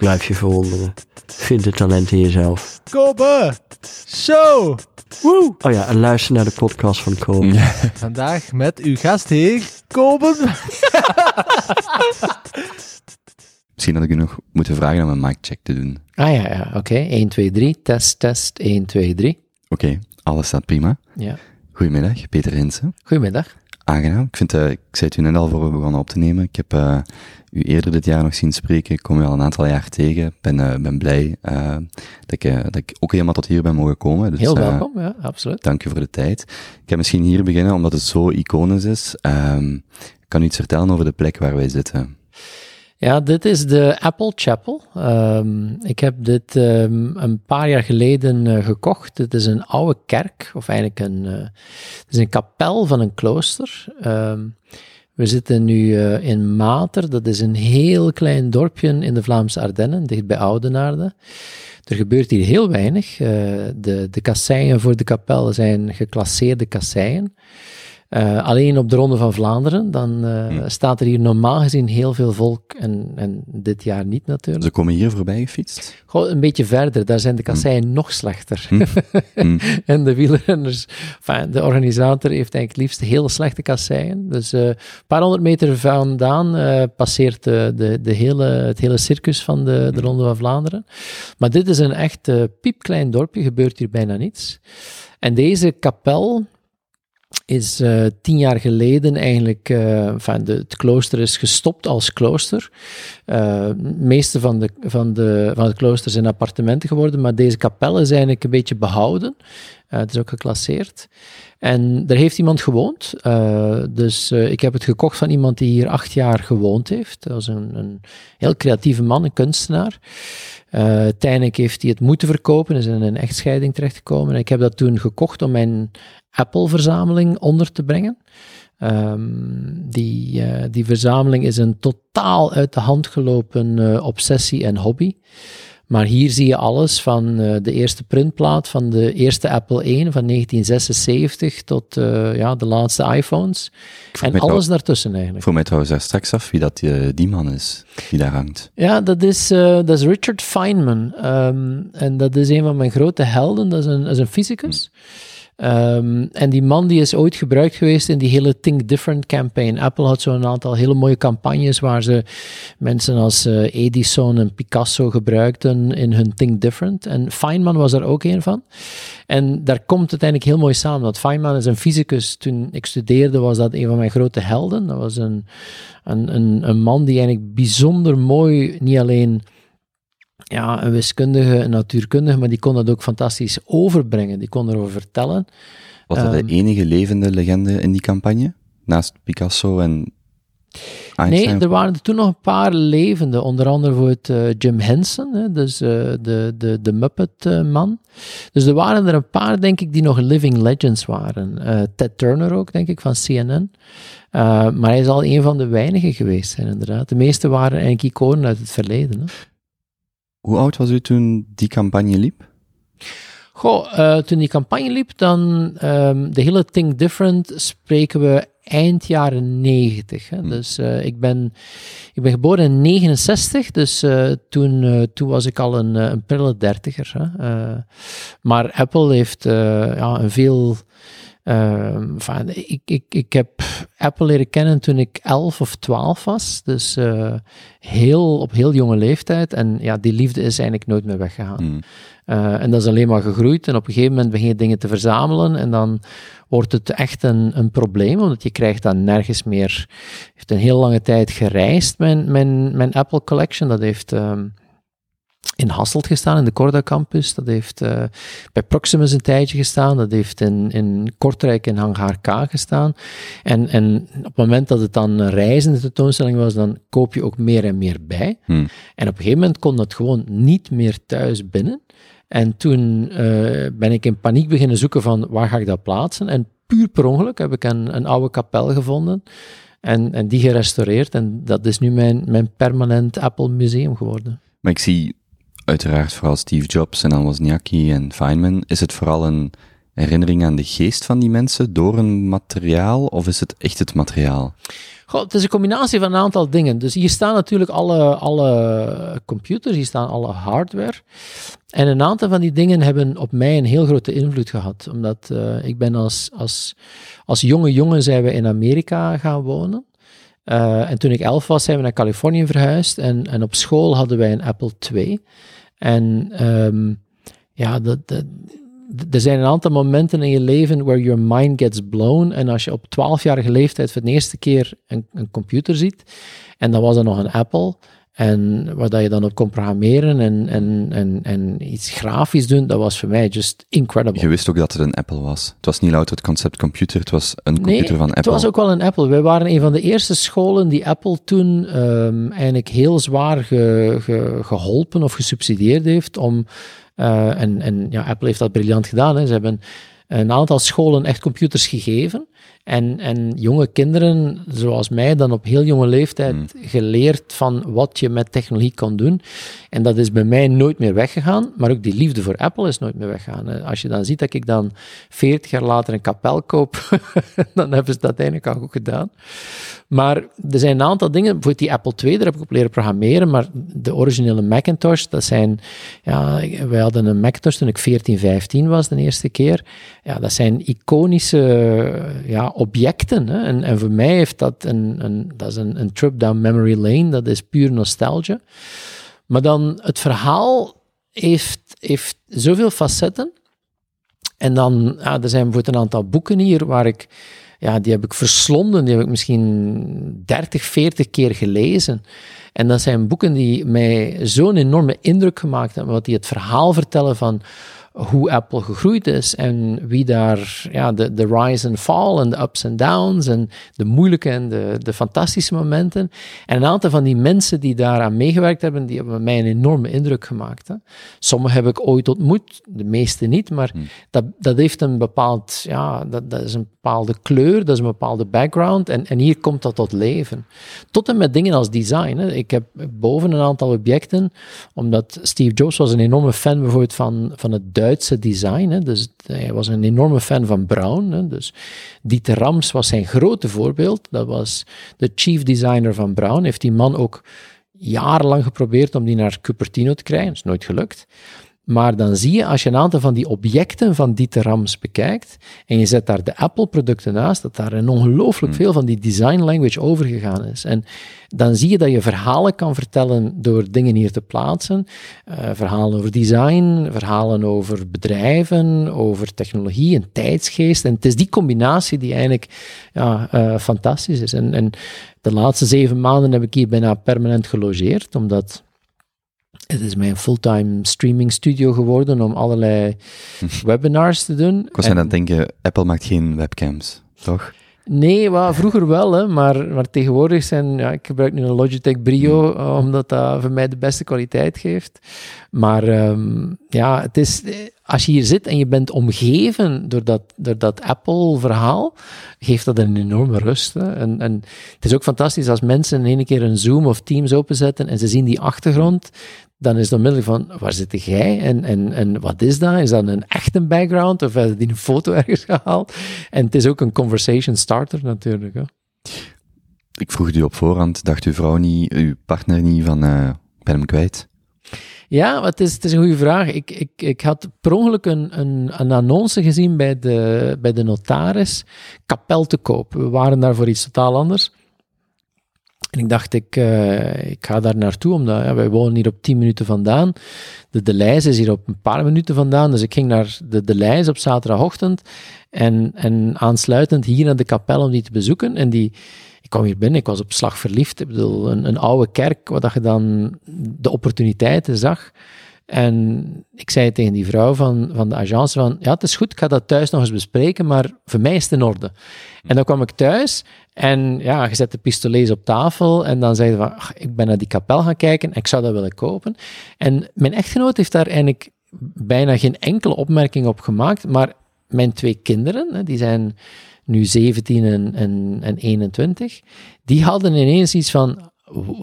Blijf je verwonderen. Vind het talent in jezelf. Kobe Show. Woe. Oh ja, en luister naar de podcast van Kobe. Vandaag met uw gastheer, Kobe. Misschien had ik u nog moeten vragen om een mic check te doen. Ah ja, ja oké. 1, 2, 3. Test, test. 1, 2, 3. Oké, alles staat prima. Ja. Goedemiddag, Peter Hinsen. Goedemiddag. Aangenaam. Ik, vind, eh, ik zei het u net al voor we begonnen op te nemen. Ik heb eh, u eerder dit jaar nog zien spreken. Ik kom u al een aantal jaar tegen. Ik ben, eh, ben blij eh, dat, ik, eh, dat ik ook helemaal tot hier ben mogen komen. Dus, Heel welkom, ja, absoluut. Dank u voor de tijd. Ik ga misschien hier beginnen, omdat het zo iconisch is. Ehm, kan u iets vertellen over de plek waar wij zitten? Ja, dit is de Apple Chapel. Ehm, ik heb dit ehm, een paar jaar geleden gekocht. Het is een oude kerk, of eigenlijk een, eh, het is een kapel van een klooster. We zitten nu eh, in Mater, dat is een heel klein dorpje in de Vlaamse Ardennen, dicht bij Oudenaarde. Er gebeurt hier heel weinig. Eh, de, de kasseien voor de kapel zijn geclasseerde kasseien. Eh, alleen op de Ronde van Vlaanderen, dan eh, staat er hier normaal gezien heel veel volk en, en dit jaar niet natuurlijk. Ze komen hier voorbij gefietst. Goh, een beetje verder, daar zijn de kasseien nog slechter. Mm. en de wielrenners, enfin, de organisator heeft eigenlijk het liefst heel slechte kasseien. Dus eh, een paar honderd meter vandaan passeert de, de, de hele, het hele circus van de, de Ronde van Vlaanderen. Maar dit is een echt piepklein dorpje, gebeurt hier bijna niets. En deze kapel is eh, tien jaar geleden eigenlijk, eh, enfin, de, het klooster is gestopt als klooster. Eh, de meeste van, de, van, de, van het klooster zijn appartementen geworden, maar deze kapel is eigenlijk een beetje behouden. Eh, het is ook geclasseerd. En daar heeft iemand gewoond. Eh, dus eh, ik heb het gekocht van iemand die hier acht jaar gewoond heeft. Dat was een, een heel creatieve man, een kunstenaar. Uiteindelijk heeft hij het moeten verkopen, is in een echtscheiding terechtgekomen. En ik heb dat toen gekocht om mijn Apple-verzameling onder te brengen. Ehm, die, die verzameling is een totaal uit de hand gelopen obsessie en hobby. Maar hier zie je alles van eh, de eerste printplaat van de eerste Apple 1 van 1976 tot eh, ja, de laatste iPhones. En alles trouw- daartussen eigenlijk. vroeg mij trouwens daar straks af wie dat eh, die man is, die daar hangt. Ja, dat is, dat is Richard Feynman. Ehm, en dat is een van mijn grote helden. Dat is een, dat is een fysicus. Ehm, en die man die is ooit gebruikt geweest in die hele Think Different campaign. Apple had zo'n aantal hele mooie campagnes waar ze mensen als eh, Edison en Picasso gebruikten in hun Think Different. En Feynman was er ook een van. En daar komt het eigenlijk heel mooi samen. Dat Feynman is een fysicus. Toen ik studeerde was dat een van mijn grote helden. Dat was een, een, een man die eigenlijk bijzonder mooi, niet alleen ja, een wiskundige, een natuurkundige, maar die kon dat ook fantastisch overbrengen. Die kon erover vertellen. Was dat Ehm. de enige levende legende in die campagne? Naast Picasso en Nee, Einstein? er waren er toen nog een paar levende, onder andere voor het eh, Jim Henson, hè, dus eh, de, de, de Muppet-man. dus er waren er een paar, denk ik, die nog living legends waren. Eh, Ted Turner ook, denk ik, van CNN. Maar hij is al een van de weinigen geweest zijn, inderdaad. De meeste waren eigenlijk iconen uit het verleden. Hè. Hoe oud was u toen die campagne liep? Goh, eh, toen die campagne liep, dan ehm, de hele Think Different spreken we eind jaren 90. Hè. Dus eh, ik, ben, ik ben geboren in 69, dus eh, toen, toen was ik al een, een prille dertiger. Hè. Maar Apple heeft ja, een veel... ehm, enfin, ik, ik, ik heb Apple leren kennen toen ik 11 of 12 was, dus eh, heel, op heel jonge leeftijd. En ja, die liefde is eigenlijk nooit meer weggegaan. Hmm. Uh, en dat is alleen maar gegroeid. En op een gegeven moment begin je dingen te verzamelen. En dan wordt het echt een, een probleem, omdat je krijgt dan nergens meer. heeft een heel lange tijd gereisd, mijn, mijn, mijn Apple Collection. Dat heeft um, in Hasselt gestaan, in de Corda Campus. Dat heeft uh, bij Proximus een tijdje gestaan. Dat heeft in, in Kortrijk in Hangar K gestaan. En, en op het moment dat het dan een reizende tentoonstelling was, dan koop je ook meer en meer bij. Hmm. En op een gegeven moment kon dat gewoon niet meer thuis binnen. En toen uh, ben ik in paniek beginnen zoeken van waar ga ik dat plaatsen. En puur per ongeluk heb ik een, een oude kapel gevonden en, en die gerestaureerd. En dat is nu mijn, mijn permanent Apple museum geworden. Maar ik zie uiteraard vooral Steve Jobs en dan Wozniacki en Feynman. Is het vooral een herinnering aan de geest van die mensen door een materiaal, of is het echt het materiaal? Goh, het is een combinatie van een aantal dingen. Dus hier staan natuurlijk alle, alle computers, hier staan alle hardware. En een aantal van die dingen hebben op mij een heel grote invloed gehad. Omdat uh, ik ben als, als, als jonge jongen zijn we in Amerika gaan wonen. Uh, en toen ik elf was, zijn we naar Californië verhuisd. En, en op school hadden wij een Apple II. En um, ja, dat, dat, er zijn een aantal momenten in je leven where your mind gets blown. En als je op 12-jarige leeftijd voor de eerste keer een, een computer ziet, en dan was er nog een Apple, en waar dat je dan op kon programmeren en, en, en, en iets grafisch doen, dat was voor mij just incredible. Je wist ook dat het een Apple was. Het was niet louter het concept computer, het was een computer nee, van Apple. het was ook wel een Apple. Wij waren een van de eerste scholen die Apple toen um, eigenlijk heel zwaar ge, ge, geholpen of gesubsidieerd heeft om uh, en, en ja, Apple heeft dat briljant gedaan. Hè. Ze hebben een aantal scholen echt computers gegeven. En, en jonge kinderen, zoals mij, dan op heel jonge leeftijd Hmm. geleerd van wat je met technologie kan doen. En dat is bij mij nooit meer weggegaan. Maar ook die liefde voor Apple is nooit meer weggegaan. Als je dan ziet dat ik dan 40 jaar later een kapel koop, dan hebben ze dat uiteindelijk ook gedaan. Maar er zijn een aantal dingen, bijvoorbeeld die Apple II, daar heb ik op leren programmeren, maar de originele Macintosh, dat zijn, ja, wij hadden een Macintosh toen ik 14, 15 was de eerste keer. Ja, dat zijn iconische ja, objecten. Hè? En, en voor mij heeft dat een, een, dat is een, een trip down memory lane, dat is puur nostalgie. Maar dan het verhaal heeft, heeft zoveel facetten. En dan, ja, er zijn bijvoorbeeld een aantal boeken hier waar ik, ja, die heb ik verslonden, die heb ik misschien 30, 40 keer gelezen. En dat zijn boeken die mij zo'n enorme indruk gemaakt hebben, wat die het verhaal vertellen van hoe Apple gegroeid is en wie daar ja, de, de rise and fall en de ups en downs en de moeilijke en de, de fantastische momenten. En een aantal van die mensen die daaraan meegewerkt hebben, die hebben mij een enorme indruk gemaakt. Hè. Sommige heb ik ooit ontmoet, de meeste niet, maar Hmm. dat, dat heeft een bepaald, ja, dat, dat is een bepaalde kleur, dat is een bepaalde background en, en hier komt dat tot leven. Tot en met dingen als design. Hè. Ik heb boven een aantal objecten, omdat Steve Jobs was een enorme fan bijvoorbeeld van, van het Duitse design. Hè. Dus hij was een enorme fan van Braun. Hè. Dus Dieter Rams was zijn grote voorbeeld. Dat was de chief designer van Braun. Heeft die man ook jarenlang geprobeerd om die naar Cupertino te krijgen. Dat is nooit gelukt. Maar dan zie je, als je een aantal van die objecten van Dieter Rams bekijkt, en je zet daar de Apple-producten naast, dat daar een ongelooflijk veel van die design language overgegaan is. En dan zie je dat je verhalen kan vertellen door dingen hier te plaatsen. Uh, verhalen over design, verhalen over bedrijven, over technologie en tijdsgeest. En het is die combinatie die eigenlijk ja, uh, fantastisch is. En, en de laatste zeven maanden heb ik hier bijna permanent gelogeerd, omdat het is mijn fulltime streaming studio geworden om allerlei webinars te doen. Ik was aan het denken, Apple maakt geen webcams, toch? Nee, well, vroeger wel, hè, maar, maar tegenwoordig zijn... Ja, ik gebruik nu een Logitech Brio, uh, omdat dat voor mij de beste kwaliteit geeft. Maar um, ja, het is... Als je hier zit en je bent omgeven door dat, door dat Apple-verhaal, geeft dat een enorme rust. Hè. En, en het is ook fantastisch als mensen in één keer een Zoom of Teams openzetten en ze zien die achtergrond, dan is het onmiddellijk van, waar zit jij en, en, en wat is dat? Is dat een echte background of hebben die een foto ergens gehaald? En het is ook een conversation starter natuurlijk. Hè. Ik vroeg u op voorhand, dacht uw vrouw niet, uw partner niet van, uh, ik ben hem kwijt? Ja, het is, het is een goede vraag. Ik, ik, ik had per ongeluk een, een, een annonce gezien bij de, bij de notaris, kapel te koop. We waren daar voor iets totaal anders. En ik dacht, ik, uh, ik ga daar naartoe, omdat ja, wij wonen hier op 10 minuten vandaan. De De Leijs is hier op een paar minuten vandaan, dus ik ging naar de De Leijs op zaterdagochtend en, en aansluitend hier naar de kapel om die te bezoeken. En die, ik kwam hier binnen, ik was op slag verliefd. Ik bedoel, een, een oude kerk, waar je dan de opportuniteiten zag. En ik zei tegen die vrouw van, van de agence van, ja, het is goed, ik ga dat thuis nog eens bespreken, maar voor mij is het in orde. En dan kwam ik thuis en ja, je zet de pistolets op tafel en dan zei je van, ik ben naar die kapel gaan kijken, ik zou dat willen kopen. En mijn echtgenoot heeft daar eigenlijk bijna geen enkele opmerking op gemaakt, maar mijn twee kinderen, die zijn nu 17 en, en, en 21, die hadden ineens iets van,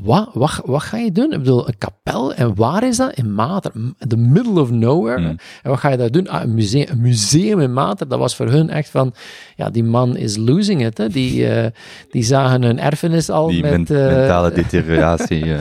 wat, wat, wat ga je doen? Ik bedoel, een kapel, en waar is dat? In Mater, the middle of nowhere. Hmm. En wat ga je daar doen? Ah, een, museum, een museum in Mater, dat was voor hun echt van, ja, die man is losing it. Hè. Die, eh, die zagen hun erfenis al Die met... men- eh, mentale deterioratie.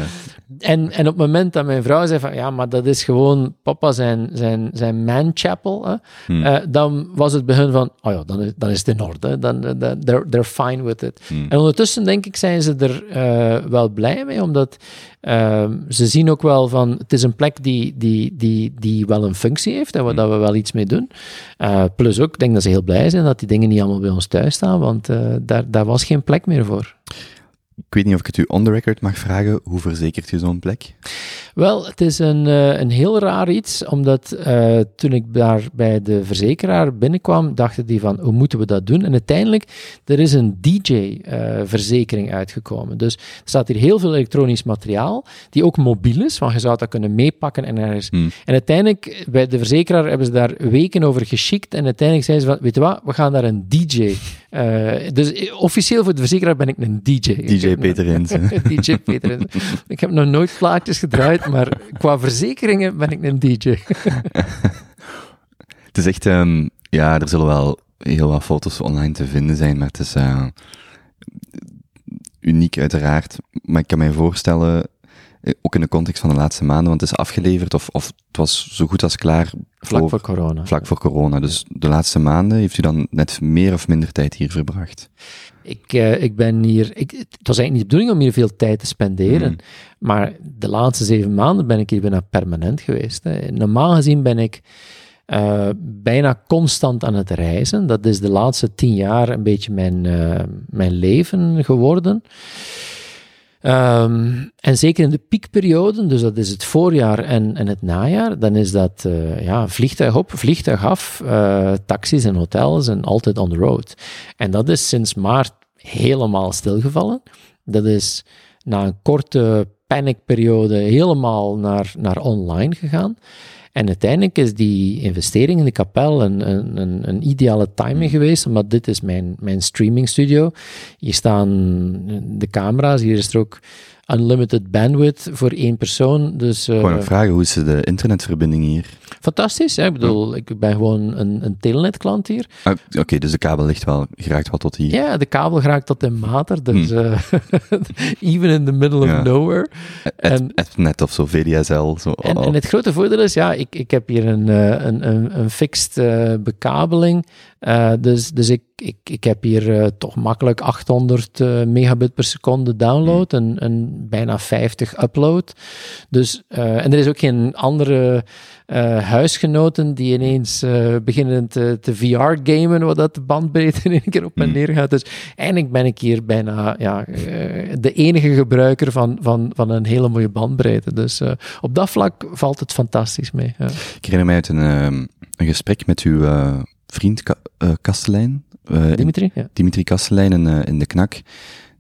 eh. en, en op het moment dat mijn vrouw zei van, ja, maar dat is gewoon papa zijn, zijn, zijn man chapel, hè, Hmm. eh, dan was het bij hun van, oh ja, dan is, dan is het in orde. hè. Dan, dan, they're, they're fine with it. Hmm. En ondertussen, denk ik, zijn ze er eh, wel blij mee, omdat ehm, ze zien ook wel van, het is een plek die, die, die, die wel een functie heeft en waar Hmm. dat we wel iets mee doen. Eh, plus ook, ik denk dat ze heel blij zijn dat die dingen niet allemaal bij ons thuis staan, want eh, daar, daar was geen plek meer voor. Ik weet niet of ik het u on the record mag vragen. Hoe verzekert u zo'n plek? Wel, het is een, eh, een heel raar iets, omdat eh, toen ik daar bij de verzekeraar binnenkwam, dachten die van, hoe moeten we dat doen? En uiteindelijk, er is een DJ-verzekering uitgekomen. Dus er staat hier heel veel elektronisch materiaal, die ook mobiel is, want je zou dat kunnen meepakken en ergens... Hmm. En uiteindelijk, bij de verzekeraar hebben ze daar weken over geschikt, en uiteindelijk zeiden ze van, weet je wat, we gaan daar een DJ... eh, dus eh, officieel voor de verzekeraar ben ik een DJ. DJ Peter. DJ Peter. Ik heb nog nooit plaatjes gedraaid, maar qua verzekeringen ben ik een DJ. Het is echt, ehm, ja, er zullen wel heel wat foto's online te vinden zijn, maar het is eh, uniek uiteraard. Maar ik kan mij voorstellen, eh, ook in de context van de laatste maanden, want het is afgeleverd of, of het was zo goed als klaar Vlak voor, voor corona. vlak voor corona. Dus de laatste maanden heeft u dan net meer of minder tijd hier verbracht? Ik, eh, ik ben hier... Ik, het was eigenlijk niet de bedoeling om hier veel tijd te spenderen. Hmm. Maar de laatste zeven maanden ben ik hier bijna permanent geweest. Hè. Normaal gezien ben ik eh, bijna constant aan het reizen. Dat is de laatste tien jaar een beetje mijn, eh, mijn leven geworden. Ehm, en zeker in de piekperioden, dus dat is het voorjaar en, en het najaar, dan is dat eh, ja, vliegtuig op, vliegtuig af, eh, taxis en hotels en altijd on the road. En dat is sinds maart helemaal stilgevallen. Dat is na een korte panicperiode helemaal naar, naar online gegaan. En uiteindelijk is die investering in de kapel een, een, een, een ideale timing geweest, omdat dit is mijn, mijn streaming studio. Hier staan de camera's, hier is er ook unlimited bandwidth voor één persoon. Dus, Ik wou eh, nog vragen, hoe is de internetverbinding hier? fantastisch. Hè? Ik bedoel, ik ben gewoon een, een telnet-klant hier. Ah, Oké, dus de kabel ligt wel, geraakt wel tot hier. Ja, de kabel geraakt tot in Mater, dus eh, even in the middle of Hmm. Ja. nowhere. En- Etnet of zo, VDSL. Zo, En, oh. en het grote voordeel is, ja, ik, ik heb hier een, eh, een, een, een fixed bekabeling. Eh, dus dus ik, ik, ik heb hier eh, toch makkelijk 800 eh, megabit per seconde download en, en bijna 50 upload. Dus, en er is ook geen andere huisgenoten die ineens beginnen te, te VR-gamen, wat dat de bandbreedte in één keer op en Hmm. neer gaat. Dus eigenlijk ben ik hier bijna ja, de enige gebruiker van, van, van een hele mooie bandbreedte. Dus op dat vlak valt het fantastisch mee. Ja. Ik herinner mij uit een, ehm, een gesprek met uw vriend Ka eh, Kastelein, eh, in- Dimitri? Ja. Dimitri Kastelein in, eh, in De Knak,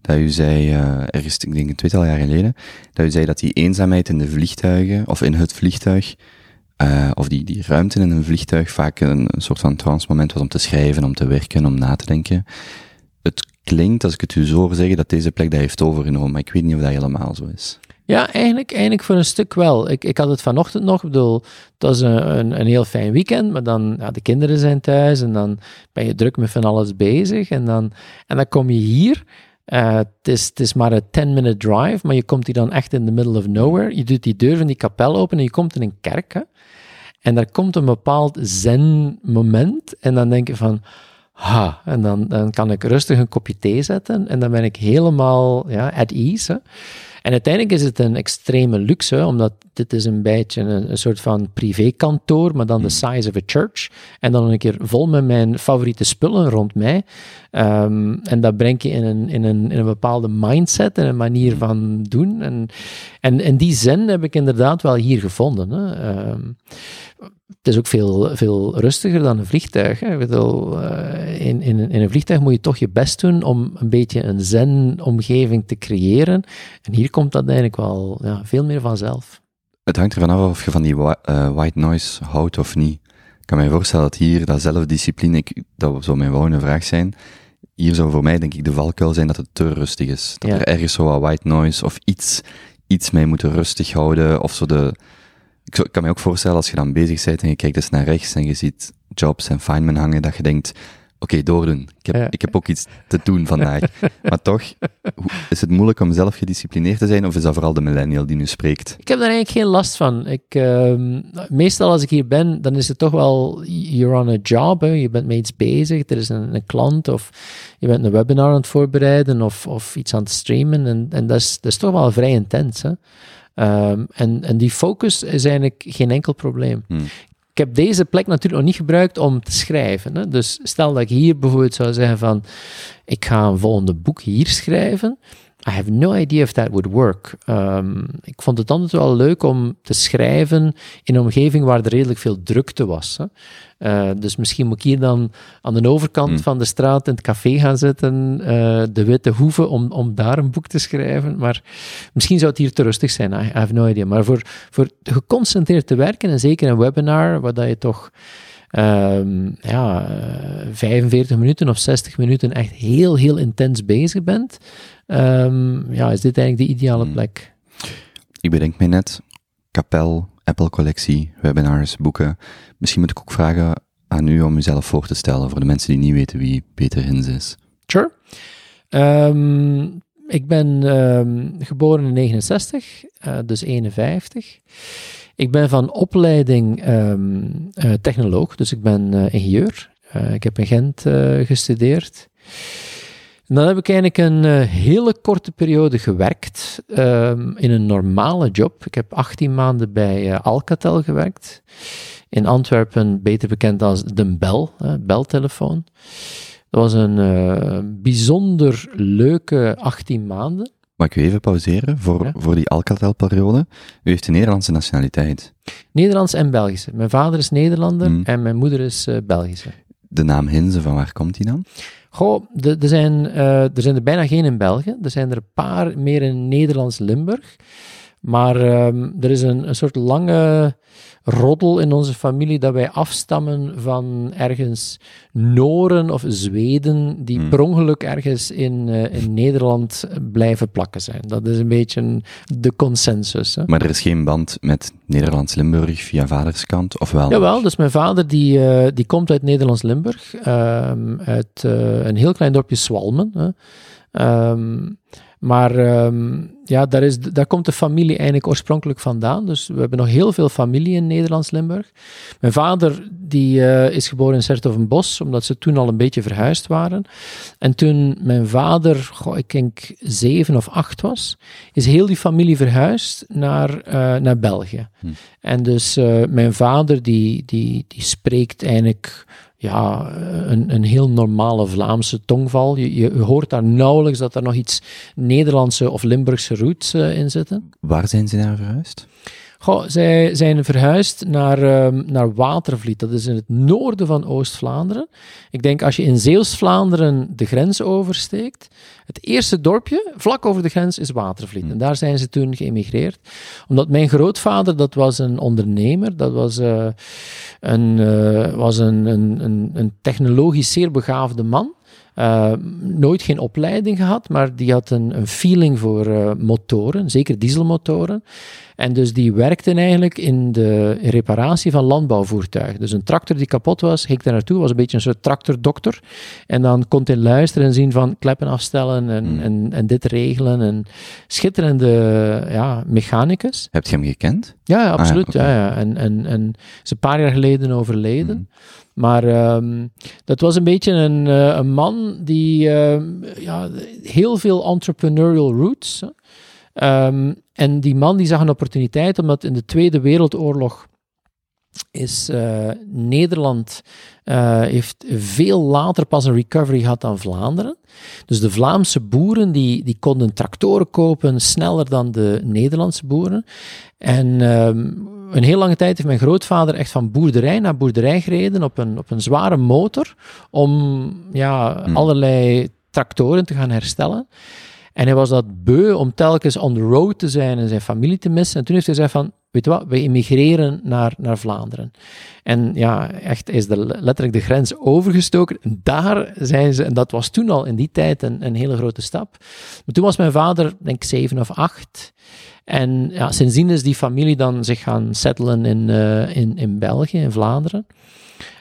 dat u zei, eh ergens, ik denk een tweetal jaar geleden, dat u zei dat die eenzaamheid in de vliegtuigen, of in het vliegtuig, of die, die ruimte in een vliegtuig vaak een, een soort van trance moment was om te schrijven, om te werken, om na te denken. Het klinkt, als ik het u zo hoor zeggen, dat deze plek dat heeft overgenomen, maar ik weet niet of dat helemaal zo is. Ja, eigenlijk, eigenlijk voor een stuk wel. Ik, ik had het vanochtend nog, ik bedoel, het was een, een, een heel fijn weekend, maar dan, ja, de kinderen zijn thuis en dan ben je druk met van alles bezig en dan, en dan kom je hier. eh, het, is, het is maar een 10-minute drive, maar je komt hier dan echt in the middle of nowhere. Je doet die deur van die kapel open en je komt in een kerk. En daar komt een bepaald zen-moment en dan denk je van, ha, en dan, dan kan ik rustig een kopje thee zetten en dan ben ik helemaal ja, at ease. En uiteindelijk is het een extreme luxe, omdat dit is een beetje een, een soort van privékantoor, maar dan de size of a church. En dan een keer vol met mijn favoriete spullen rond mij. Ehm, en dat breng je in een, in, een, in een bepaalde mindset en een manier van doen. En, en, en die zin heb ik inderdaad wel hier gevonden. Hè. Ehm, het is ook veel, veel rustiger dan een vliegtuig. Hè. Ik bedoel, eh, in, in, in een vliegtuig moet je toch je best doen om een beetje een zen-omgeving te creëren. En hier komt dat eigenlijk wel ja, veel meer vanzelf. Het hangt ervan af of je van die eh, white noise houdt of niet. kan mij voorstellen dat hier, dat zelfdiscipline, ik, dat zou mijn volgende vraag zijn. Hier zou voor mij, denk ik, de valkuil zijn dat het te rustig is. Dat Ja. er ergens zo wat white noise of iets, iets mee moeten rustig houden. Of zo de, ik, kan me ook voorstellen als je dan bezig bent en je kijkt eens naar rechts en je ziet Jobs en Feynman hangen, dat je denkt, oké, doordoen. Ik heb, Ja. ik heb ook iets te doen vandaag. maar toch, is het moeilijk om zelf gedisciplineerd te zijn, of is dat vooral de millennial die nu spreekt? Ik heb daar eigenlijk geen last van. Ik, ehm, meestal als ik hier ben, dan is het toch wel, you're on a job, hè. je bent met iets bezig, er is een, een klant of je bent een webinar aan het voorbereiden of, of iets aan het streamen en, en dat, is, dat is toch wel vrij intens. Hè. Ehm, en, en die focus is eigenlijk geen enkel probleem. Hmm. Ik heb deze plek natuurlijk nog niet gebruikt om te schrijven. Hè. Dus stel dat ik hier bijvoorbeeld zou zeggen van, ik ga een volgende boek hier schrijven. I have no idea if that would work. Ehm, ik vond het altijd wel leuk om te schrijven in een omgeving waar er redelijk veel drukte was. Hè. Eh, dus misschien moet ik hier dan aan de overkant Hmm. van de straat in het café gaan zitten, eh, de Witte Hoeve, om, om daar een boek te schrijven. Maar misschien zou het hier te rustig zijn, I, I have no idea. Maar voor, voor geconcentreerd te werken, en zeker een webinar, waar dat je toch ehm, ja, eh, 45 minuten of 60 minuten echt heel, heel intens bezig bent, ehm, ja, is dit eigenlijk de ideale Hmm. plek. Ik bedenk mij net, kapel, Apple-collectie, webinars, boeken. Misschien moet ik ook vragen aan u om uzelf voor te stellen voor de mensen die niet weten wie Peter Hins is. Sure. Ehm, ik ben ehm, geboren in 69, eh, dus 51. Ik ben van opleiding eh, technoloog, dus ik ben eh, ingenieur. Ik heb in Gent gestudeerd. En dan heb ik eigenlijk een eh, hele korte periode gewerkt ehm, in een normale job. Ik heb 18 maanden bij eh, Alcatel gewerkt. In Antwerpen, beter bekend als de Bel, beltelefoon. Dat was een eh, bijzonder leuke 18 maanden. Mag ik u even pauzeren voor, Ja. voor die Alcatel-periode? U heeft een Nederlandse nationaliteit. Nederlands en Belgische. Mijn vader is Nederlander Hmm. en mijn moeder is Belgische. De naam Hinze, van waar komt die dan? Goh, zijn, eh, er zijn er bijna geen in België. Er zijn er een paar meer in Nederlands-Limburg. Maar ehm, er is een, een soort lange roddel in onze familie dat wij afstammen van ergens Noren of Zweden die Hmm. per ongeluk ergens in, eh, in Nederland blijven plakken zijn. Dat is een beetje de consensus. Hè. Maar er is geen band met Nederlands-Limburg via vaderskant, of wel? Jawel, dus mijn vader die, eh, die komt uit Nederlands-Limburg, ehm, uit eh, een heel klein dorpje Swalmen. Hè. Ehm, maar ehm, ja, daar, is, daar komt de familie eigenlijk oorspronkelijk vandaan. Dus we hebben nog heel veel familie in Nederlands-Limburg. Mijn vader die, eh, is geboren in Sertogenbos, omdat ze toen al een beetje verhuisd waren. En toen mijn vader, goh, ik denk zeven of acht was, is heel die familie verhuisd naar, eh, naar België. Hm. En dus eh, mijn vader die, die, die spreekt eigenlijk ja, een, een heel normale Vlaamse tongval. Je, je hoort daar nauwelijks dat er nog iets Nederlandse of Limburgse roots eh, in zitten. Waar zijn ze naar verhuisd? Goh, zij zijn verhuisd naar, ehm, naar Watervliet. Dat is in het noorden van Oost-Vlaanderen. Ik denk als je in Zeeuws-Vlaanderen de grens oversteekt, het eerste dorpje vlak over de grens is Watervliet. Hmm. En daar zijn ze toen geëmigreerd. Omdat mijn grootvader, dat was een ondernemer, dat was, eh, een, eh, was een, een, een, een technologisch zeer begaafde man. Eh, nooit geen opleiding gehad, maar die had een, een feeling voor eh, motoren, zeker dieselmotoren. En dus die werkte eigenlijk in de reparatie van landbouwvoertuigen. Dus een tractor die kapot was, ging daar naartoe, was een beetje een soort tractordokter. En dan kon hij luisteren en zien van kleppen afstellen en, Hmm. en, en dit regelen. En schitterende ja, mechanicus. Heb je hem gekend? Ja, absoluut. Ah, oké. ja, ja. En, en, en is een paar jaar geleden overleden. Mhm. Maar ehm, dat was een beetje een, eh, een man die ehm, ja, heel veel entrepreneurial roots. Ehm, en die man die zag een opportuniteit omdat in de Tweede Wereldoorlog is eh, Nederland eh, heeft veel later pas een recovery gehad dan Vlaanderen. Dus de Vlaamse boeren die, die konden tractoren kopen sneller dan de Nederlandse boeren. En een heel lange tijd heeft mijn grootvader echt van boerderij naar boerderij gereden op een, op een zware motor om ja, Hmm. allerlei tractoren te gaan herstellen. En hij was dat beu om telkens on the road te zijn en zijn familie te missen. En toen heeft hij gezegd van, weet je wat, we emigreren naar, naar Vlaanderen. En ja, echt is de, letterlijk de grens overgestoken. En daar zijn ze, en dat was toen al in die tijd een, een hele grote stap. Maar toen was mijn vader, denk ik, zeven of acht. En ja, sindsdien is die familie dan zich gaan settelen in, eh, in, in België, in Vlaanderen.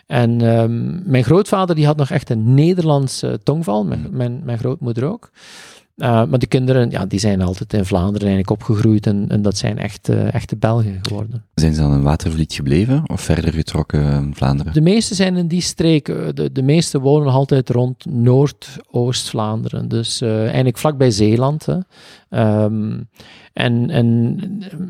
En ehm, mijn grootvader die had nog echt een Nederlandse tongval, mijn, mijn, mijn grootmoeder ook. Uh, maar de kinderen, ja, die zijn altijd in Vlaanderen eigenlijk opgegroeid en, en dat zijn echt, uh, echte Belgen geworden. Zijn ze dan in Watervliet gebleven of verder getrokken in Vlaanderen? De meeste zijn in die streek. De, de meeste wonen nog altijd rond Noord-Oost-Vlaanderen. Dus uh, eigenlijk vlakbij Zeeland. Hè. Um, en, en,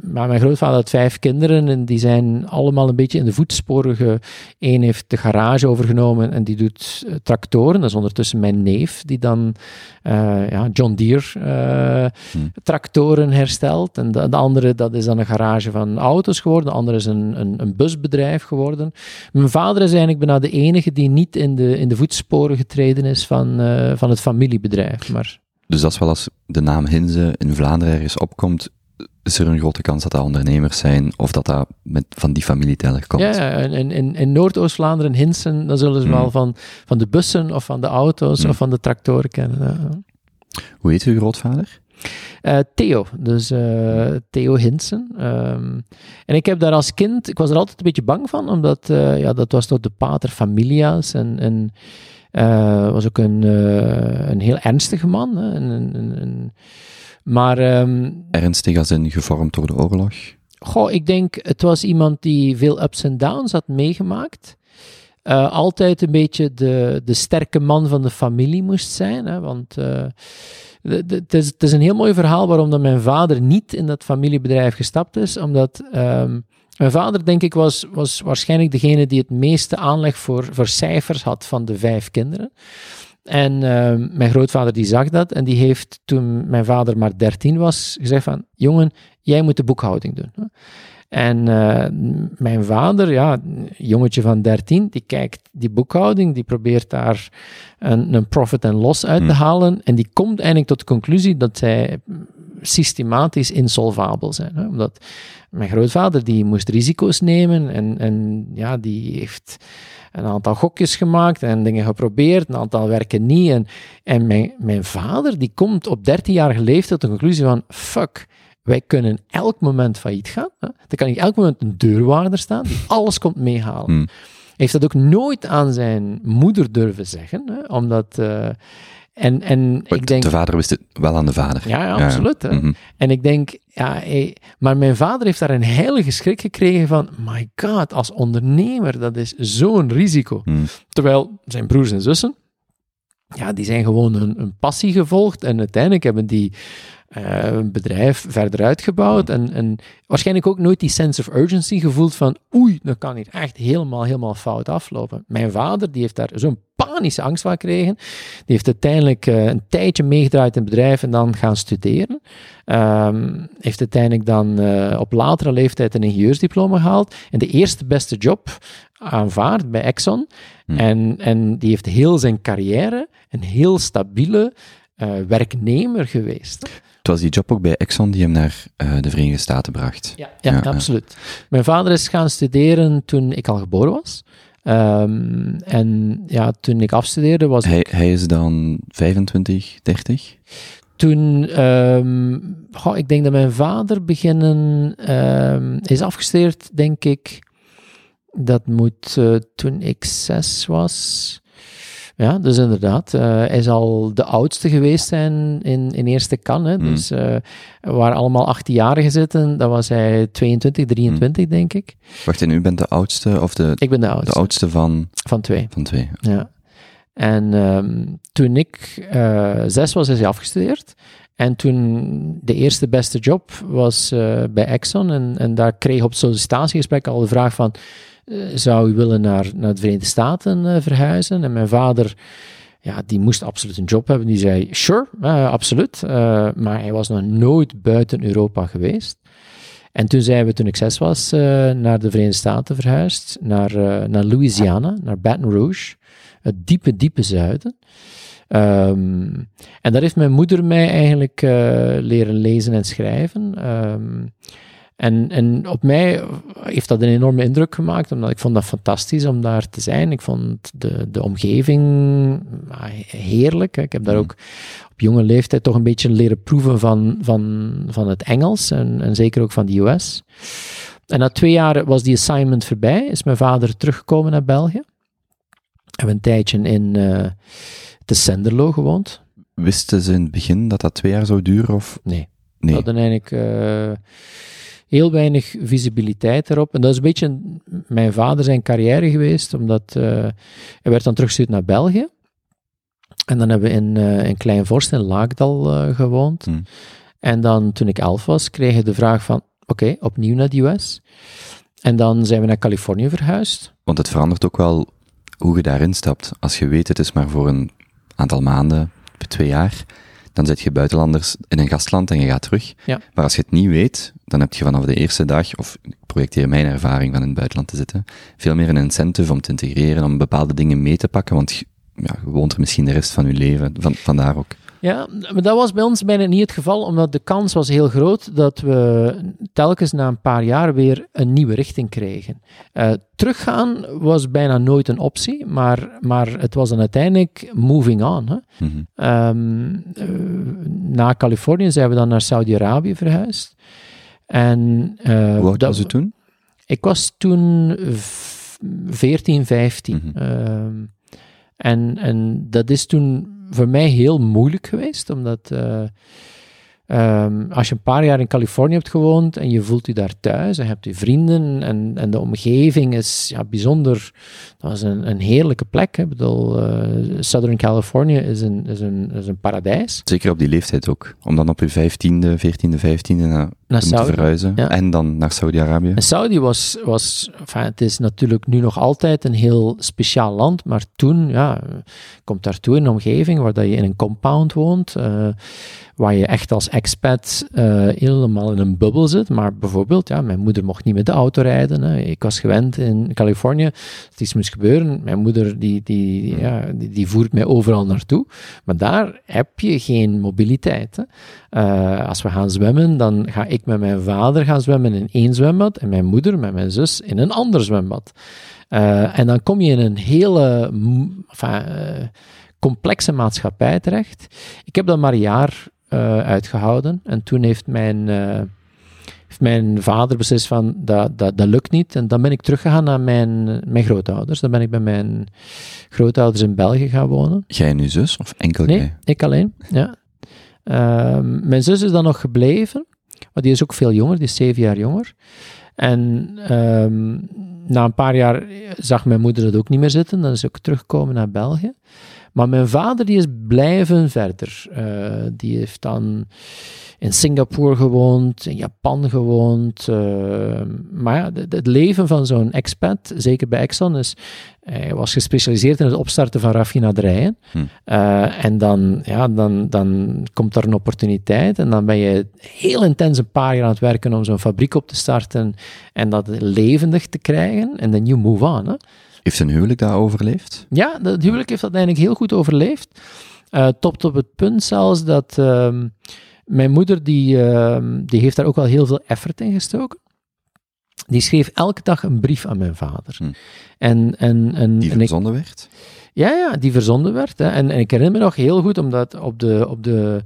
maar mijn grootvader had vijf kinderen en die zijn allemaal een beetje in de voetsporen. Eén heeft de garage overgenomen en die doet uh, tractoren. Dat is ondertussen mijn neef, die dan uh, ja, John Deere uh, hmm. tractoren herstelt. En de, de, andere, dat is dan een garage van auto's geworden. De andere is een, een, een busbedrijf geworden. Mijn vader is eigenlijk bijna de enige die niet in de, in de voetsporen getreden is van, van het familiebedrijf. Maar dus dat is wel als de naam Hinze in Vlaanderen ergens opkomt, is er een grote kans dat dat ondernemers zijn of dat dat met, van die familie komt. Ja, in, in, in Noordoost-Vlaanderen, Hinsen, dan zullen ze hmm. wel van, van de bussen of van de auto's hmm. of van de tractoren kennen. Ja. Hoe heet uw grootvader? Uh, Theo, dus uh, Theo Hinsen. Um, en ik heb daar als kind, ik was er altijd een beetje bang van, omdat uh, ja, dat was toch de pater familia's en, en was ook een, uh, een heel ernstige man. Hè? Een, een, een, maar, um, Ernstig als in gevormd door de oorlog? Goh, ik denk, het was iemand die veel ups en downs had meegemaakt. Uh, altijd een beetje de, de sterke man van de familie moest zijn. Hè? Want het is, is, een heel mooi verhaal waarom dat mijn vader niet in dat familiebedrijf gestapt is. Omdat um, mijn vader, denk ik, was, was waarschijnlijk degene die het meeste aanleg voor, voor cijfers had van de vijf kinderen. En uh, mijn grootvader die zag dat en die heeft toen mijn vader maar dertien was gezegd van, jongen, jij moet de boekhouding doen. En uh, mijn vader, ja, jongetje van 13, die kijkt die boekhouding, die probeert daar een, een profit en loss uit te hmm. halen. En die komt eigenlijk tot de conclusie dat zij systematisch insolvabel zijn. Hè? Omdat mijn grootvader die moest risico's nemen en, en ja, die heeft een aantal gokjes gemaakt en dingen geprobeerd, een aantal werken niet. En, en mijn, mijn vader die komt op 13-jarige leeftijd tot de conclusie van fuck, wij kunnen elk moment failliet gaan. Hè? Er kan in elk moment een deurwaarder staan die alles komt meehalen. Hmm. Hij heeft dat ook nooit aan zijn moeder durven zeggen, hè? omdat... Uh, en, en ik denk, de vader wist het wel aan de vader. Ja, ja absoluut. Ja. Mm -hmm. En ik denk, ja, hey, maar mijn vader heeft daar een heilige schrik gekregen van, my god, als ondernemer, dat is zo'n risico. Mm. Terwijl zijn broers en zussen, ja, die zijn gewoon een, een passie gevolgd en uiteindelijk hebben die uh, een bedrijf verder uitgebouwd en, en waarschijnlijk ook nooit die sense of urgency gevoeld van oei, dat kan hier echt helemaal, helemaal fout aflopen. Mijn vader, die heeft daar zo'n panische angst van gekregen. Die heeft uiteindelijk uh, een tijdje meegedraaid in het bedrijf en dan gaan studeren. Um, heeft uiteindelijk dan uh, op latere leeftijd een ingenieursdiploma gehaald en de eerste beste job aanvaard bij Exxon. Hmm. En, en die heeft heel zijn carrière een heel stabiele uh, werknemer geweest. Het was die job ook bij Exxon die hem naar uh, de Verenigde Staten bracht. Ja, ja, ja absoluut. Mijn vader is gaan studeren toen ik al geboren was. Um, en ja, toen ik afstudeerde was hij, ik... Hij is dan 25, 30? Toen, um, goh, ik denk dat mijn vader beginnen, um, is afgestudeerd, denk ik, dat moet uh, toen ik zes was. Ja, dus inderdaad. Uh, hij zal de oudste geweest zijn in, in eerste kan. Hè. Mm. Dus uh, waar allemaal 18-jarigen zitten, dat was hij 22, 23, mm. denk ik. Wacht, en u bent de oudste? Of de, ik ben de oudste. De oudste van? Van twee. Van twee. Ja. En um, toen ik uh, zes was, is hij afgestudeerd. En toen de eerste beste job was bij Exxon. En, en daar kreeg op sollicitatiegesprek al de vraag van eh, zou u willen naar, naar de Verenigde Staten uh, verhuizen? En mijn vader, ja, die moest absoluut een job hebben. Die zei, sure, uh, absoluut. maar hij was nog nooit buiten Europa geweest. En toen zijn we, toen ik zes was, naar de Verenigde Staten verhuisd. Naar, naar Louisiana, naar Baton Rouge. Het diepe, diepe zuiden. Um, en daar heeft mijn moeder mij eigenlijk leren lezen en schrijven. Um, En, en op mij heeft dat een enorme indruk gemaakt, omdat ik vond dat fantastisch om daar te zijn. Ik vond de, de omgeving ah, heerlijk. Ik heb daar Mhm. ook op jonge leeftijd toch een beetje leren proeven van, van, van het Engels en, en zeker ook van de US. En na twee jaar was die assignment voorbij, is mijn vader teruggekomen naar België. Hebben een tijdje in eh de Senderlo gewoond. Wisten ze in het begin dat dat twee jaar zou duren? Of? Nee. We Nee. hadden eigenlijk eh, heel weinig visibiliteit erop. En dat is een beetje mijn vader zijn carrière geweest, omdat eh, hij werd dan teruggestuurd naar België. En dan hebben we in, eh in Kleinvorst in Laagdal eh, gewoond. Hmm. En dan toen ik elf was, kreeg ik de vraag van, oké, opnieuw naar de US. En dan zijn we naar Californië verhuisd. Want het verandert ook wel hoe je daarin stapt. Als je weet, het is maar voor een aantal maanden, twee jaar, dan zit je buitenlanders in een gastland en je gaat terug. Ja. Maar als je het niet weet, dan heb je vanaf de eerste dag, of ik projecteer mijn ervaring van in het buitenland te zitten, veel meer een incentive om te integreren, om bepaalde dingen mee te pakken, want je- ja, je woont er misschien de rest van je leven. Van, vandaar ook. Ja, maar dat was bij ons bijna niet het geval, omdat de kans was heel groot dat we telkens na een paar jaar weer een nieuwe richting kregen. Eh, teruggaan was bijna nooit een optie, maar, maar het was dan uiteindelijk moving on. Hè. Mhm. Ehm, eh, na Californië zijn we dan naar Saudi-Arabië verhuisd. En, eh, Hoe oud dat- was u toen? Ik was toen v- 14, 15. Mhm. Ehm, en, en dat is toen voor mij heel moeilijk geweest, omdat eh, ehm, als je een paar jaar in Californië hebt gewoond en je voelt je daar thuis en je hebt je vrienden en, en de omgeving is ja, bijzonder, dat was een, een heerlijke plek. Hè. Ik bedoel, eh, Southern California is een, is, een, is een paradijs. Zeker op die leeftijd ook. Om dan op je vijftiende, veertiende, vijftiende naar, te Saudi. verhuizen. Ja. En dan naar Saudi-Arabië. Saudi was, was enfin, het is natuurlijk nu nog altijd een heel speciaal land, maar toen, ja, komt daartoe in een omgeving waar dat je in een compound woont, eh, waar je echt als expat eh, helemaal in een bubbel zit. Maar bijvoorbeeld, ja, mijn moeder mocht niet met de auto rijden. Hè. Ik was gewend in Californië, als iets moest gebeuren, mijn moeder die, die, ja, die, die voert mij overal naartoe. Maar daar heb je geen mobiliteit. Hè. Eh, als we gaan zwemmen, dan ga ik met mijn vader gaan zwemmen in één zwembad en mijn moeder met mijn zus in een ander zwembad. Eh, en dan kom je in een hele enfin, eh, complexe maatschappij terecht. Ik heb dat maar een jaar eh, uitgehouden en toen heeft mijn, heeft mijn vader beslist van dat, dat, dat lukt niet en dan ben ik teruggegaan naar mijn, mijn grootouders. Dan ben ik bij mijn grootouders in België gaan wonen. Jij en uw zus? Of enkel Nee, jij? ik alleen. Ja. Ehm, mijn zus is dan nog gebleven, maar die is ook veel jonger, die is zeven jaar jonger. En ehm, na een paar jaar zag mijn moeder het ook niet meer zitten, dan is ze ook teruggekomen naar België. Maar mijn vader die is blijven verder. Eh, die heeft dan in Singapore gewoond, in Japan gewoond. eh, maar ja, het- leven van zo'n expat, zeker bij Exxon, is... Hij was gespecialiseerd in het opstarten van raffinaderijen. Hm. Eh, en dan, ja, dan, dan komt er een opportuniteit en dan ben je heel intens een paar jaar aan het werken om zo'n fabriek op te starten en dat levendig te krijgen. En dan you move on. Hè. Heeft een huwelijk dat overleefd? Ja, het huwelijk heeft dat eigenlijk heel goed overleefd. Tot op het punt zelfs dat ehm, mijn moeder, die, ehm, die heeft daar ook wel heel veel effort in gestoken. Die schreef elke dag een brief aan mijn vader. Hm. En, en, en, Die en ik, verzonden werd? ja, ja, die verzonden werd. Hè. En, en ik herinner me nog heel goed, omdat op de, op de,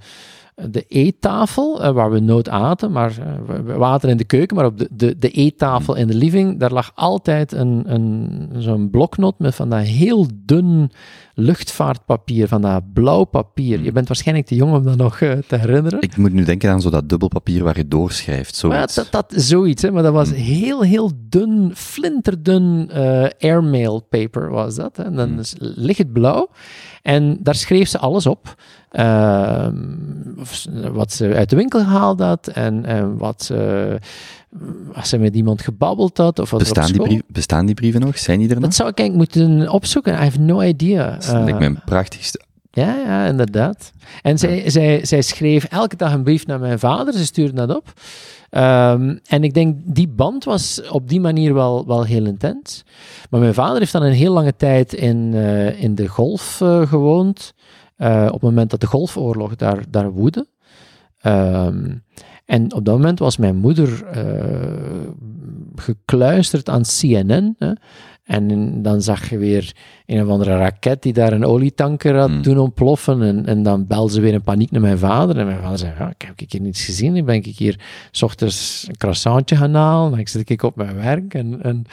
de eettafel, eh, waar we nooit aten, maar eh, we- in de keuken, maar op de, de, de eettafel in de living, daar lag altijd een, een, zo'n bloknot met van dat heel dun luchtvaartpapier, van dat blauw papier. Je bent waarschijnlijk te jong om dat nog eh, te herinneren. Ik moet nu denken aan zo dat dubbelpapier waar je doorschrijft. Zoiets. dat, dat, zoiets, hè, maar dat was heel, heel dun, flinterdun eh airmail paper was dat. Hè. En dan Hmm. is lichtblauw. En daar schreef ze alles op. Ehm, wat ze uit de winkel gehaald had en, en wat ze, als ze met iemand gebabbeld had. Of bestaan, die brief, bestaan die brieven nog? Zijn die er nog? Dat zou ik eigenlijk moeten opzoeken. I have no idea. Dat me Eh, een prachtigste. ja, ja, inderdaad. En zij, zij, zij schreef elke dag een brief naar mijn vader, ze stuurde dat op. Ehm, en ik denk, die band was op die manier wel, wel heel intens. Maar mijn vader heeft dan een heel lange tijd in, eh, in de golf eh, gewoond. eh, op het moment dat de golfoorlog daar, daar woedde. Ehm, En op dat moment was mijn moeder eh, gekluisterd aan CNN. Hè. En dan zag je weer een of andere raket die daar een olietanker had Hmm. doen ontploffen. En, en dan belde ze weer in paniek naar mijn vader. En mijn vader zei, ja, ik heb hier niets gezien. Dan ben ik hier s ochtends een croissantje gaan halen. Dan zit ik op mijn werk. En, en...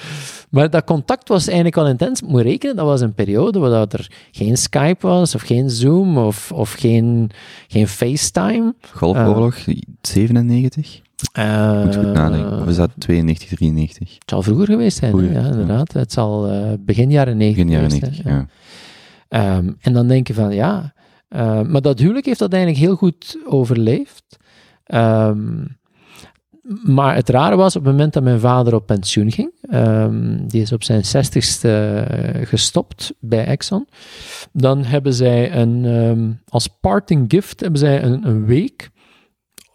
Maar dat contact was eigenlijk al intens. Ik moet rekenen, dat was een periode waar dat er geen Skype was, of geen Zoom, of, of geen, geen FaceTime. Golfoorlog, 97? Eh, Moet goed nadenken. Of is dat 92, 93? Het zal vroeger geweest zijn? Vroeger, ja, ja. inderdaad. Het zal eh, begin jaren 90 Begin jaren geweest 90, zijn, ja. Ehm, en dan denk je van, ja... eh, maar dat huwelijk heeft dat eigenlijk heel goed overleefd. Ehm, maar het rare was, op het moment dat mijn vader op pensioen ging, ehm, die is op zijn zestigste gestopt bij Exxon, dan hebben zij een, als parting gift, hebben zij een, een week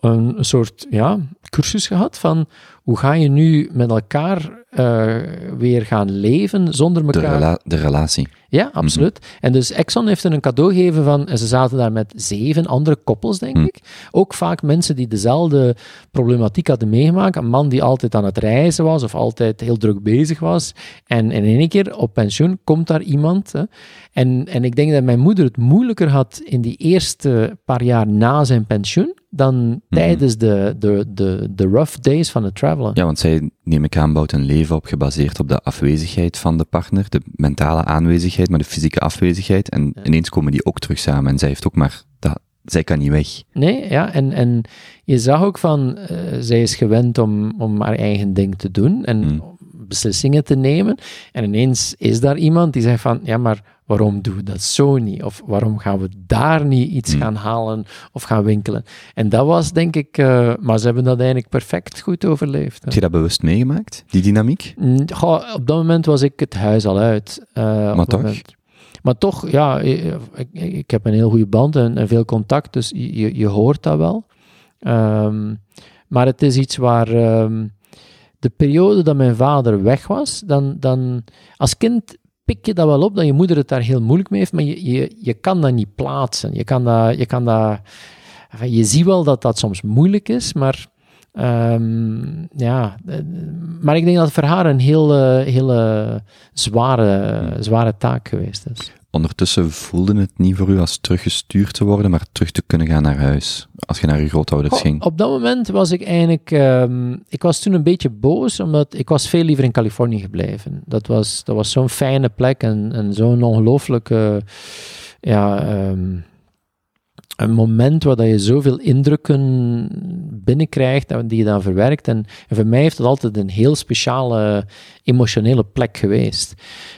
een, soort ja, cursus gehad van hoe ga je nu met elkaar eh, weer gaan leven zonder De, elkaar... rela- de relatie. Ja, absoluut. En dus Exxon heeft er een cadeau gegeven van, en ze zaten daar met zeven andere koppels, denk Hm. ik. Ook vaak mensen die dezelfde problematiek hadden meegemaakt. Een man die altijd aan het reizen was, of altijd heel druk bezig was. En in één keer op pensioen komt daar iemand. Hè. En, en ik denk dat mijn moeder het moeilijker had in die eerste paar jaar na zijn pensioen, dan tijdens de, de, de, de rough days van het travelen. Ja, want zij, neem ik aan, bouwt een leven op gebaseerd op de afwezigheid van de partner, de mentale aanwezigheid, maar de fysieke afwezigheid. En ineens komen die ook terug samen en zij heeft ook maar, dat, zij kan niet weg. Nee, ja, en, en je zag ook van, eh, zij is gewend om, om haar eigen ding te doen en Mm. beslissingen te nemen. En ineens is daar iemand die zegt van, ja, maar waarom doen we dat zo niet? Of waarom gaan we daar niet iets Mm. gaan halen of gaan winkelen? En dat was denk ik, eh, maar ze hebben dat eigenlijk perfect goed overleefd. hè. Heb je dat bewust meegemaakt, die dynamiek? Mm, goh, op dat moment was ik het huis al uit. eh, dat toch? moment. Maar toch, ja, eh, ik, ik heb een heel goede band en, en veel contact, dus je, je hoort dat wel. Ehm, maar het is iets waar ehm, de periode dat mijn vader weg was, dan, dan als kind pik je dat wel op, dat je moeder het daar heel moeilijk mee heeft, maar je, je, je kan dat niet plaatsen. Je kan dat, je kan dat, je ziet wel dat dat soms moeilijk is, maar ehm, ja, eh, maar ik denk dat het voor haar een hele, hele zware, zware taak geweest is. Ondertussen voelde het niet voor u als teruggestuurd te worden, maar terug te kunnen gaan naar huis, als je naar uw grootouders ging. op dat moment was ik eigenlijk... ehm, ik was toen een beetje boos, omdat ik was veel liever in Californië gebleven. Dat was, dat was zo'n fijne plek en, en zo'n ongelooflijke... Ja, ehm, een moment waar dat je zoveel indrukken binnenkrijgt en die je dan verwerkt. En, en voor mij heeft het altijd een heel speciale emotionele plek geweest.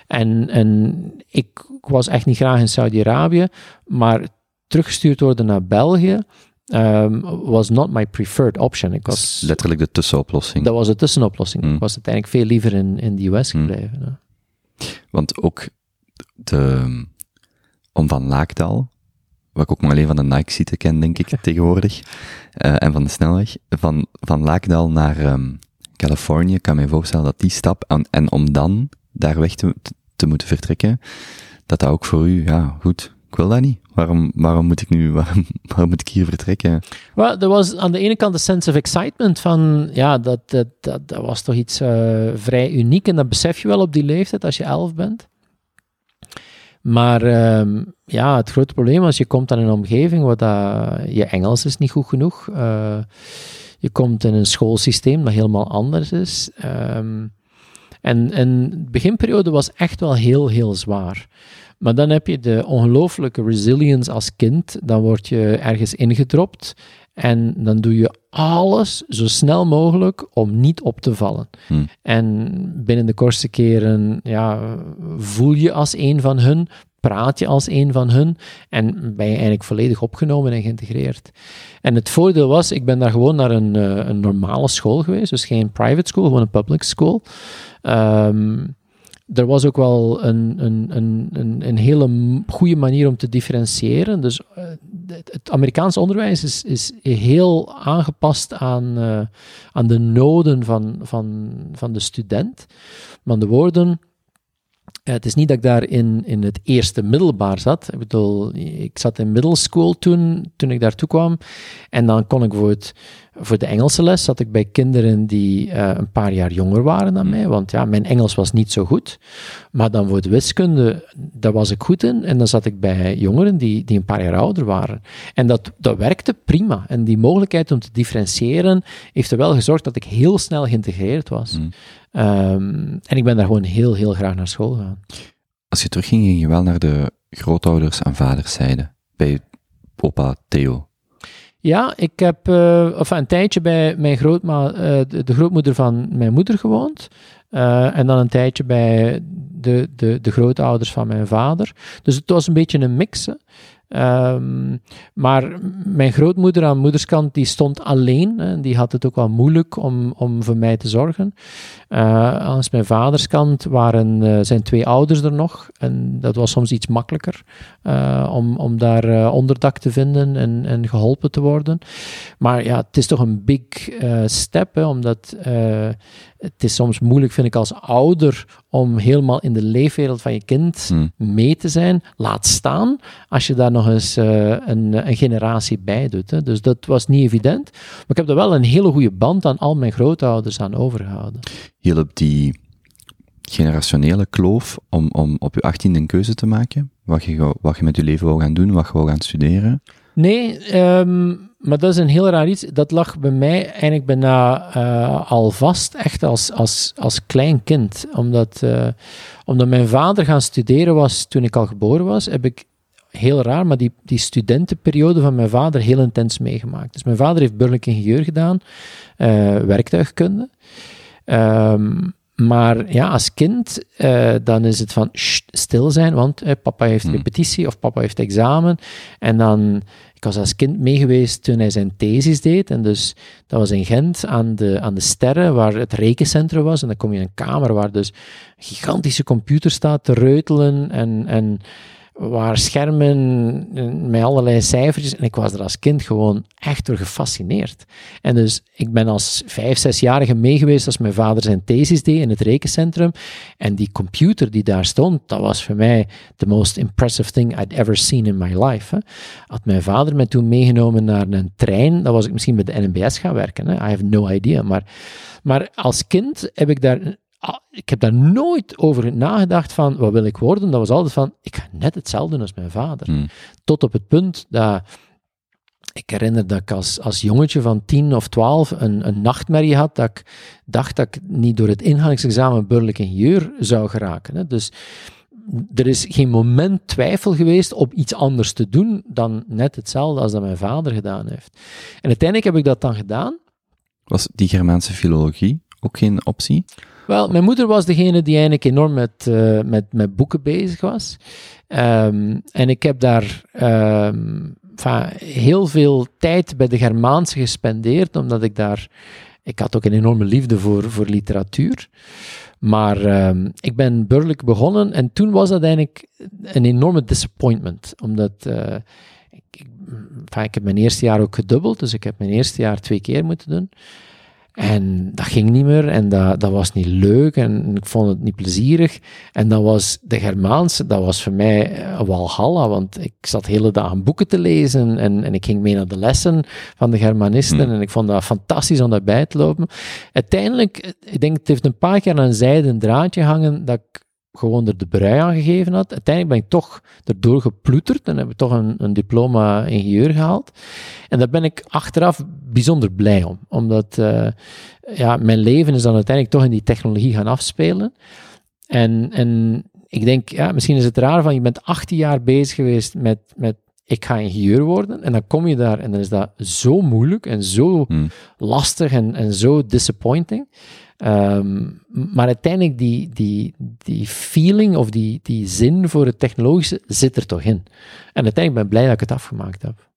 En, en ik, ik was echt niet graag in Saudi-Arabië, maar teruggestuurd worden naar België ehm, was not my preferred option. Ik Dat was, letterlijk de tussenoplossing. dat was de tussenoplossing. Mm. Ik was uiteindelijk veel liever in, in de US Mm. gebleven. ja. Want ook de, om van Laakdal, wat ik ook maar alleen van de Nike-site ken, denk ik, tegenwoordig, eh, en van de snelweg, van, van Laakdal naar ehm, Californië, kan me voorstellen dat die stap, en, en om dan daar weg te, te moeten vertrekken, dat dat ook voor u, ja, goed, ik wil dat niet. Waarom, waarom moet ik nu, waarom, waarom moet ik hier vertrekken? Wel, er was aan de ene kant de sense of excitement van, ja, dat, dat, dat, dat was toch iets eh, vrij uniek en dat besef je wel op die leeftijd als je elf bent. Maar ehm, ja, het grote probleem is, je komt aan een omgeving waar dat, je Engels is niet goed genoeg. Eh, je komt in een schoolsysteem dat helemaal anders is. Ehm, en, en de beginperiode was echt wel heel, heel zwaar. Maar dan heb je de ongelooflijke resilience als kind. Dan word je ergens ingedropt en dan doe je alles zo snel mogelijk om niet op te vallen. Hmm. En binnen de kortste keren ja, voel je als een van hun, praat je als een van hun en ben je eigenlijk volledig opgenomen en geïntegreerd. En het voordeel was, ik ben daar gewoon naar een, eh, een normale school geweest, dus geen private school, gewoon een public school. Ehm, er was ook wel een, een, een, een, hele goede manier om te differentiëren. Dus eh, het, Amerikaans onderwijs is, is heel aangepast aan, eh, aan de noden van, van, van de student. Met de woorden, Eh, het is niet dat ik daar in, in het eerste middelbaar zat. Ik bedoel, ik zat in middle school toen, toen ik daartoe kwam. En dan kon ik bijvoorbeeld voor de Engelse les zat ik bij kinderen die eh, een paar jaar jonger waren dan mij, want ja, mijn Engels was niet zo goed. Maar dan voor de wiskunde, daar was ik goed in. En dan zat ik bij jongeren die, die een paar jaar ouder waren. En dat, dat werkte prima. En die mogelijkheid om te differentiëren heeft er wel gezorgd dat ik heel snel geïntegreerd was. Mm. Ehm, en ik ben daar gewoon heel, heel graag naar school gegaan. Als je terugging, ging je wel naar de grootouders en vaderszijde. Bij opa Theo. Ja, ik heb uh, of een tijdje bij mijn grootma, uh, de, de, grootmoeder van mijn moeder gewoond. Uh, en dan een tijdje bij de, de, de grootouders van mijn vader. Dus het was een beetje een mix. Um, maar mijn grootmoeder aan moederskant, die stond alleen. Hè, die had het ook wel moeilijk om, om voor mij te zorgen. Uh, aan mijn vaderskant waren uh, zijn twee ouders er nog. En dat was soms iets makkelijker uh, om, om daar onderdak te vinden en, en geholpen te worden. Maar ja, het is toch een big step, hè, omdat het is soms moeilijk, vind ik, als ouder om helemaal in de leefwereld van je kind Hmm. mee te zijn. Laat staan als je daar nog eens uh, een, een, generatie bij doet. Hè. Dus dat was niet evident. Maar ik heb er wel een hele goede band aan al mijn grootouders aan overgehouden. Hielp die generationele kloof om, om op je achttiende een keuze te maken? Wat je, wat je met je leven wou gaan doen, wat je wou gaan studeren? Nee, um, maar dat is een heel raar iets. Dat lag bij mij eigenlijk bijna uh, al vast, echt als, als, als klein kind. Omdat, uh, omdat mijn vader gaan studeren was toen ik al geboren was, heb ik heel raar, maar die, die studentenperiode van mijn vader heel intens meegemaakt. Dus mijn vader heeft burgerlijk ingenieur gedaan, uh, werktuigkunde. Um, maar ja, als kind, uh, dan is het van stil zijn, want eh, papa heeft repetitie of papa heeft examen. En dan, ik was als kind meegeweest toen hij zijn thesis deed. En dus dat was in Gent aan de, aan de Sterren, waar het rekencentrum was. En dan kom je in een kamer waar dus een gigantische computer staat te reutelen en... en waar schermen met allerlei cijfertjes. En ik was er als kind gewoon echt door gefascineerd. En dus ik ben als vijf, zesjarige meegeweest als mijn vader zijn thesis deed in het rekencentrum. En die computer die daar stond, dat was voor mij the most impressive thing I'd ever seen in my life. Had mijn vader me toen meegenomen naar een trein, dan was ik misschien met de NMBS gaan werken. Hè. I have no idea. Maar, maar als kind heb ik daar ik heb daar nooit over nagedacht van, wat wil ik worden? Dat was altijd van, ik ga net hetzelfde als mijn vader. Mm. Tot op het punt dat, ik herinner dat ik als, als jongetje van 10 of 12 een, een nachtmerrie had, dat ik dacht dat ik niet door het inhalingsexamen burgerlijk ingenieur zou geraken. Hè. Dus er is geen moment twijfel geweest om iets anders te doen dan net hetzelfde als dat mijn vader gedaan heeft. En uiteindelijk heb ik dat dan gedaan. Was die Germaanse filologie ook geen optie? Wel, mijn moeder was degene die eigenlijk enorm met, uh, met, met boeken bezig was. Um, en ik heb daar um, heel veel tijd bij de Germaanse gespendeerd, omdat ik daar... Ik had ook een enorme liefde voor, voor literatuur. Maar um, ik ben burgerlijk begonnen en toen was dat eigenlijk een enorme disappointment. Omdat uh, ik, ik, ik heb mijn eerste jaar ook gedubbeld, dus ik heb mijn eerste jaar twee keer moeten doen. En dat ging niet meer en dat, dat was niet leuk en ik vond het niet plezierig. En dan was de Germaanse, dat was voor mij een walhalla, want ik zat hele dagen boeken te lezen en, en ik ging mee naar de lessen van de Germanisten Hmm. en ik vond dat fantastisch om daarbij te lopen. Uiteindelijk, ik denk het heeft een paar keer aan een zijden draadje hangen dat ik gewoon er de brui aan gegeven had. Uiteindelijk ben ik toch erdoor geploeterd en heb ik toch een, een diploma ingenieur gehaald. En daar ben ik achteraf bijzonder blij om, omdat uh, ja, mijn leven is dan uiteindelijk toch in die technologie gaan afspelen. En, en ik denk, ja, misschien is het raar van je bent 18 jaar bezig geweest met, met ik ga ingenieur worden. En dan kom je daar en dan is dat zo moeilijk en zo Hmm. lastig en, en zo disappointing. Um, maar uiteindelijk die, die, die feeling of die, die zin voor het technologische zit er toch in. En uiteindelijk ben ik blij dat ik het afgemaakt heb.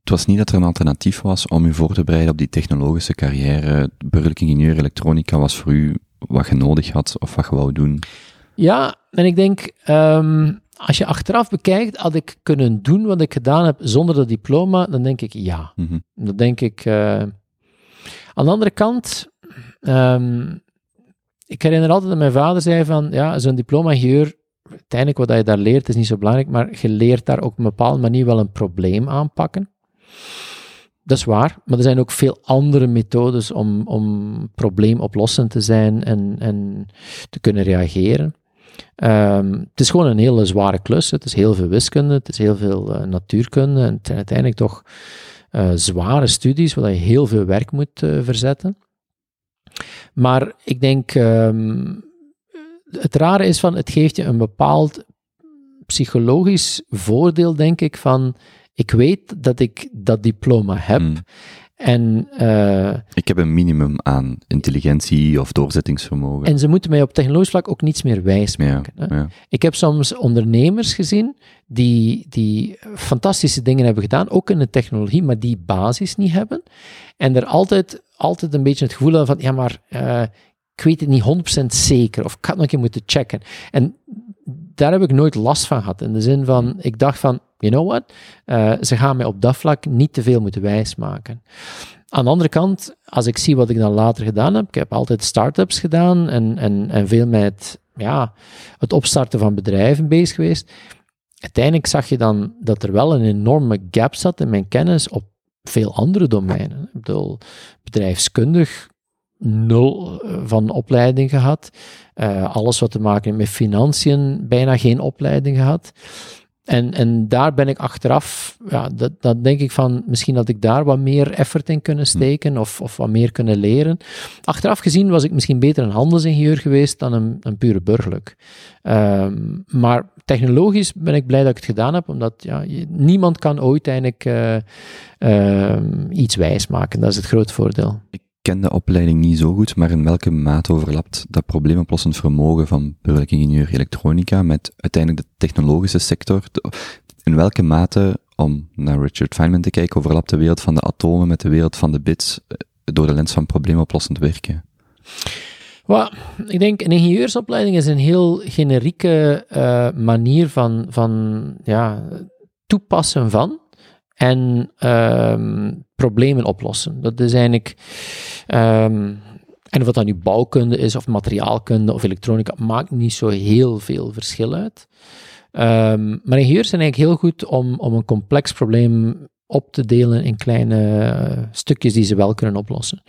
Het was niet dat er een alternatief was om u voor te bereiden op die technologische carrière. Burgerlijk ingenieur elektronica was voor u wat je nodig had of wat je wou doen. Ja, en ik denk, um, als je achteraf bekijkt, had ik kunnen doen wat ik gedaan heb zonder dat diploma, dan denk ik ja. Mm -hmm. Dan denk ik. Uh, aan de andere kant, um, ik herinner altijd dat mijn vader zei van, ja, zo'n diploma-ingenieur, uiteindelijk wat je daar leert is niet zo belangrijk, maar je leert daar ook op een bepaalde manier wel een probleem aanpakken. Dat is waar, maar er zijn ook veel andere methodes om, om probleemoplossend te zijn en, en te kunnen reageren. Ehm, het is gewoon een hele zware klus. Het is heel veel wiskunde, het is heel veel eh, natuurkunde. En het zijn uiteindelijk toch eh, zware studies waar je heel veel werk moet eh, verzetten. Maar ik denk, ehm, het rare is van, het geeft je een bepaald psychologisch voordeel, denk ik, van ik weet dat ik dat diploma heb. Hmm. En, eh, Ik heb een minimum aan intelligentie of doorzettingsvermogen. en ze moeten mij op technologisch vlak ook niets meer wijs ja, maken. hè. ja. Ik heb soms ondernemers gezien die, die fantastische dingen hebben gedaan, ook in de technologie, maar die basis niet hebben. En er altijd, altijd een beetje het gevoel van, ja, maar eh, ik weet het niet 100% zeker, of ik had nog een keer moeten checken. En daar heb ik nooit last van gehad, in de zin van, ik dacht van, you know what, Eh, ze gaan mij op dat vlak niet te veel moeten wijsmaken. Aan de andere kant, als ik zie wat ik dan later gedaan heb, ik heb altijd start-ups gedaan en, en, en veel met ja, het opstarten van bedrijven bezig geweest. Uiteindelijk zag je dan dat er wel een enorme gap zat in mijn kennis op veel andere domeinen. Ik bedoel, bedrijfskundig, nul eh, van opleiding gehad. Eh, alles wat te maken heeft met financiën, bijna geen opleiding gehad. En, en daar ben ik achteraf, ja, dat, dat denk ik van, misschien had ik daar wat meer effort in kunnen steken of, of wat meer kunnen leren. Achteraf gezien was ik misschien beter een handelsingenieur geweest dan een, een pure burgerlijk. Ehm, maar technologisch ben ik blij dat ik het gedaan heb, omdat ja, je- niemand kan ooit eigenlijk eh, ehm, iets wijs maken. Dat is het groot voordeel. Ik ken de opleiding niet zo goed, maar in welke mate overlapt dat probleemoplossend vermogen van burgerlijk ingenieur elektronica met uiteindelijk de technologische sector? In welke mate, om naar Richard Feynman te kijken, overlapt de wereld van de atomen met de wereld van de bits eh, door de lens van probleemoplossend werken? Wel, ik denk een ingenieursopleiding is een heel generieke eh, manier van, van ja, toepassen van en ehm, problemen oplossen. Dat is eigenlijk, ehm, en of dat nu bouwkunde is of materiaalkunde of elektronica, maakt niet zo heel veel verschil uit. Ehm, maar ingenieurs zijn eigenlijk heel goed om, om een complex probleem op te delen in kleine eh, stukjes die ze wel kunnen oplossen.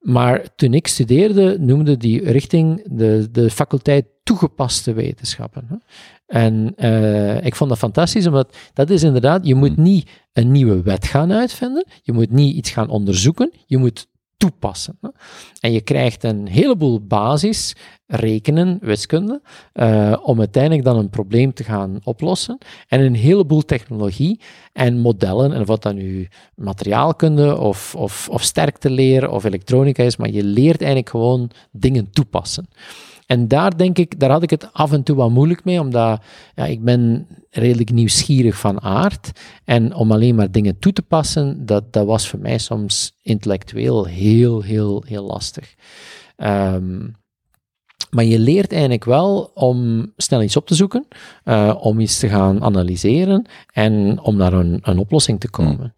Maar toen ik studeerde, noemde die richting de, de faculteit toegepaste wetenschappen. En eh, ik vond dat fantastisch, omdat dat is inderdaad, je moet niet een nieuwe wet gaan uitvinden, je moet niet iets gaan onderzoeken, je moet toepassen. En je krijgt een heleboel basis, rekenen, wiskunde, eh, om uiteindelijk dan een probleem te gaan oplossen. En een heleboel technologie en modellen, en wat dan nu materiaalkunde of, of, of sterkte leren of elektronica is, maar je leert eigenlijk gewoon dingen toepassen. En daar denk ik, daar had ik het af en toe wat moeilijk mee, omdat ja, ik ben redelijk nieuwsgierig van aard. En om alleen maar dingen toe te passen, dat, dat was voor mij soms intellectueel heel, heel, heel lastig. Ehm, maar je leert eigenlijk wel om snel iets op te zoeken, eh, om iets te gaan analyseren en om naar een, een oplossing te komen.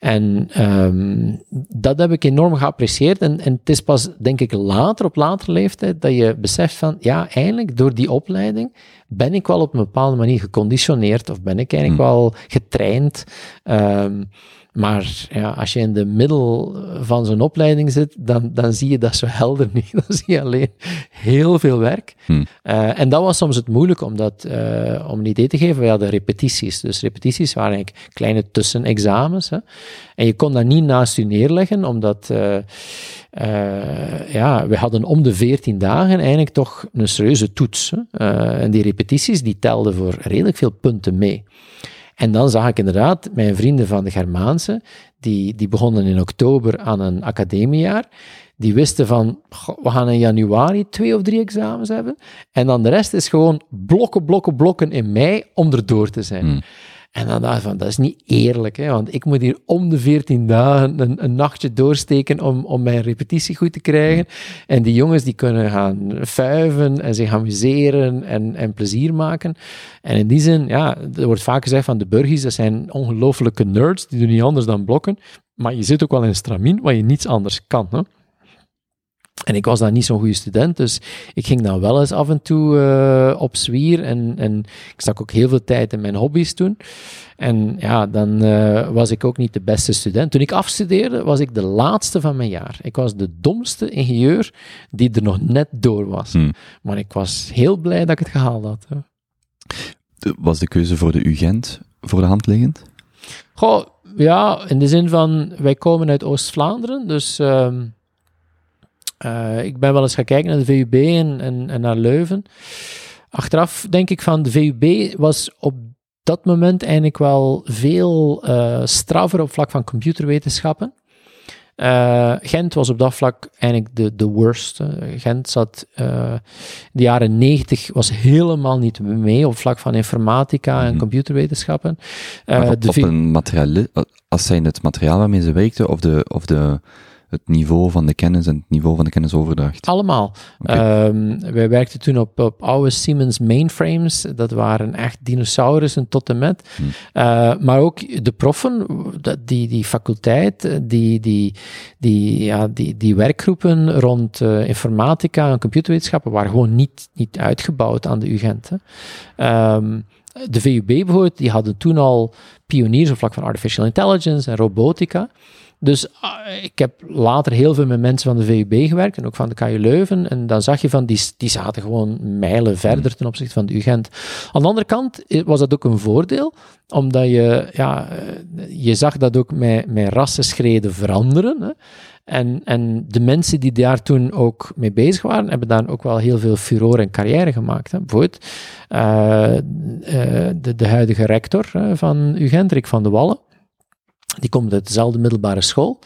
En ehm, dat heb ik enorm geapprecieerd. En, en het is pas, denk ik, later, op latere leeftijd, dat je beseft van, ja, eigenlijk door die opleiding ben ik wel op een bepaalde manier geconditioneerd of ben ik eigenlijk wel getraind. Ehm, maar ja, als je in de middel van zo'n opleiding zit, dan, dan zie je dat zo helder niet. Dan zie je alleen heel veel werk. Hmm. Eh, en dat was soms het moeilijke, omdat, eh, om een idee te geven, we hadden repetities. Dus repetities waren eigenlijk kleine tussenexamens. Hè. En je kon dat niet naast je neerleggen, omdat eh, ja, we hadden om de 14 dagen eigenlijk toch een serieuze toets. Hè. En die repetities die telden voor redelijk veel punten mee. En dan zag ik inderdaad mijn vrienden van de Germaanse, die, die begonnen in oktober aan een academiejaar. Die wisten van, "Goh, we gaan in januari twee of drie examens hebben. En dan de rest is gewoon blokken, blokken, blokken in mei om erdoor te zijn. Hmm. En dan dacht ik van, dat is niet eerlijk, hè, want ik moet hier om de 14 dagen een, een nachtje doorsteken om, om mijn repetitie goed te krijgen. En die jongens die kunnen gaan fuiven en zich amuseren en, en plezier maken. En in die zin, ja, er wordt vaak gezegd van de burgies, dat zijn ongelofelijke nerds, die doen niet anders dan blokken. Maar je zit ook wel in een stramien waar je niets anders kan. Hè? En ik was dan niet zo'n goede student, dus ik ging dan wel eens af en toe eh, op zwier. En, en ik stak ook heel veel tijd in mijn hobby's toen. En ja, dan eh, was ik ook niet de beste student. Toen ik afstudeerde, was ik de laatste van mijn jaar. Ik was de domste ingenieur die er nog net door was. Hmm. Maar ik was heel blij dat ik het gehaald had. hè. Was de keuze voor de UGent voor de hand liggend? Goh, ja, in de zin van, wij komen uit Oost-Vlaanderen, dus ehm, eh, ik ben wel eens gaan kijken naar de VUB en, en, en naar Leuven. Achteraf denk ik van, de VUB was op dat moment eigenlijk wel veel eh straffer op vlak van computerwetenschappen. Eh, Gent was op dat vlak eigenlijk de, de worst. Gent zat in de jaren 90 was helemaal niet mee op vlak van informatica en Mhm. computerwetenschappen. Maar op, de op V- een materiaal, als zijn het materiaal waarmee ze werkten, of, de, of de, het niveau van de kennis en het niveau van de kennisoverdracht? Allemaal. Oké. Ehm, wij werkten toen op, op oude Siemens mainframes. Dat waren echt dinosaurussen tot en met. Hm. Eh, maar ook de proffen, die, die faculteit, die, die, die, ja, die, die werkgroepen rond eh, informatica en computerwetenschappen waren gewoon niet, niet uitgebouwd aan de UGent. Hè. Ehm, de VUB bijvoorbeeld, die hadden toen al pioniers op vlak van artificial intelligence en robotica. Dus ah, ik heb later heel veel met mensen van de VUB gewerkt en ook van de KU Leuven. En dan zag je van, die, die zaten gewoon mijlen verder ten opzichte van de UGent. Aan de andere kant was dat ook een voordeel, omdat je, ja, eh, je zag dat ook met, met rassenschreden veranderen. Hè. En, en de mensen die daar toen ook mee bezig waren, hebben daar ook wel heel veel furore en carrière gemaakt. Hè. Bijvoorbeeld eh, eh, de, de huidige rector van UGent, Rick van de Wallen. Die komt uit dezelfde middelbare school.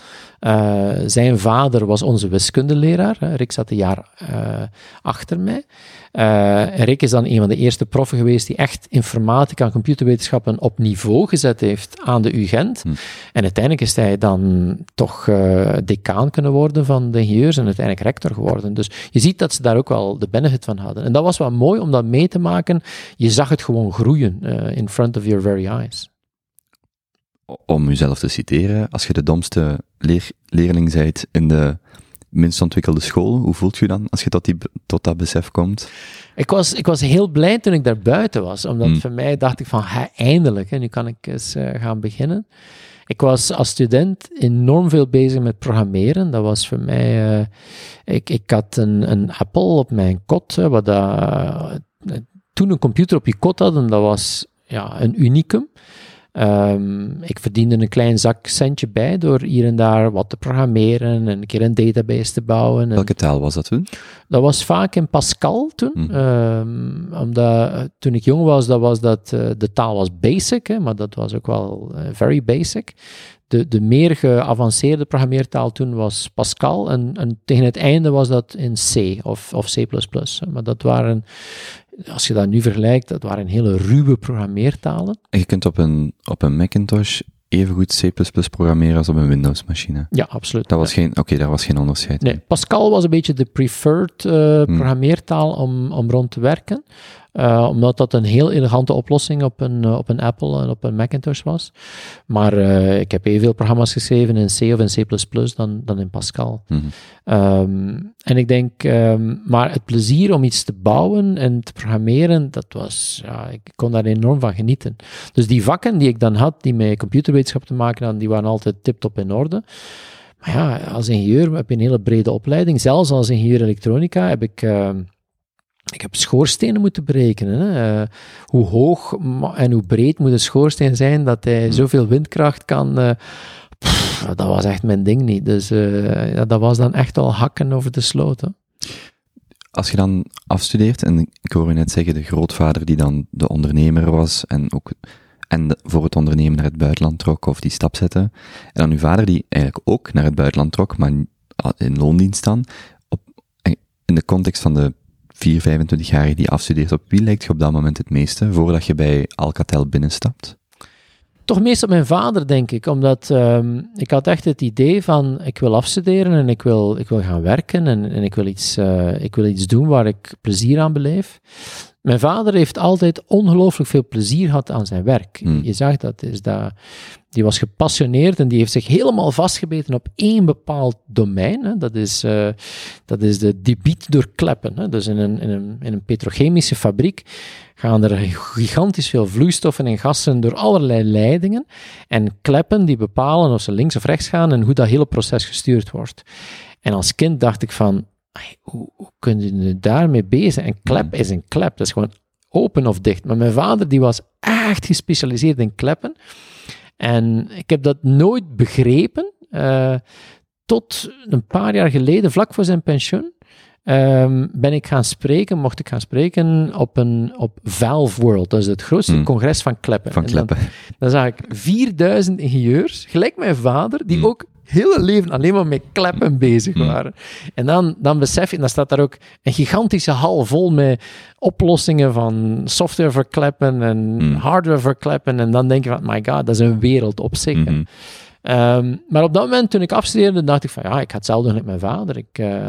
Eh, zijn vader was onze wiskundeleraar. Rick zat een jaar eh, achter mij. Eh, Rick is dan een van de eerste proffen geweest die echt informatica en computerwetenschappen op niveau gezet heeft aan de UGent. Hm. En uiteindelijk is hij dan toch decaan kunnen worden van de ingenieurs en uiteindelijk rector geworden. Dus je ziet dat ze daar ook wel de benefit van hadden. En dat was wel mooi om dat mee te maken. Je zag het gewoon groeien in front of your very eyes. Om uzelf te citeren, als je de domste leer, leerling bent in de minst ontwikkelde school, hoe voelt je dan als je tot, die, tot dat besef komt? Ik was, ik was heel blij toen ik daar buiten was, omdat Hmm. voor mij dacht ik van, ha, eindelijk, hè, nu kan ik eens eh, gaan beginnen. Ik was als student enorm veel bezig met programmeren. Dat was voor mij, eh, ik, ik had een, een Apple op mijn kot, hè, wat dat, eh, toen een computer op je kot hadden, dat was ja, een unicum. Ehm, ik verdiende een klein zakcentje bij door hier en daar wat te programmeren en een keer een database te bouwen. En Welke taal was dat toen? dat was vaak in Pascal toen. Hm. Ehm, omdat eh, toen ik jong was, dat was dat, eh, de taal was basic, hè, maar dat was ook wel eh, very basic. De, de meer geavanceerde programmeertaal toen was Pascal en, en tegen het einde was dat in C of, of C++. hè. Maar dat waren, als je dat nu vergelijkt, dat waren hele ruwe programmeertalen. En je kunt op een, op een Macintosh evengoed C++ programmeren als op een Windows-machine. Ja, absoluut. Dat was geen, oké, daar was geen onderscheid. Nee, Pascal was een beetje de preferred eh, Hmm. programmeertaal om, om rond te werken. Eh, omdat dat een heel elegante oplossing op een, eh, op een Apple en op een Macintosh was. Maar eh, ik heb evenveel programma's geschreven in C of in C++ dan, dan in Pascal. Mhm. Ehm, en ik denk, ehm, maar het plezier om iets te bouwen en te programmeren, dat was, ja, ik kon daar enorm van genieten. Dus die vakken die ik dan had, die met computerwetenschap te maken hadden, die waren altijd tip-top in orde. Maar ja, als ingenieur heb je een hele brede opleiding. Zelfs als ingenieur elektronica heb ik, ehm, ik heb schoorstenen moeten berekenen. Hè. Eh, hoe hoog en hoe breed moet een schoorsteen zijn dat hij zoveel windkracht kan... eh, pff, dat was echt mijn ding niet. Dus eh, ja, dat was dan echt al hakken over de sloot. Hè. Als je dan afstudeert, en ik hoor je net zeggen, de grootvader die dan de ondernemer was en ook en de- voor het ondernemen naar het buitenland trok of die stap zette, en dan uw vader die eigenlijk ook naar het buitenland trok, maar in loondienst dan, op, in de context van de 4, 25-jarige die afstudeert, op wie lijkt je op dat moment het meeste, voordat je bij Alcatel binnenstapt? Toch meest op mijn vader, denk ik. Omdat ehm, ik had echt het idee van, ik wil afstuderen en ik wil, ik wil gaan werken en, en ik, wil iets, eh, ik wil iets doen waar ik plezier aan beleef. Mijn vader heeft altijd ongelooflijk veel plezier gehad aan zijn werk. Hmm. Je zag dat, is dat. Die was gepassioneerd en die heeft zich helemaal vastgebeten op één bepaald domein. Hè. Dat, is, eh, dat is de debiet door kleppen. Hè. Dus in een, in, een, in een petrochemische fabriek gaan er gigantisch veel vloeistoffen en gassen door allerlei leidingen. En kleppen die bepalen of ze links of rechts gaan en hoe dat hele proces gestuurd wordt. En als kind dacht ik van, hoe, hoe kun je daarmee bezig? Een klep is een klep, dat is gewoon open of dicht. Maar mijn vader die was echt gespecialiseerd in kleppen. En ik heb dat nooit begrepen, eh, tot een paar jaar geleden, vlak voor zijn pensioen, ehm, ben ik gaan spreken, mocht ik gaan spreken op, een, op Valve World. Dat is het grootste Hmm. congres van kleppen. Van En dan- kleppen. dan zag ik 4000 ingenieurs, gelijk mijn vader, die Hmm. ook hun leven alleen maar met kleppen bezig Hmm. waren. En dan, dan besef je, en dan staat daar ook een gigantische hal vol met oplossingen van software voor kleppen en Hmm. hardware voor kleppen. En dan denk je van, my god, dat is een wereld op zich. Mhm. Ehm, maar op dat moment, toen ik afstudeerde, dacht ik van, ja, ik ga hetzelfde doen met mijn vader. Ik, eh,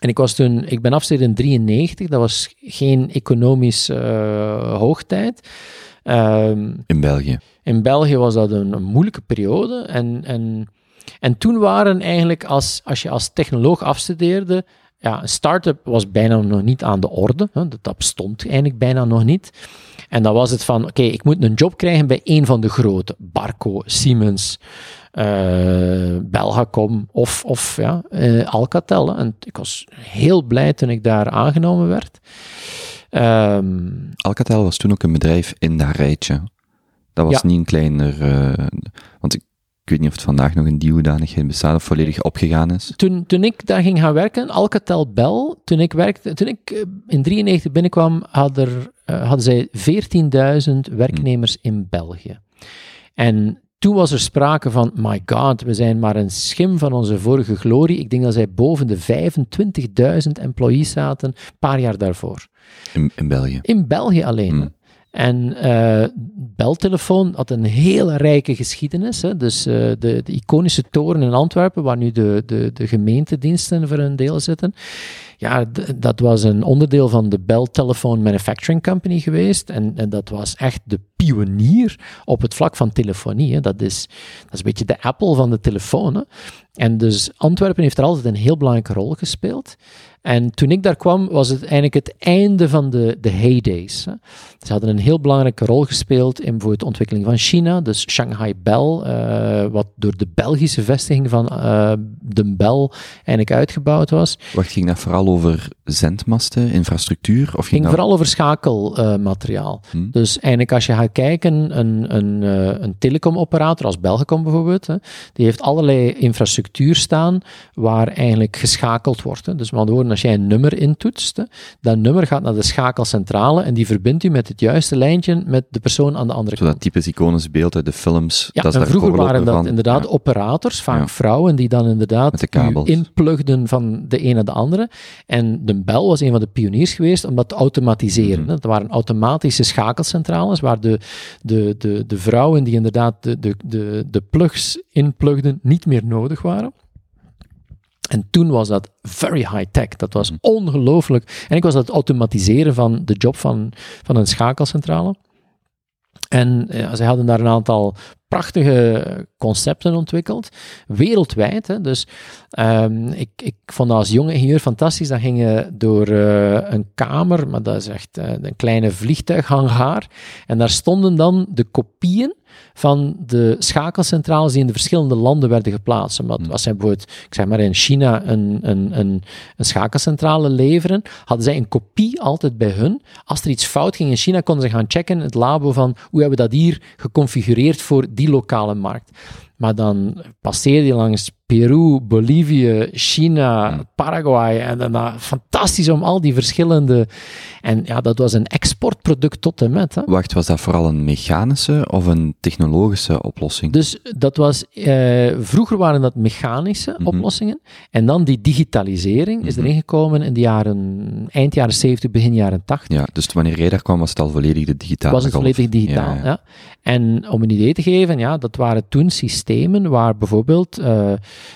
en ik was toen, ik ben afgestudeerd in 93, dat was geen economisch eh, hoogtijd. Ehm, In België. in België was dat een, een moeilijke periode. En, en, en toen waren eigenlijk, als, als je als technoloog afstudeerde, ja, een start-up was bijna nog niet aan de orde. Hè, dat, dat bestond eigenlijk bijna nog niet. En dan was het van, oké, ik moet een job krijgen bij een van de grote. Barco, Siemens, eh Belgacom of, of ja, eh, Alcatel. hè. En ik was heel blij toen ik daar aangenomen werd. Ehm, Alcatel was toen ook een bedrijf in dat rijtje. Dat was Ja. niet een kleiner... eh, want ik, ik weet niet of het vandaag nog in die hoedanigheid bestaat of volledig opgegaan is. toen, toen ik daar ging gaan werken, Alcatel Bell, toen ik werkte, toen ik eh, in 93 binnenkwam, had er, eh, hadden zij 14.000 werknemers in België. En toen was er sprake van, my god, we zijn maar een schim van onze vorige glorie. Ik denk dat zij boven de 25.000 employees zaten, een paar jaar daarvoor. In, in België. In België alleen. Hmm. En eh beltelefoon had een hele rijke geschiedenis. Hè. Dus eh, de, de iconische toren in Antwerpen, waar nu de, de, de gemeentediensten voor een deel zitten. Ja, dat was een onderdeel van de Bell Telephone Manufacturing Company geweest. En, en dat was echt de pionier op het vlak van telefonie. Hè. Dat, is, dat is een beetje de Apple van de telefoon. Hè. En dus Antwerpen heeft er altijd een heel belangrijke rol gespeeld. En toen ik daar kwam, was het eigenlijk het einde van de, de heydays. Ze hadden een heel belangrijke rol gespeeld in bijvoorbeeld de ontwikkeling van China, dus Shanghai Bell, eh, wat door de Belgische vestiging van eh, de Bell eigenlijk uitgebouwd was. Wacht, ging dat vooral over zendmasten, infrastructuur? Of ging ging dat... vooral over schakelmateriaal. Hm. Dus eigenlijk als je gaat kijken, een, een, eh, een telecomoperator als Belgacom bijvoorbeeld, hè, die heeft allerlei infrastructuur staan waar eigenlijk geschakeld wordt. Hè. Dus andere woorden, als jij een nummer intoetst, dat nummer gaat naar de schakelcentrale en die verbindt u met het juiste lijntje met de persoon aan de andere Zo kant. dat typisch iconisch beeld uit de films. Ja, dat is en vroeger waren dat van. inderdaad Ja. operators, vaak Ja. vrouwen, die dan inderdaad inplugden van de ene naar de andere. En de Bell was een van de pioniers geweest om dat te automatiseren. Mhm. Dat waren automatische schakelcentrales, waar de, de, de, de vrouwen die inderdaad de, de, de, de plugs inplugden niet meer nodig waren. En toen was dat very high-tech. Dat was Mhm. ongelooflijk. En ik was dat automatiseren van de job van, van een schakelcentrale. En ja, zij hadden daar een aantal prachtige concepten ontwikkeld, wereldwijd. Hè. Dus ehm, ik, ik vond dat als jonge ingenieur fantastisch. Dan ging je door eh, een kamer, maar dat is echt eh, een kleine vliegtuighangaar. En daar stonden dan de kopieën van de schakelcentrales die in de verschillende landen werden geplaatst. Omdat als zij bijvoorbeeld, ik zeg maar in China, een, een, een, een schakelcentrale leveren, hadden zij een kopie altijd bij hun. Als er iets fout ging in China, konden ze gaan checken in het labo van hoe hebben we dat hier geconfigureerd voor die lokale markt. Maar dan passeerde je langs Peru, Bolivie, China, Paraguay. En daarna fantastisch om al die verschillende... En ja, dat was een exportproduct tot en met. Hè. Wacht, was dat vooral een mechanische of een technologische oplossing? Dus dat was, eh, vroeger waren dat mechanische Mhm. oplossingen. En dan die digitalisering is Mhm. erin gekomen in de jaren, eind jaren 70, begin jaren 80. Ja, dus wanneer jij daar kwam, was het al volledig de digitale was het golf. volledig digitaal. Ja, Ja, ja. En om een idee te geven, ja, dat waren toen systemen systemen waar bijvoorbeeld eh,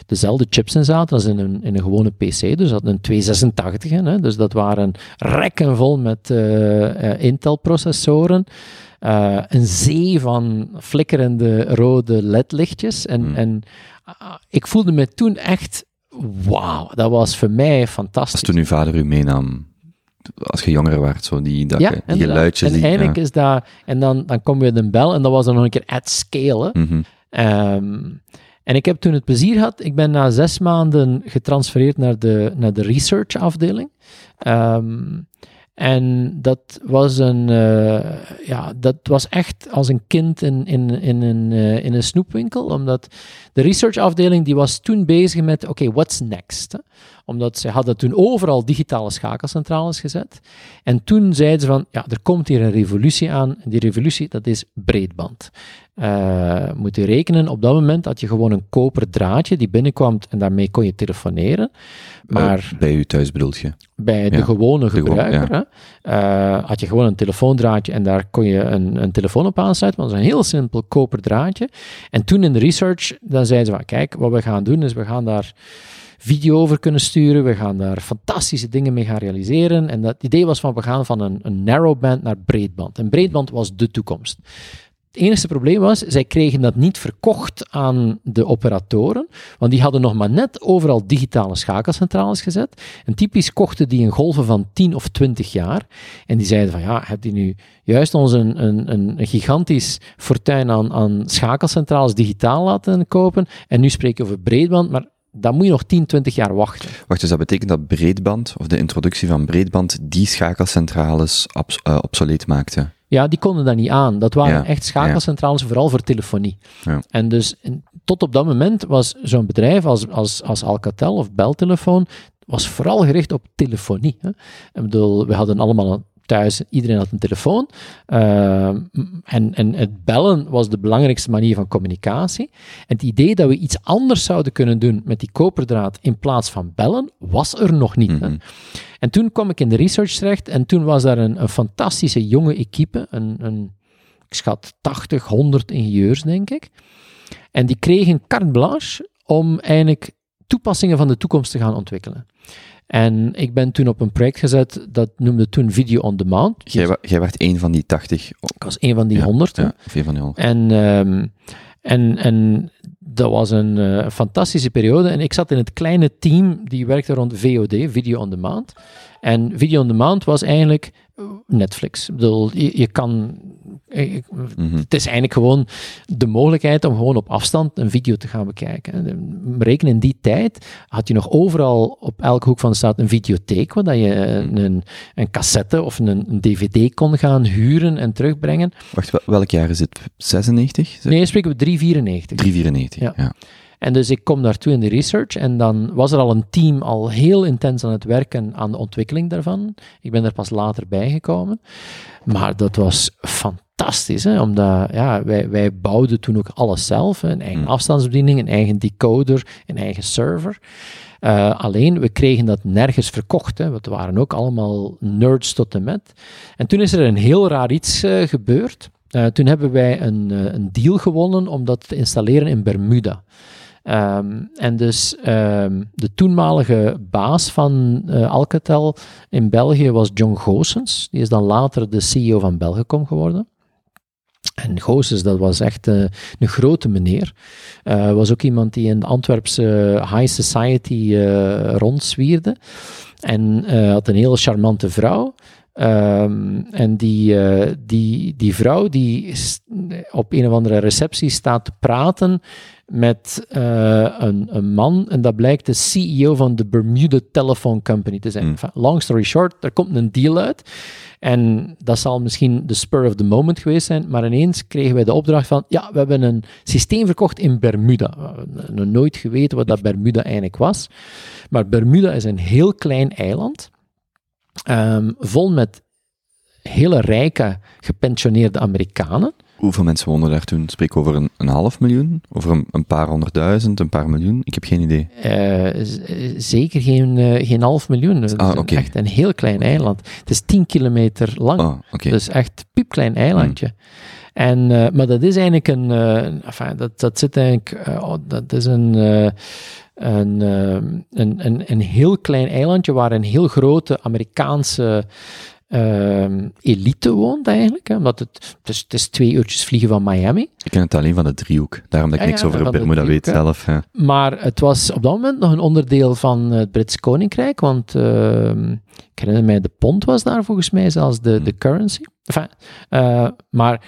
dezelfde chips in zaten als in een, in een gewone PC. Dus dat een 286, hè, dus dat waren rekken vol met eh, Intel-processoren. Eh, een zee van flikkerende rode ledlichtjes. En, Hmm. en ik voelde me toen echt, wauw, dat was voor mij fantastisch. Als toen uw vader u meenam, als je jonger werd, zo die, dat, ja, die geluidjes. En die, eigenlijk ja. is dat, en dan, dan kom je de bel en dat was dan nog een keer at scale. Ehm, en ik heb toen het plezier gehad, ik ben na zes maanden getransfereerd naar de, naar de research afdeling. Ehm, en dat was een, eh, ja, dat was echt als een kind in, in, in, een, eh, in een snoepwinkel, omdat de research afdeling die was toen bezig met, oké, what's next? Omdat ze hadden toen overal digitale schakelcentrales gezet. En toen zeiden ze van, ja, er komt hier een revolutie aan. En die revolutie, dat is breedband. Eh, moet je rekenen, op dat moment had je gewoon een koper draadje die binnenkwam en daarmee kon je telefoneren. Maar Eh, bij u thuis bedoelt je? bij de gewone gewo- gebruiker eh, had je gewoon een telefoondraadje en daar kon je een, een telefoon op aansluiten. Maar dat was een heel simpel koper draadje. En toen in de research, dan zeiden ze van, kijk, wat we gaan doen is, we gaan daar video over kunnen sturen, we gaan daar fantastische dingen mee gaan realiseren. En dat idee was van, we gaan van een, een narrowband naar breedband. En breedband was de toekomst. Het enige probleem was, zij kregen dat niet verkocht aan de operatoren, want die hadden nog maar net overal digitale schakelcentrales gezet. En typisch kochten die een golven van 10 of 20 jaar. En die zeiden van, ja, heb je nu juist ons een, een, een een gigantisch fortuin aan, aan schakelcentrales digitaal laten kopen, en nu spreken we over breedband, maar dan moet je nog 10, 20 jaar wachten. Wacht, dus dat betekent dat breedband, of de introductie van breedband, die schakelcentrales abs- eh, obsoleet maakte? Ja, die konden dat niet aan. Dat waren Ja, echt schakelcentrales, vooral voor telefonie. Ja. En dus tot op dat moment was zo'n bedrijf als, als, als Alcatel of Beltelefoon was vooral gericht op telefonie. Hè. Ik bedoel, we hadden allemaal een- thuis, iedereen had een telefoon. Ehm, en, en het bellen was de belangrijkste manier van communicatie. En het idee dat we iets anders zouden kunnen doen met die koperdraad in plaats van bellen, was er nog niet. Mhm. En toen kwam ik in de research terecht en toen was daar een, een fantastische jonge equipe, een, een, ik schat 80, 100 ingenieurs, denk ik. En die kregen carte blanche om eigenlijk toepassingen van de toekomst te gaan ontwikkelen. En ik ben toen op een project gezet, dat noemde toen Video on Demand. Jij, wa- jij werd een van die 80. Ik was een van die Ja, 100. hè. Ja, van die 100. En, ehm, en, en dat was een eh, fantastische periode. En ik zat in het kleine team die werkte rond VOD, Video on Demand. En Video on Demand was eigenlijk eh, Netflix. Ik bedoel, je, je kan... eh, ik- Mhm. Het is eigenlijk gewoon de mogelijkheid om gewoon op afstand een video te gaan bekijken. En Reken in die tijd had je nog overal op elke hoek van de stad een videotheek, waar dat je een, een, een cassette of een, een dvd kon gaan huren en terugbrengen. Wacht, wel- welk jaar is het? 96? Nee, spreken we 394. 394. Ja. Ja. En dus ik kom daartoe in de research en dan was er al een team al heel intens aan het werken aan de ontwikkeling daarvan. Ik ben er pas later bijgekomen. Maar dat was fantastisch, hè? omdat ja, wij, wij bouwden toen ook alles zelf. hè. Een eigen Hmm. afstandsbediening, een eigen decoder, een eigen server. Eh, alleen, we kregen dat nergens verkocht. Hè. want We waren ook allemaal nerds tot en met. En toen is er een heel raar iets eh, gebeurd. Eh, toen hebben wij een, een deal gewonnen om dat te installeren in Bermuda. Ehm, en dus ehm, de toenmalige baas van Alcatel in België was John Goossens. Die is dan later de CEO van Belgacom geworden. En Goossens, dat was echt eh, een grote meneer. Eh, was ook iemand die in de Antwerpse high society eh rondzwierde. En had een hele charmante vrouw. Ehm, en die, eh, die, die vrouw die op een of andere receptie staat te praten met eh, een, een man. En dat blijkt de CEO van de Bermuda Telephone Company te zijn. Hmm. Enfin, long story short, er komt een deal uit. En dat zal misschien de spur of the moment geweest zijn. Maar ineens kregen wij de opdracht van: ja, we hebben een systeem verkocht in Bermuda. We hebben nooit geweten wat dat Bermuda eigenlijk was. Maar Bermuda is een heel klein eiland. Ehm, vol met hele rijke, gepensioneerde Amerikanen. Hoeveel mensen woonden daar toen? Spreek over een, een half miljoen? Over een, een paar honderdduizend? Een paar miljoen? Ik heb geen idee. Eh, eh, zeker geen, eh, geen half miljoen. Het is Ah, een- echt een heel klein eiland. Het is 10 kilometer lang. Oh, oké. Dus echt een piepklein eilandje. En, eh, maar dat is eigenlijk een, enfin, dat, dat zit eigenlijk, oh, dat is een, een, eh, een, een, een heel klein eilandje waar een heel grote Amerikaanse ehm, elite woont eigenlijk. Hè, omdat het, het, is, het is twee uurtjes vliegen van Miami. Ik ken het alleen van de driehoek. Daarom dat ik Ja, niks ja, over Bermuda weet zelf. Maar het was op dat moment nog een onderdeel van het Brits Koninkrijk, want ehm, ik herinner mij, de pond was daar volgens mij zelfs de, de currency. Enfin, eh, maar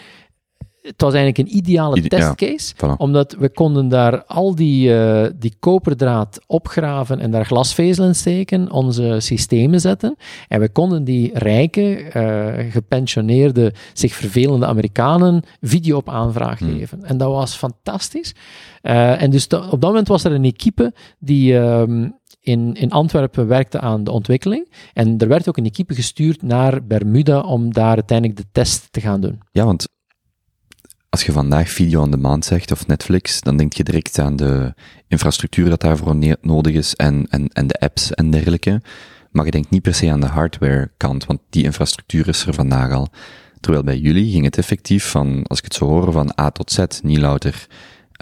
het was eigenlijk een ideale Ide- ja, testcase, voilà. omdat we konden daar al die, eh, die koperdraad opgraven en daar glasvezel in steken, onze systemen zetten. En we konden die rijke, eh, gepensioneerde, zich vervelende Amerikanen video op aanvraag Hmm. geven. En dat was fantastisch. Eh, en dus op dat moment was er een equipe die ehm, in, in Antwerpen werkte aan de ontwikkeling. En er werd ook een equipe gestuurd naar Bermuda om daar uiteindelijk de test te gaan doen. Ja, want als je vandaag video on demand zegt of Netflix, dan denk je direct aan de infrastructuur dat daarvoor nodig is en, en, en de apps en dergelijke. Maar je denkt niet per se aan de hardware kant, want die infrastructuur is er vandaag al. Terwijl bij jullie ging het effectief van, als ik het zo hoor, van A tot Z, niet louter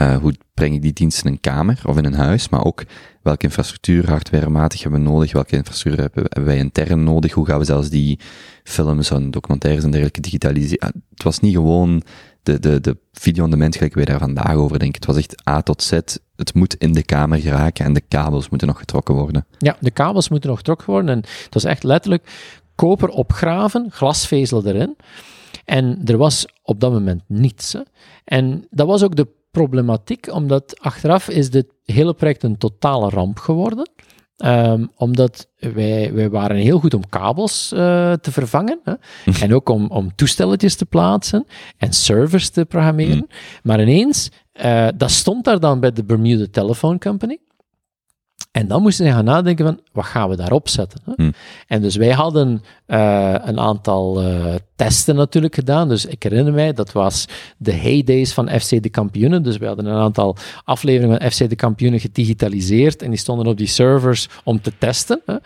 eh, hoe breng ik die dienst in een kamer of in een huis, maar ook welke infrastructuur hardwarematig hebben we nodig, welke infrastructuur hebben, hebben wij intern nodig, hoe gaan we zelfs die films en documentaires en dergelijke digitaliseren. Ah, Het was niet gewoon de, de, de video on demand gelijk wij daar vandaag over denken. Het was echt A tot Z, het moet in de kamer geraken en de kabels moeten nog getrokken worden. Ja, de kabels moeten nog getrokken worden. En het was echt letterlijk koper opgraven, glasvezel erin. En er was op dat moment niets. En dat was ook de problematiek, omdat achteraf is dit hele project een totale ramp geworden. Ehm, omdat wij, wij waren heel goed om kabels eh, te vervangen. Hè? en ook om, om toestelletjes te plaatsen en servers te programmeren. Maar ineens, eh, dat stond daar dan bij de Bermuda Telephone Company. En dan moesten ze gaan nadenken van, wat gaan we daarop zetten? Hè? Hmm. En dus wij hadden eh, een aantal eh, testen natuurlijk gedaan. Dus ik herinner mij, dat was de heydays van FC de Kampioenen. Dus we hadden een aantal afleveringen van FC de Kampioenen gedigitaliseerd. En die stonden op die servers om te testen. Hè?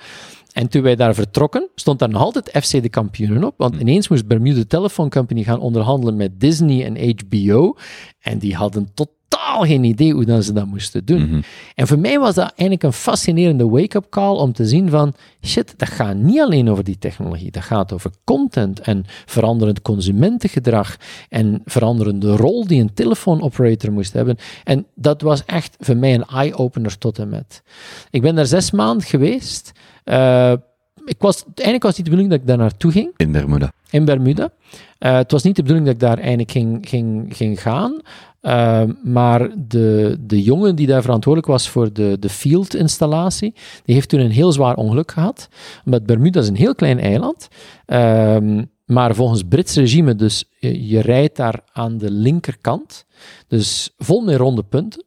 En toen wij daar vertrokken, stond daar nog altijd FC de Kampioenen op. Want ineens moest Bermuda Telephone Company gaan onderhandelen met Disney en HBO. En die hadden totaal geen idee hoe dan ze dat moesten doen. Mhm. En voor mij was dat eigenlijk een fascinerende wake-up call om te zien van, shit, dat gaat niet alleen over die technologie, dat gaat over content en veranderend consumentengedrag en veranderende rol die een telefoonoperator moest hebben. En dat was echt voor mij een eye-opener tot en met. Ik ben daar zes maanden geweest. Eh, ik was, eigenlijk was het niet de bedoeling dat ik daar naartoe ging In Bermuda. in Bermuda. Eh, het was niet de bedoeling dat ik daar eigenlijk ging, ging, ging gaan. Eh, maar de, de jongen die daar verantwoordelijk was voor de, de field-installatie, die heeft toen een heel zwaar ongeluk gehad. Omdat Bermuda is een heel klein eiland. Ehm, maar volgens Brits regime, dus je, je rijdt daar aan de linkerkant. Dus vol met ronde punten.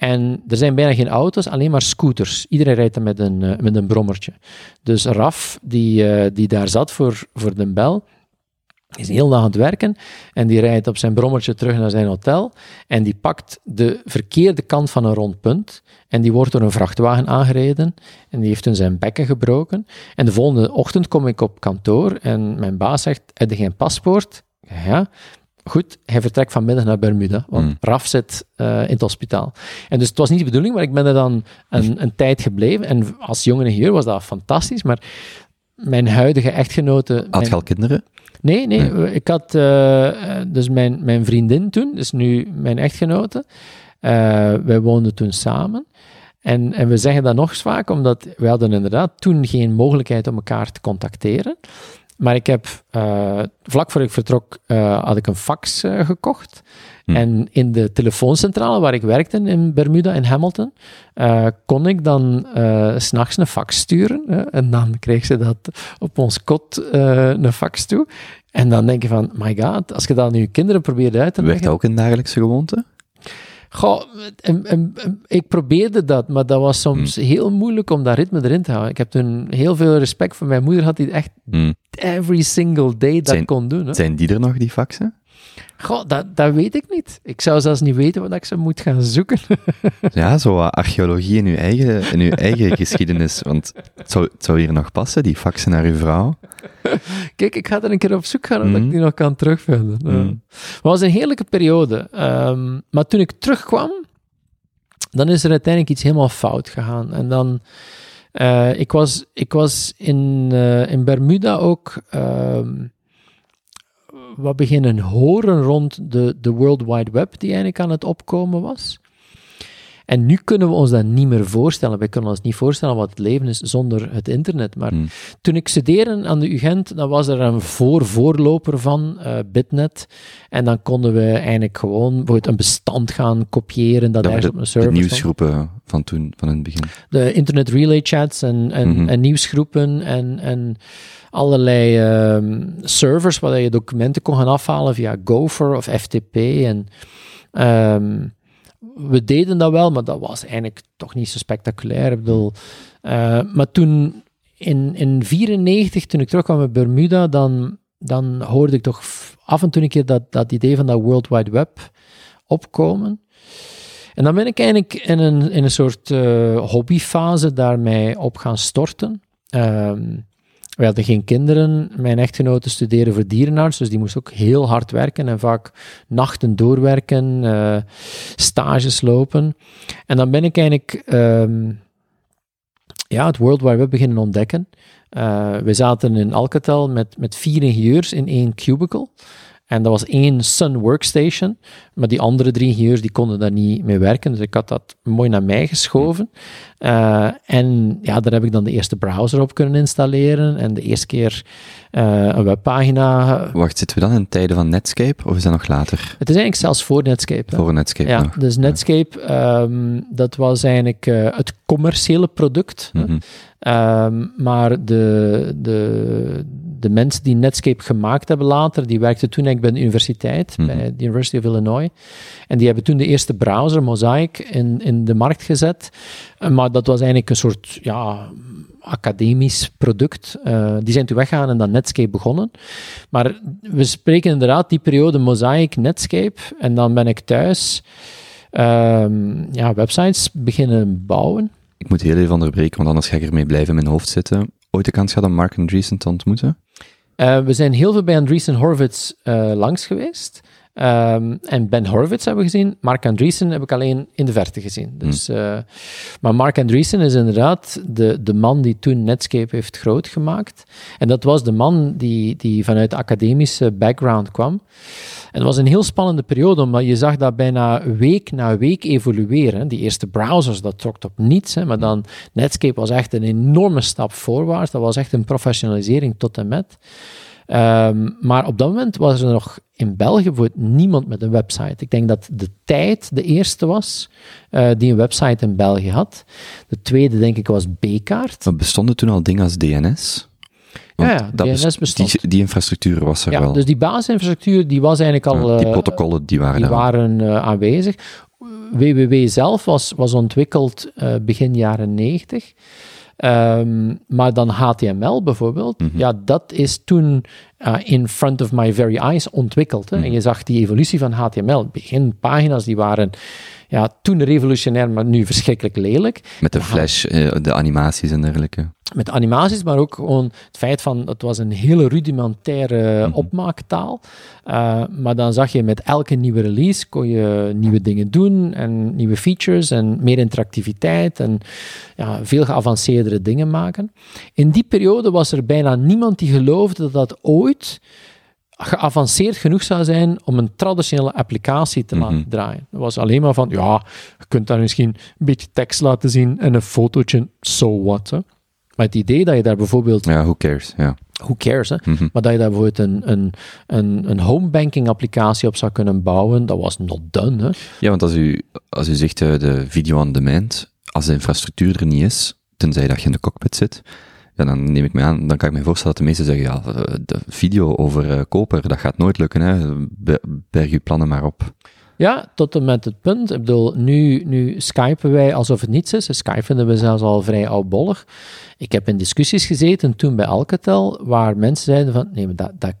En er zijn bijna geen auto's, alleen maar scooters. Iedereen rijdt er met een, eh, met een brommertje. Dus Raf, die, eh, die daar zat voor, voor de bel, is heel dag aan het werken en die rijdt op zijn brommertje terug naar zijn hotel en die pakt de verkeerde kant van een rond punt en die wordt door een vrachtwagen aangereden en die heeft toen zijn bekken gebroken. En de volgende ochtend kom ik op kantoor en mijn baas zegt, heb je geen paspoort? Ja, goed, hij vertrekt vanmiddag naar Bermuda, want Hmm. Raf zit eh, in het hospitaal. En dus het was niet de bedoeling, maar ik ben er dan een, een tijd gebleven en als jonge ingenieur was dat fantastisch, maar mijn huidige echtgenote... Had mijn- je al kinderen? Nee, nee. Ik had eh, dus mijn, mijn vriendin toen, dus nu mijn echtgenote. eh, wij woonden toen samen. En, en we zeggen dat nog eens vaak, omdat we hadden inderdaad toen geen mogelijkheid om elkaar te contacteren. Maar ik heb, eh, vlak voor ik vertrok, eh, had ik een fax eh, gekocht. Hm. En in de telefooncentrale waar ik werkte in Bermuda, in Hamilton, kon ik dan s s'nachts een fax sturen. en dan kreeg ze dat op ons kot een fax toe. En dan denk je van, my god, als je dat je kinderen probeert uit te Werd leggen... dat ook een dagelijkse gewoonte? Goh, en- en- en ik probeerde dat, maar dat was soms Hmm. heel moeilijk om dat ritme erin te houden. Ik heb toen heel veel respect voor mijn moeder, had die echt Hm. Every single day dat Zijn- kon doen. Hè. Zijn die er nog, die faxen? Goh, dat, dat weet ik niet. Ik zou zelfs niet weten wat ik ze moet gaan zoeken. Ja, zo wat archeologie in uw eigen, in uw eigen geschiedenis. Want het zou, het zou hier nog passen, die faxen naar uw vrouw. Kijk, ik ga er een keer op zoek gaan, omdat Mhm. ik die nog kan terugvinden. Mhm. Het was een heerlijke periode. Ehm, maar toen ik terugkwam, dan is er uiteindelijk iets helemaal fout gegaan. En dan, eh, ik was, ik was in, eh, in Bermuda ook ehm, wat beginnen horen rond de, de World Wide Web die eigenlijk aan het opkomen was. En nu kunnen we ons dat niet meer voorstellen. Wij kunnen ons niet voorstellen wat het leven is zonder het internet. Maar Hmm. toen ik studeerde aan de UGent, dan was er een voor-voorloper van, eh, Bitnet. En dan konden we eigenlijk gewoon bijvoorbeeld een bestand gaan kopiëren dat ergens waren op een server de stond. nieuwsgroepen van toen, van in het begin. De internet relay chats en, en, Mhm. en nieuwsgroepen en, en allerlei ehm, servers waar je documenten kon gaan afhalen via Gopher of FTP. En ehm, we deden dat wel, maar dat was eigenlijk toch niet zo spectaculair. Ik bedoel, eh, maar toen in 1994, toen ik terugkwam uit Bermuda, dan, dan hoorde ik toch af en toe een keer dat, dat idee van dat World Wide Web opkomen. En dan ben ik eigenlijk in een, in een soort eh, hobbyfase daarmee op gaan storten. Ehm, we hadden geen kinderen. Mijn echtgenote studeerde voor dierenarts, dus die moest ook heel hard werken en vaak nachten doorwerken, eh, stages lopen. En dan ben ik eigenlijk ehm, ja, het World Wide Web beginnen ontdekken. Eh, we zaten in Alcatel met, met vier ingenieurs in één cubicle. En dat was één Sun Workstation. Maar die andere drie ingenieurs die konden daar niet mee werken. Dus ik had dat mooi naar mij geschoven. Eh, en ja, daar heb ik dan de eerste browser op kunnen installeren. En de eerste keer eh, een webpagina. Wacht, zitten we dan in tijden van Netscape of is dat nog later? Het is eigenlijk zelfs voor Netscape. hè. Voor Netscape ja, nog? dus Netscape, ehm, dat was eigenlijk eh, het commerciële product. Mhm. Ehm, maar de, de, de mensen die Netscape gemaakt hebben later, die werkten toen eigenlijk bij de universiteit, Mhm. bij de University of Illinois. En die hebben toen de eerste browser, Mosaic, in, in de markt gezet. Eh, Maar dat was eigenlijk een soort ja, academisch product. Eh, die zijn toen weggegaan en dan Netscape begonnen. Maar we spreken inderdaad die periode Mosaic, Netscape. En dan ben ik thuis ehm, ja, websites beginnen bouwen. Ik moet heel even onderbreken, want anders ga ik ermee blijven in mijn hoofd zitten. Ooit de kans gehad om Mark Andreessen te ontmoeten? Eh, we zijn heel veel bij Andreessen Horowitz eh, langs geweest. Ehm, en Ben Horowitz hebben we gezien. Mark Andreessen heb ik alleen in de verte gezien. Dus, eh, maar Mark Andreessen is inderdaad de, de man die toen Netscape heeft groot gemaakt. En dat was de man die, die vanuit de academische background kwam. En het was een heel spannende periode, omdat je zag dat bijna week na week evolueren. Die eerste browsers, dat trok op niets. Hè, maar dan Netscape was echt een enorme stap voorwaarts. Dat was echt een professionalisering tot en met. Ehm, maar op dat moment was er nog in België bijvoorbeeld niemand met een website. Ik denk dat de tijd de eerste was eh, die een website in België had. De tweede, denk ik, was B-kaart. Maar bestonden toen al dingen als DNS? Want Ja, ja, DNS best- bestond. Die, die infrastructuur was er Ja, wel. dus die basisinfrastructuur die was eigenlijk al. Ja, die eh, protocollen, die waren die waren eh, aanwezig. WWW zelf was, was ontwikkeld begin jaren 90. Ehm, maar dan HTML bijvoorbeeld, Mhm. ja, dat is toen eh, in front of my very eyes ontwikkeld. Hè? Mhm. En je zag die evolutie van HTML. Beginpagina's die waren ja, toen revolutionair, maar nu verschrikkelijk lelijk. Met de flash, eh, de animaties en dergelijke. Met animaties, maar ook gewoon het feit van het was een hele rudimentaire Mhm. opmaaktaal. Uh, maar dan zag je met elke nieuwe release kon je nieuwe dingen doen en nieuwe features en meer interactiviteit en ja, veel geavanceerdere dingen maken. In die periode was er bijna niemand die geloofde dat dat ooit geavanceerd genoeg zou zijn om een traditionele applicatie te laten Mhm. draaien. Het was alleen maar van, ja, je kunt daar misschien een beetje tekst laten zien en een fotootje, so what. Hè? Maar het idee dat je daar bijvoorbeeld, Ja, who cares, ja. who cares, hè? Mhm. maar dat je daar bijvoorbeeld een, een, een, een homebanking applicatie op zou kunnen bouwen, dat was not done. Hè? Ja, want als u, als u zegt eh, de video on demand, als de infrastructuur er niet is, tenzij dat je in de cockpit zit, ja, dan neem ik me aan, dan kan ik me voorstellen dat de meesten zeggen, ja, eh, de video over eh, koper, dat gaat nooit lukken, hè. Be- berg uw plannen maar op. Ja, tot en met het punt. Ik bedoel, nu, nu skypen wij alsof het niets is. Skype vinden we zelfs al vrij oudbollig. Ik heb in discussies gezeten toen bij Alcatel, waar mensen zeiden van, nee, maar dat, dat,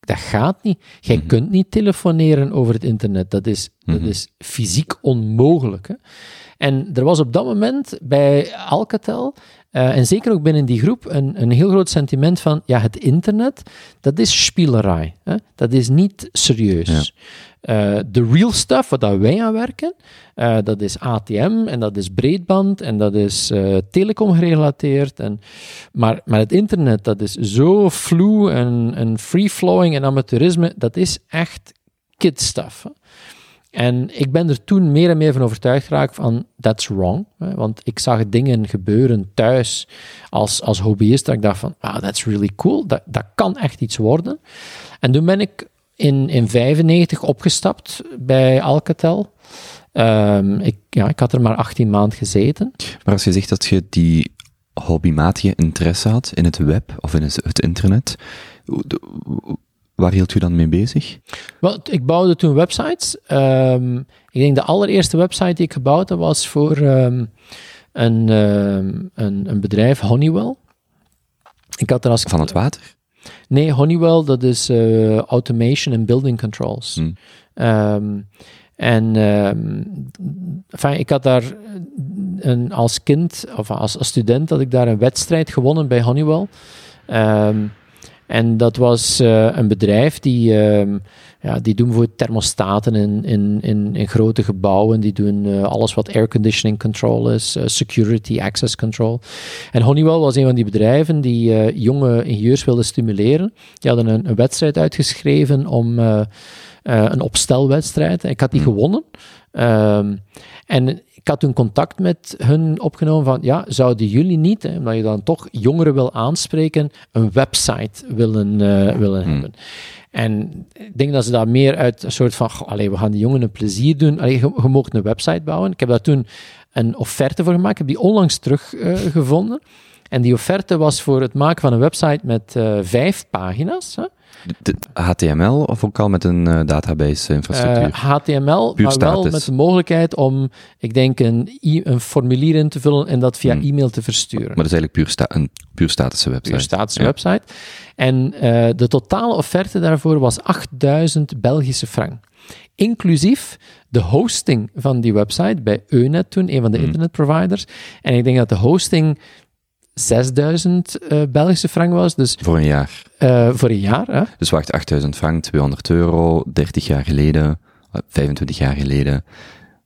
dat gaat niet. Jij Mhm. kunt niet telefoneren over het internet. Dat is, dat Mhm. is fysiek onmogelijk. Hè? En er was op dat moment bij Alcatel eh, en zeker ook binnen die groep, een, een heel groot sentiment van, ja, het internet, dat is spielerij. Hè? Dat is niet serieus. Eh, De real stuff, wat dat wij aan werken, eh, dat is ATM en dat is breedband en dat is telecom gerelateerd. En, maar, maar het internet, dat is zo flu en, en free-flowing en amateurisme, dat is echt kid stuff. hè. En ik ben er toen meer en meer van overtuigd geraakt van, that's wrong. Want ik zag dingen gebeuren thuis als, als hobbyist, dat ik dacht van, wow, that's really cool, dat, dat kan echt iets worden. En toen ben ik in, in 95 opgestapt bij Alcatel. Ehm, ik, ja, ik had er maar 18 maanden gezeten. Maar als je zegt dat je die hobbymatige interesse had in het web of in het internet, waar hield u dan mee bezig? Wel, ik bouwde toen websites. Ehm, ik denk de allereerste website die ik gebouwd heb was voor ehm, een, ehm, een, een bedrijf, Honeywell. Ik had er als Van het water? Nee, Honeywell, dat is eh, automation en building controls. Hmm. En enfin, ik had daar een, als kind, of als, als student, had ik daar een wedstrijd gewonnen bij Honeywell. Ehm, en dat was eh, een bedrijf die, ehm, ja, die doen voor thermostaten in, in, in, in grote gebouwen. Die doen eh, alles wat airconditioning control is, eh, security, access control. En Honeywell was een van die bedrijven die jonge ingenieurs wilden stimuleren. Die hadden een, een wedstrijd uitgeschreven om eh, eh, een opstelwedstrijd. Ik had die gewonnen. Ehm, en ik had toen contact met hun opgenomen van, ja, zouden jullie niet, hè, omdat je dan toch jongeren wil aanspreken, een website willen, eh, willen Hmm. hebben? En ik denk dat ze dat meer uit een soort van, goh, allee, we gaan die jongen een plezier doen. Allee, je, je mag een website bouwen. Ik heb daar toen een offerte voor gemaakt. Ik heb die onlangs teruggevonden. gevonden. En die offerte was voor het maken van een website met eh, vijf pagina's. Hè? De- HTML of ook al met een eh, database-infrastructuur? Eh, HTML, Puur maar wel met de mogelijkheid om, ik denk, een, e- een formulier in te vullen en dat via Hmm. e-mail te versturen. maar dat is eigenlijk puur sta een puur statische website. Puur statische Ja. website. En de totale offerte daarvoor was 8000 Belgische frank. Inclusief de hosting van die website bij Eunet toen, een van de Hmm. internetproviders. En ik denk dat de hosting 6000 eh, Belgische frank was, dus Voor een jaar. eh, voor een jaar. Hè? Dus wacht, 8000 frank, 200 euro, 30 jaar geleden, eh, 25 jaar geleden.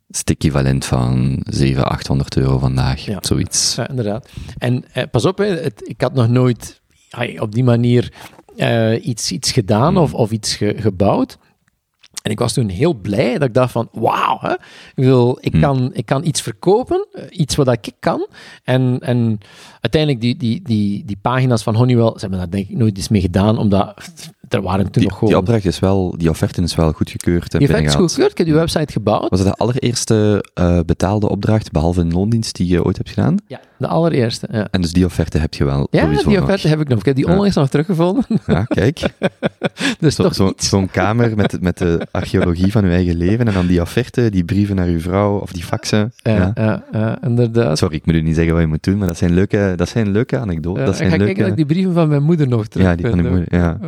is het equivalent van 700, 800 euro vandaag. Ja. Zoiets. Ja, inderdaad. En eh, pas op, hè, het, ik had nog nooit op die manier eh, iets, iets gedaan Hmm. of, of iets ge- gebouwd. En ik was toen heel blij dat ik dacht van, wauw, hè. ik, bedoel, ik, Hmm. kan, ik kan iets verkopen, eh, iets wat ik kan. En, en uiteindelijk, die, die, die, die pagina's van Honeywell, ze hebben daar denk ik nooit iets mee gedaan, omdat er waren toen Die, nog gewoon... die opdracht is wel, die offerte is wel goedgekeurd. die en effect is binnengehaald. goedgekeurd, ik heb die website gebouwd. Was het de allereerste eh, betaalde opdracht, behalve een loondienst, die je ooit hebt gedaan? Ja, de allereerste. Ja, En dus die offerte heb je wel ja die nog. offerte heb ik nog. Ik heb die Ja. onlangs nog teruggevonden. Ja, kijk. dus Zo- toch zo-. Zo'n kamer met, met de archeologie van uw eigen leven en dan die offerte, die brieven naar uw vrouw of die faxen. Ja, Ja. inderdaad. Sorry, ik moet u niet zeggen wat je moet doen, maar dat zijn leuke, dat zijn leuke anekdotes. Ja, dat ik zijn ga leuke... kijken dat ik die brieven van mijn moeder nog terug ja, die van uw vind, moeder, ja.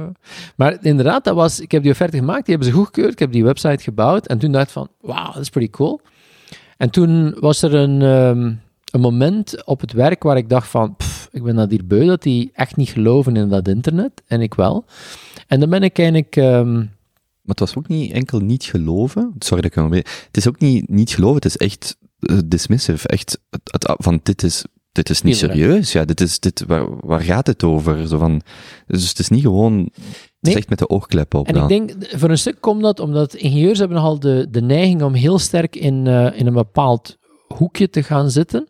Maar inderdaad, dat was, ik heb die offerte gemaakt, die hebben ze goedgekeurd, ik heb die website gebouwd en toen dacht ik van, wauw, dat is pretty cool. En toen was er een, ehm, een moment op het werk waar ik dacht van, pff, ik ben dat hier beu, dat die echt niet geloven in dat internet, en ik wel. En dan ben ik eigenlijk... ehm, Maar het was ook niet enkel niet geloven. Sorry dat ik wel Het is ook niet niet geloven, het is echt eh, dismissive. Echt, het, het- van dit is, dit is niet serieus. Ja, dit is, dit, waar, waar gaat het over? Zo van, dus het is niet gewoon, Nee. echt met de oogklep op En dan. ik denk, voor een stuk komt dat omdat ingenieurs hebben nogal de, de neiging om heel sterk in, eh, in een bepaald hoekje te gaan zitten.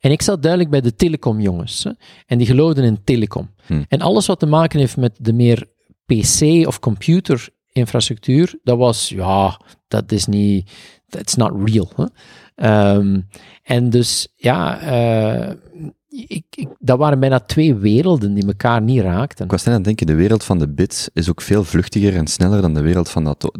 En ik zat duidelijk bij de telecomjongens. hè. En die geloofden in telecom. Hm. En alles wat te maken heeft met de meer PC- of computerinfrastructuur, dat was, ja, dat is niet, that's not real. Hè. Ehm, en dus, ja, eh, ik, ik, dat waren bijna twee werelden die elkaar niet raakten. Ik was net aan het denken, de wereld van de bits is ook veel vluchtiger en sneller dan de wereld van dat...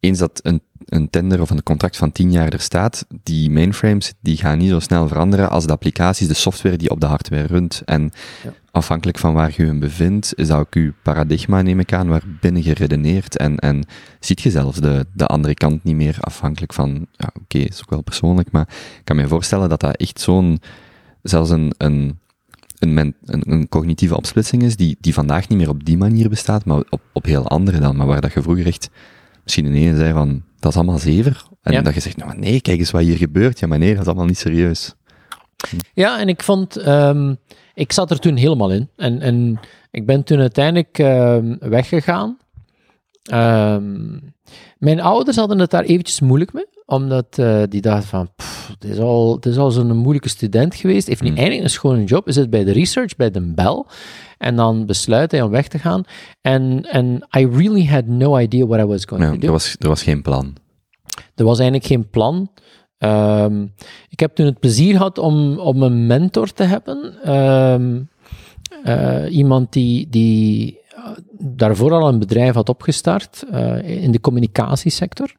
Eens dat een, een tender of een contract van 10 jaar er staat, die mainframes, die gaan niet zo snel veranderen als de applicaties, de software die op de hardware runt. En Ja. afhankelijk van waar je je bevindt, is dat ook uw paradigma, neem ik aan, waarbinnen je redeneert. En, en ziet je zelfs de, de andere kant niet meer afhankelijk van, ja, oké, is ook wel persoonlijk, maar ik kan me voorstellen dat dat echt zo'n zelfs een, een, een, cognitieve opsplitsing is die, die vandaag niet meer op die manier bestaat, maar op, op heel andere dan. Maar waar dat je vroeger echt misschien in ene zei van, dat is allemaal zever. En Ja. dat je zegt, nou nee, kijk eens wat hier gebeurt. Ja, maar nee, dat is allemaal niet serieus. Ja, en ik vond, ehm, ik zat er toen helemaal in. En, en ik ben toen uiteindelijk ehm, weggegaan. Ehm, mijn ouders hadden het daar eventjes moeilijk mee, omdat eh, die dachten van, pff, het is al, het is al zo'n moeilijke student geweest, heeft niet Hmm. eindelijk een schone job, is het bij de research, bij de Bell, en dan besluit hij om weg te gaan. En en I really had no idea what I was going to do. er, was, er was geen plan. Er was eigenlijk geen plan. Ehm, ik heb toen het plezier gehad om, om een mentor te hebben. Ehm, eh, iemand die, die eh, daarvoor al een bedrijf had opgestart in de communicatiesector.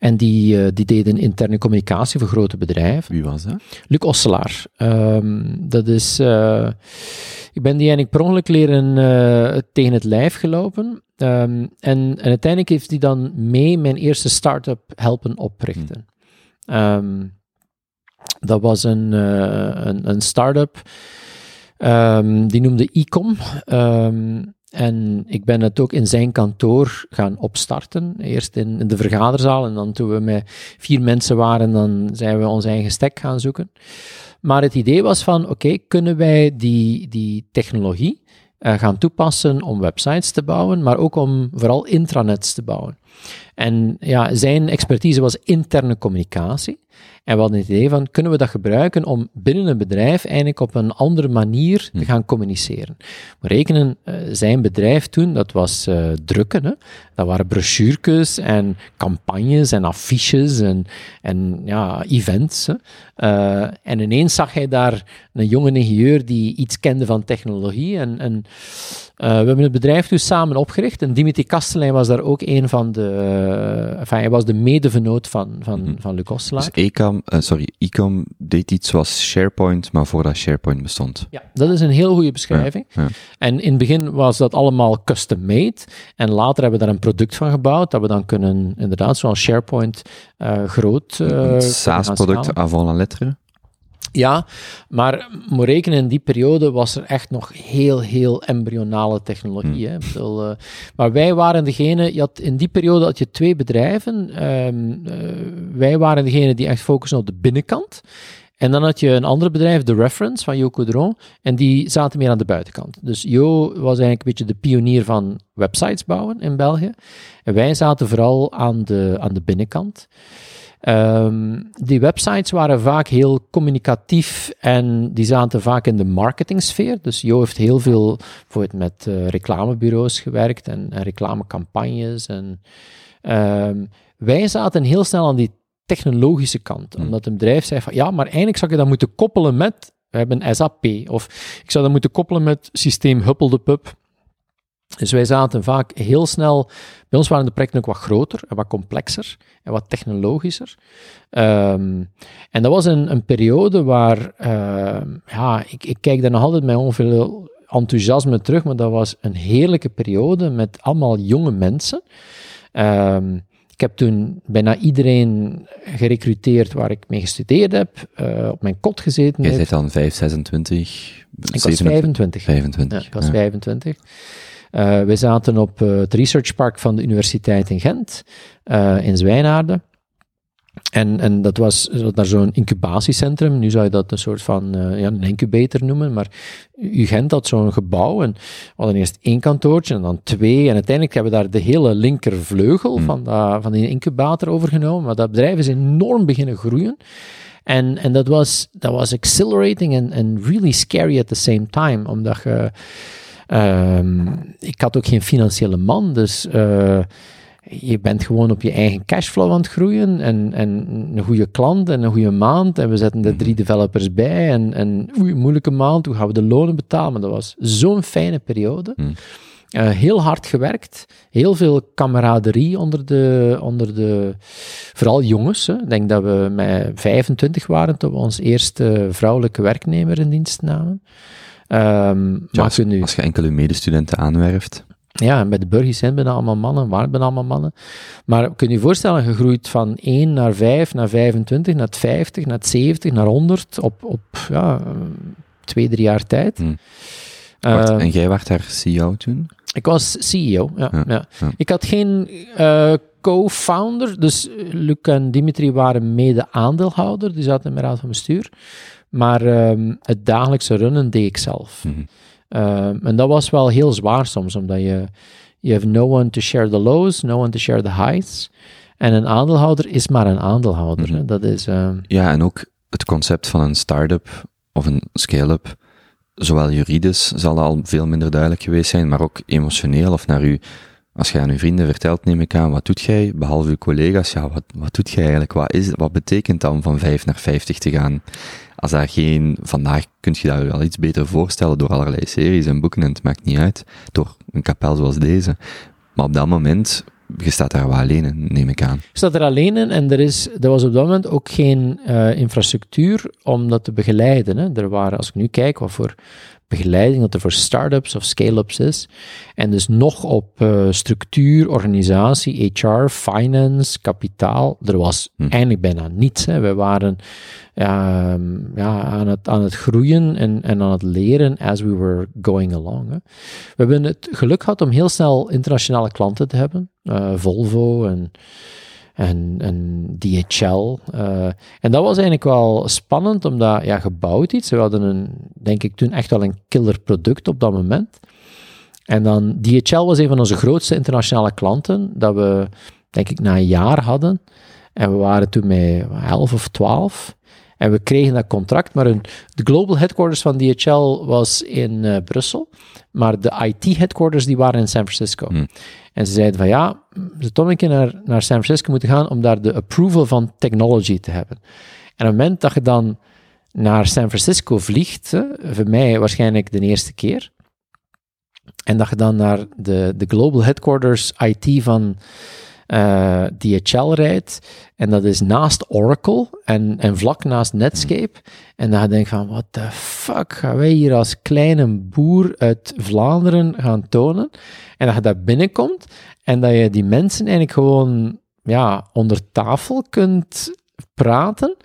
En die, eh, die deed een interne communicatie voor grote bedrijven. Wie was dat? Luc Osselaar. Ehm, dat is... eh, ik ben die eigenlijk per ongeluk leren eh, tegen het lijf gelopen. Ehm, en, en uiteindelijk heeft hij dan mee mijn eerste start-up helpen oprichten. Ehm, dat was een, een, een start-up. die noemde Ecom. Ehm, en ik ben het ook in zijn kantoor gaan opstarten. Eerst in, de vergaderzaal en dan toen we met vier mensen waren, dan zijn we ons eigen stek gaan zoeken. Maar het idee was van, oké, kunnen wij die, die technologie eh, gaan toepassen om websites te bouwen, maar ook om vooral intranets te bouwen. En ja, zijn expertise was interne communicatie. En we hadden het idee van, kunnen we dat gebruiken om binnen een bedrijf eigenlijk op een andere manier te gaan communiceren? We rekenen, eh, zijn bedrijf toen, dat was eh, drukken, hè? dat waren brochuurtjes en campagnes en affiches en, en ja, events. Hè? Eh, en ineens zag hij daar een jonge ingenieur die iets kende van technologie en, en we hebben het bedrijf dus samen opgericht en Dimitri Kastelein was daar ook een van de, eh, enfin, hij was de medevenoot van, van, van Luc. Dus Ecom, eh, sorry, Ecom deed iets zoals SharePoint, maar voordat SharePoint bestond. Ja, dat is een heel goede beschrijving. Ja, ja. En in het begin was dat allemaal custom-made. En later hebben we daar een product van gebouwd, dat we dan kunnen, inderdaad, zoals SharePoint, eh, groot eh, gaan SaaS-product avant la lettre. Ja, maar moet rekenen, in die periode was er echt nog heel, heel embryonale technologie. Hè? Ik bedoel, eh, maar wij waren degene, je had, in die periode had je twee bedrijven. Ehm, eh, wij waren degene die echt focussen op de binnenkant. En dan had je een ander bedrijf, The Reference, van Jo Coudron, en die zaten meer aan de buitenkant. Dus Jo was eigenlijk een beetje de pionier van websites bouwen in België. En wij zaten vooral aan de, aan de binnenkant. Ehm, die websites waren vaak heel communicatief en die zaten vaak in de marketingsfeer. Dus Jo heeft heel veel bijvoorbeeld met eh, reclamebureaus gewerkt en, en reclamecampagnes. En, ehm, wij zaten heel snel aan die technologische kant, Hmm. omdat een bedrijf zei van ja, maar eigenlijk zou je dat moeten koppelen met, we hebben SAP, of ik zou dat moeten koppelen met systeem Huppel de Pub. Dus wij zaten vaak heel snel, bij ons waren de projecten ook wat groter en wat complexer en wat technologischer. Ehm, en dat was een, een periode waar, ehm, ja, ik, ik kijk daar nog altijd met ongeveer enthousiasme terug, maar dat was een heerlijke periode met allemaal jonge mensen. Ehm, ik heb toen bijna iedereen gerecruiteerd waar ik mee gestudeerd heb, eh, op mijn kot gezeten. Jij bent dan 5, 26, Ik was 25. 25. Ja, ik was ja. 25. Eh, wij zaten op eh, het researchpark van de Universiteit in Gent, eh, in Zwijnaarden. En, en dat was naar zo'n incubatiecentrum. Nu zou je dat een soort van ja, een incubator noemen. Maar UGent had zo'n gebouw. En we hadden eerst één kantoortje en dan twee. En uiteindelijk hebben we daar de hele linkervleugel Hmm. van, dat, van die incubator overgenomen. Maar dat bedrijf is enorm beginnen groeien. En, en dat, was, dat was exhilarating en en really scary at the same time. Omdat je... ehm, ik had ook geen financiële man, dus... eh, je bent gewoon op je eigen cashflow aan het groeien en, en een goede klant en een goede maand en we zetten er drie developers bij en, en oei, moeilijke maand, hoe gaan we de lonen betalen? Maar dat was zo'n fijne periode. Hmm. Eh, heel hard gewerkt, heel veel camaraderie onder de, onder de vooral jongens. Hè. Ik denk dat we met 25 waren toen we ons eerste vrouwelijke werknemer in dienst namen. Ehm, Ja, als, kun nu... als je enkele medestudenten aanwerft, Ja, en bij de Burgies zijn bijna allemaal mannen, waren bijna allemaal mannen. Maar kun je je voorstellen, je groeit van 1 naar 5, naar 25, naar 50, naar 70, naar 100 op, op ja, twee, drie jaar tijd. Hm. Wacht, Eh, en jij werd daar CEO toen? ik was CEO, ja. Ja, ja. ja. Ik had geen eh, co-founder, dus eh, Luc en Dimitri waren mede-aandeelhouder, die zaten in mijn raad van bestuur. Maar ehm, het dagelijkse runnen deed ik zelf. Mhm. Ehm, en dat was wel heel zwaar soms, omdat je... You have no one to share the lows, no one to share the highs. En een aandeelhouder is maar een aandeelhouder. Mhm. Dat is... ehm, Ja, en ook het concept van een start-up of een scale-up, zowel juridisch zal al veel minder duidelijk geweest zijn, maar ook emotioneel of naar u, als je aan uw vrienden vertelt, neem ik aan, wat doet jij, behalve uw collega's, ja, wat, wat doet jij eigenlijk, wat, is, wat betekent dan van 5 naar 50 te gaan? Als daar geen, vandaag kun je dat wel iets beter voorstellen door allerlei series en boeken, en het maakt niet uit, door een kapel zoals deze. Maar op dat moment, je staat daar wel alleen in, neem ik aan. Ik zat er alleen in en er, is, er was op dat moment ook geen eh, infrastructuur om dat te begeleiden. Hè. Er waren, als ik nu kijk wat voor begeleiding dat er voor start-ups of scale-ups is, en dus nog op eh, structuur, organisatie, HR, finance, kapitaal, er was Hm. eigenlijk bijna niets. Hè. We waren ehm, ja, aan, het, aan het groeien en, en aan het leren as we were going along. Hè. We hebben het geluk gehad om heel snel internationale klanten te hebben. Eh, Volvo en, en, en DHL. eh. en dat was eigenlijk wel spannend, omdat ja, gebouwd iets. We hadden een, denk ik toen echt wel een killer product op dat moment. En dan DHL was een van onze grootste internationale klanten, dat we denk ik na een jaar hadden. En we waren toen met 11 of 12. En we kregen dat contract, maar hun, de global headquarters van DHL was in eh, Brussel, maar de IT-headquarters die waren in San Francisco. Hmm. En ze zeiden van ja, ze toch een keer naar, naar San Francisco moeten gaan om daar de approval van technology te hebben. En op het moment dat je dan naar San Francisco vliegt, hè, voor mij waarschijnlijk de eerste keer, en dat je dan naar de, de global headquarters IT van eh, DHL rijdt, en dat is naast Oracle en, en vlak naast Netscape, en dan denk je van, what the fuck gaan wij hier als kleine boer uit Vlaanderen gaan tonen? En dat je daar binnenkomt, en dat je die mensen eigenlijk gewoon ja, onder tafel kunt praten,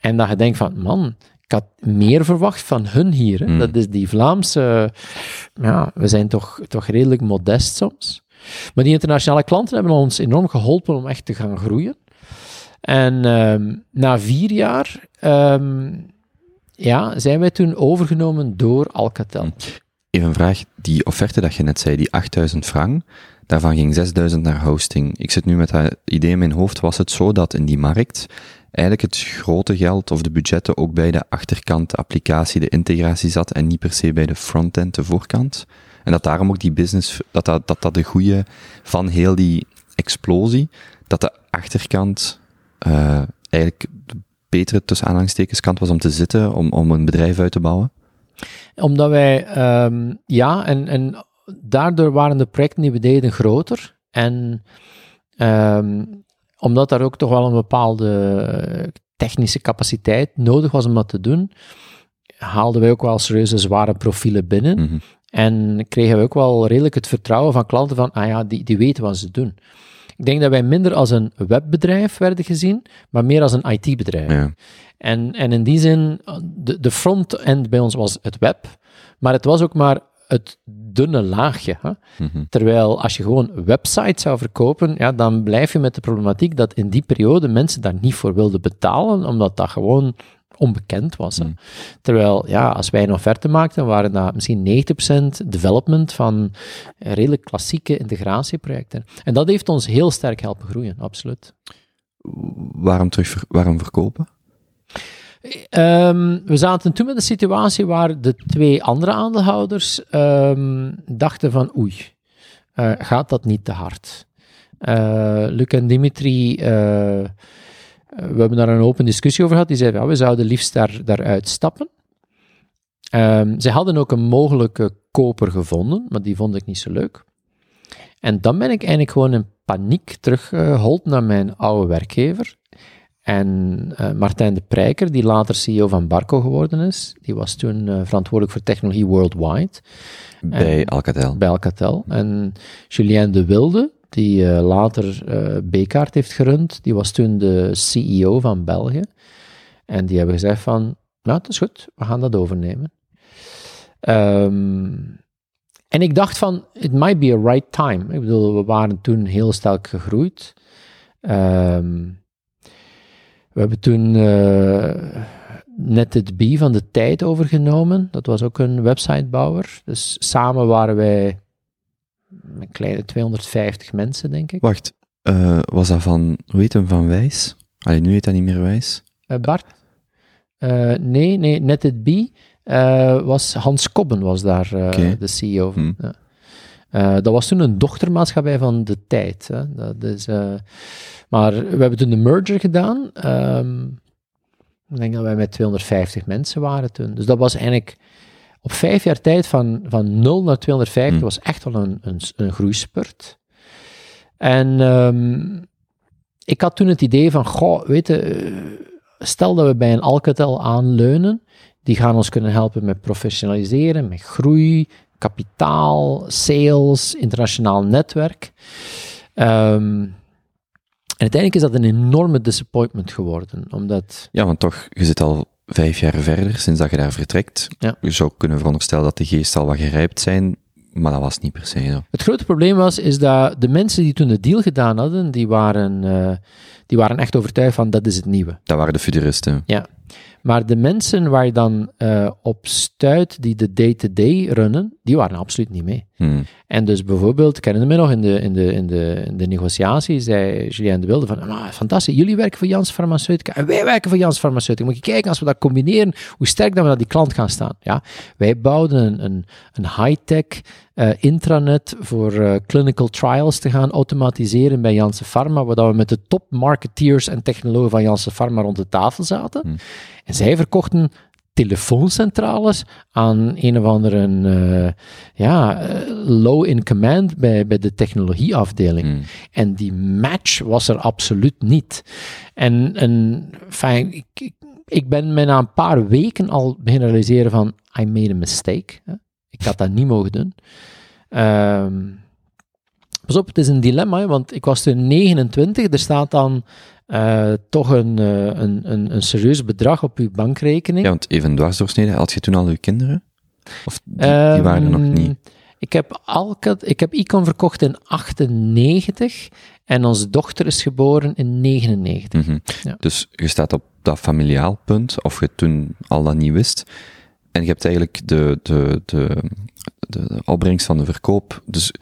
en dat je denkt van, man, ik had meer verwacht van hun hier. Hè? Mm. Dat is die Vlaamse... Ja, we zijn toch, toch redelijk modest soms. Maar die internationale klanten hebben ons enorm geholpen om echt te gaan groeien. En ehm, na vier jaar ehm, ja, zijn wij toen overgenomen door Alcatel. Even een vraag, die offerte dat je net zei, die 8000 frank, daarvan ging 6000 naar hosting. Ik zit nu met dat idee in mijn hoofd, was het zo dat in die markt eigenlijk het grote geld of de budgetten ook bij de achterkant, de applicatie, de integratie zat en niet per se bij de frontend, de voorkant? En dat daarom ook die business, dat dat, dat, dat de goede van heel die explosie, dat de achterkant eh eigenlijk de betere tussen aanhalingstekens kant was om te zitten, om, om een bedrijf uit te bouwen? Omdat wij, ehm, ja, en, en daardoor waren de projecten die we deden groter. En ehm, omdat daar ook toch wel een bepaalde eh, technische capaciteit nodig was om dat te doen, haalden wij ook wel serieuze zware profielen binnen. Mhm. En kregen we ook wel redelijk het vertrouwen van klanten van, ah ja, die, die weten wat ze doen. Ik denk dat wij minder als een webbedrijf werden gezien, maar meer als een IT-bedrijf. Ja. En, en in die zin, de, de front-end bij ons was het web, maar het was ook maar het dunne laagje. Hè? Mhm. Terwijl als je gewoon websites zou verkopen, ja, dan blijf je met de problematiek dat in die periode mensen daar niet voor wilden betalen, omdat dat gewoon onbekend was. Hè? Mm. Terwijl, ja, als wij een offerte maakten, waren dat misschien 90% development van redelijk klassieke integratieprojecten. En dat heeft ons heel sterk helpen groeien, absoluut. Waarom terug, waarom verkopen? Ehm, we zaten toen met een situatie waar de twee andere aandeelhouders ehm, dachten van oei, eh, gaat dat niet te hard? Eh Luc en Dimitri, eh, we hebben daar een open discussie over gehad. Die zeiden, ja, we zouden liefst daar, daaruit stappen. Ehm, ze hadden ook een mogelijke koper gevonden, maar die vond ik niet zo leuk. En dan ben ik eigenlijk gewoon in paniek teruggehold naar mijn oude werkgever. En eh, Martijn de Prijker, die later CEO van Barco geworden is, die was toen eh, verantwoordelijk voor technologie worldwide Bij Alcatel. bij Alcatel. En Julien de Wilde, die eh, later B-kaart heeft gerund, die was toen de CEO van België. En die hebben gezegd van, nou, het is goed, we gaan dat overnemen. Ehm, en ik dacht van, it might be a right time. Ik bedoel, we waren toen heel sterk gegroeid. Ehm, we hebben toen eh, net het B van de tijd overgenomen. Dat was ook een websitebouwer. Dus samen waren wij een kleine 250 mensen, denk ik. Wacht, eh, was dat van, hoe heet hem, Van Wijs? Allee, nu heet dat niet meer Wijs. Eh, Bart? Eh, nee, nee, net het B was Hans Kobben was daar de CEO van. Hm. Ja. Dat was toen een dochtermaatschappij van de tijd. Hè. Dat is, maar we hebben toen de merger gedaan. Ehm, ik denk dat wij met 250 mensen waren toen. Dus dat was eigenlijk op vijf jaar tijd van, van 0 naar 250 Hm. was echt wel een, een, een groeispurt. En ehm, ik had toen het idee van, goh, weet je, eh, stel dat we bij een Alcatel aanleunen, die gaan ons kunnen helpen met professionaliseren, met groei, kapitaal, sales, internationaal netwerk. Ehm, en uiteindelijk is dat een enorme disappointment geworden, omdat Ja, want toch, je zit al vijf jaar verder sinds dat je daar vertrekt. Ja. Je zou kunnen veronderstellen dat de geesten al wat gerijpt zijn, maar dat was niet per se zo. Het grote probleem was, is dat de mensen die toen de deal gedaan hadden, die waren, eh, die waren echt overtuigd van dat is het nieuwe. Dat waren de futuristen. Maar de mensen waar je dan eh, op stuit die de day-to-day runnen, die waren absoluut niet mee. Hm. En dus bijvoorbeeld, ik herinner me nog in de, in de, in de, in de negotiatie, zei Julien de Wilde van, ah, fantastisch, jullie werken voor Jans Farmaceutica en wij werken voor Jans Farmaceutica. Moet je kijken, als we dat combineren, hoe sterk dat we naar die klant gaan staan. Ja, wij bouwden een, een, een high-tech eh, intranet voor eh, clinical trials te gaan automatiseren bij Janssen Pharma, waar we met de top marketeers en technologen van Janssen Pharma rond de tafel zaten. Hmm. En zij verkochten telefooncentrales aan een of andere eh, ja, eh, low in command bij, bij de technologieafdeling. Hm. En die match was er absoluut niet. En, en fijn, ik, ik, ben me na een paar weken al beginnen realiseren van, I made a mistake. hè. Ik had dat niet mogen doen. Ehm, pas op, het is een dilemma, want ik was toen 29, er staat dan eh, toch een, eh, een, een, een serieus bedrag op uw bankrekening. Ja, want even dwarsdoorsneden, had je toen al je kinderen? Of die, die waren er nog Ehm, niet? Ik heb, Alcat, ik heb Icon verkocht in 98 en onze dochter is geboren in 99. Mhm. ja. Dus je staat op dat familiaal punt, of je toen al dat niet wist. En je hebt eigenlijk de, de, de, de, de opbrengst van de verkoop. Dus